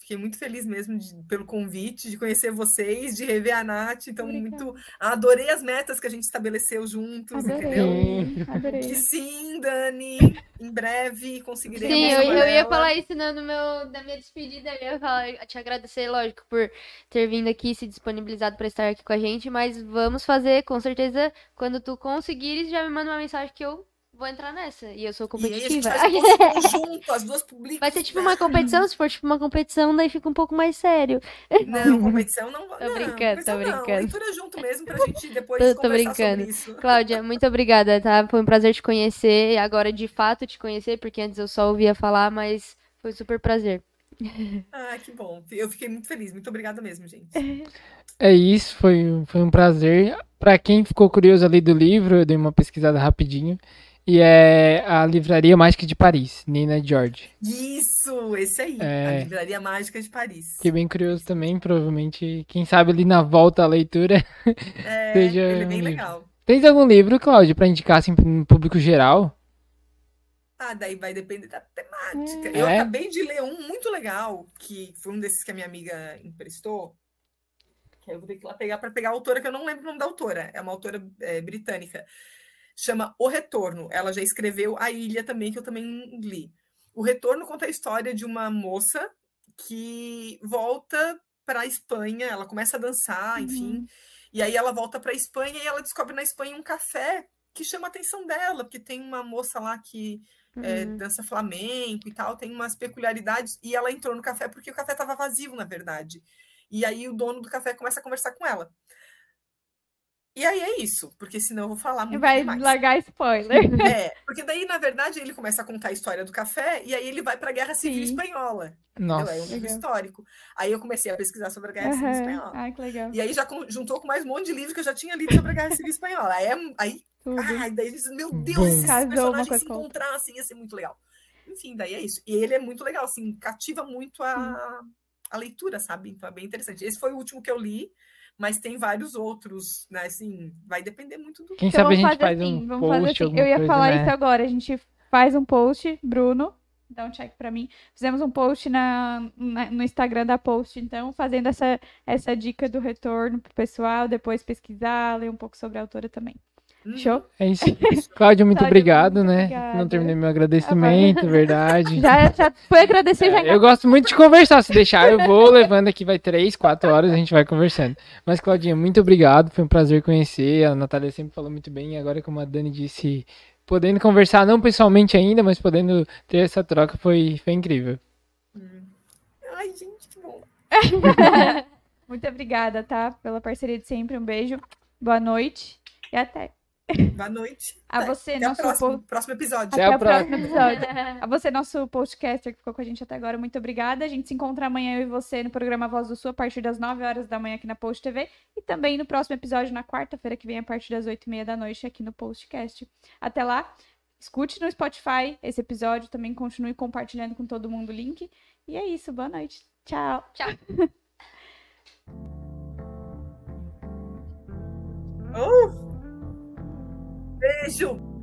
Fiquei muito feliz mesmo de- pelo convite, de conhecer vocês, de rever a Nath. Então, Obrigada. muito. Adorei as metas que a gente estabeleceu juntos, entendeu? Adorei, Que adorei. sim, Dani, em breve conseguiremos. Sim, eu, eu ia falar isso no, no meu, na minha despedida. Eu ia falar, te agradecer, lógico, por ter vindo aqui, se disponibilizado para estar aqui com a gente. Mas vamos fazer, com certeza, quando tu conseguires, já me manda uma mensagem que eu vou entrar nessa. E eu sou E aí a gente competitiva. faz um post conjunto, as duas publicam. Vai ser tipo uma competição, se for tipo uma competição, daí fica um pouco mais sério. Não, competição não. Tô não, brincando, tô não. brincando. Leitura junto mesmo pra gente depois Tô- tô brincando. sobre isso. Cláudia, muito obrigada, tá? Foi um prazer te conhecer. e Agora, de fato, te conhecer, porque antes eu só ouvia falar, mas foi super prazer. Ah, que bom. Eu fiquei muito feliz. Muito obrigada mesmo, gente. É isso, foi, foi um prazer. Pra quem ficou curioso ali do livro, eu dei uma pesquisada rapidinho. E é a Livraria Mágica de Paris, Nina George. Isso, esse aí. É. A Livraria Mágica de Paris. Fiquei bem curioso também, provavelmente, quem sabe ali na volta à leitura. É, seja ele é um bem livro. legal. Tens algum livro, Cláudio, pra indicar assim no público geral? Ah, daí vai depender da temática. É. Eu acabei de ler um muito legal, que foi um desses que a minha amiga emprestou. Que eu vou ter que ir lá pegar para pegar a autora, que eu não lembro o nome da autora. É uma autora é, britânica. Chama O Retorno. Ela já escreveu A Ilha também, que eu também li. O Retorno conta a história de uma moça que volta para a Espanha. Ela começa a dançar, enfim. E aí ela volta para a Espanha e ela descobre na Espanha um café que chama a atenção dela, porque tem uma moça lá que é, Uhum. dança flamenco e tal, tem umas peculiaridades. E ela entrou no café porque o café estava vazio, na verdade. E aí o dono do café começa a conversar com ela. E aí é isso, porque senão eu vou falar muito Vai demais. largar spoiler. É, porque daí, na verdade, ele começa a contar a história do café e aí ele vai para a Guerra Civil Sim. Espanhola. Nossa. Ela é um livro histórico. Aí eu comecei a pesquisar sobre a Guerra Civil Aham. Espanhola. Ai, que legal. E aí já juntou com mais um monte de livro que eu já tinha lido sobre a Guerra Civil Espanhola. Aí, é- aí. Ai, daí diz, meu Deus, Bom. esses personagens se com a outra. encontrassem, ia ser muito legal. Enfim, daí é isso. E ele é muito legal, assim, cativa muito a, a leitura, sabe? Então é bem interessante. Esse foi o último que eu li, mas tem vários outros, né? Assim, vai depender muito do. Quem Então sabe a vamos gente fazer faz assim, um vamos fazer post, assim. alguma Eu ia coisa, falar né? isso agora. A gente faz um post, Bruno, dá um check pra mim. Fizemos um post na, na- no Instagram da post, então, fazendo essa, essa dica do retorno pro pessoal, depois pesquisar, ler um pouco sobre a autora também. Show? É isso. Cláudio, muito Cláudio, obrigado, muito né? obrigada. Não terminei meu agradecimento, verdade. Já, já foi agradecer, já É, eu gosto muito de conversar. Se deixar, eu vou levando aqui, vai três, quatro horas, a gente vai conversando. Mas, Claudinha, muito obrigado. Foi um prazer conhecer. A Natália sempre falou muito bem. E agora, como a Dani disse, podendo conversar, não pessoalmente ainda, mas podendo ter essa troca, foi, foi incrível. Ai, gente, que bom. Muito obrigada, tá? Pela parceria de sempre. Um beijo. Boa noite e até. Boa noite. A você, Até nosso próximo, povo. próximo episódio. Até Até o próximo episódio. A você, nosso podcaster que ficou com a gente até agora, muito obrigada. A gente se encontra amanhã eu e você no programa Voz do Sul a partir das 9 horas da manhã aqui na Post TV e também no próximo episódio na quarta-feira que vem a partir das 8 e meia da noite aqui no Postcast. Até lá, escute no Spotify esse episódio, também continue compartilhando com todo mundo o link. E é isso, boa noite. Tchau. Uh! Beijo!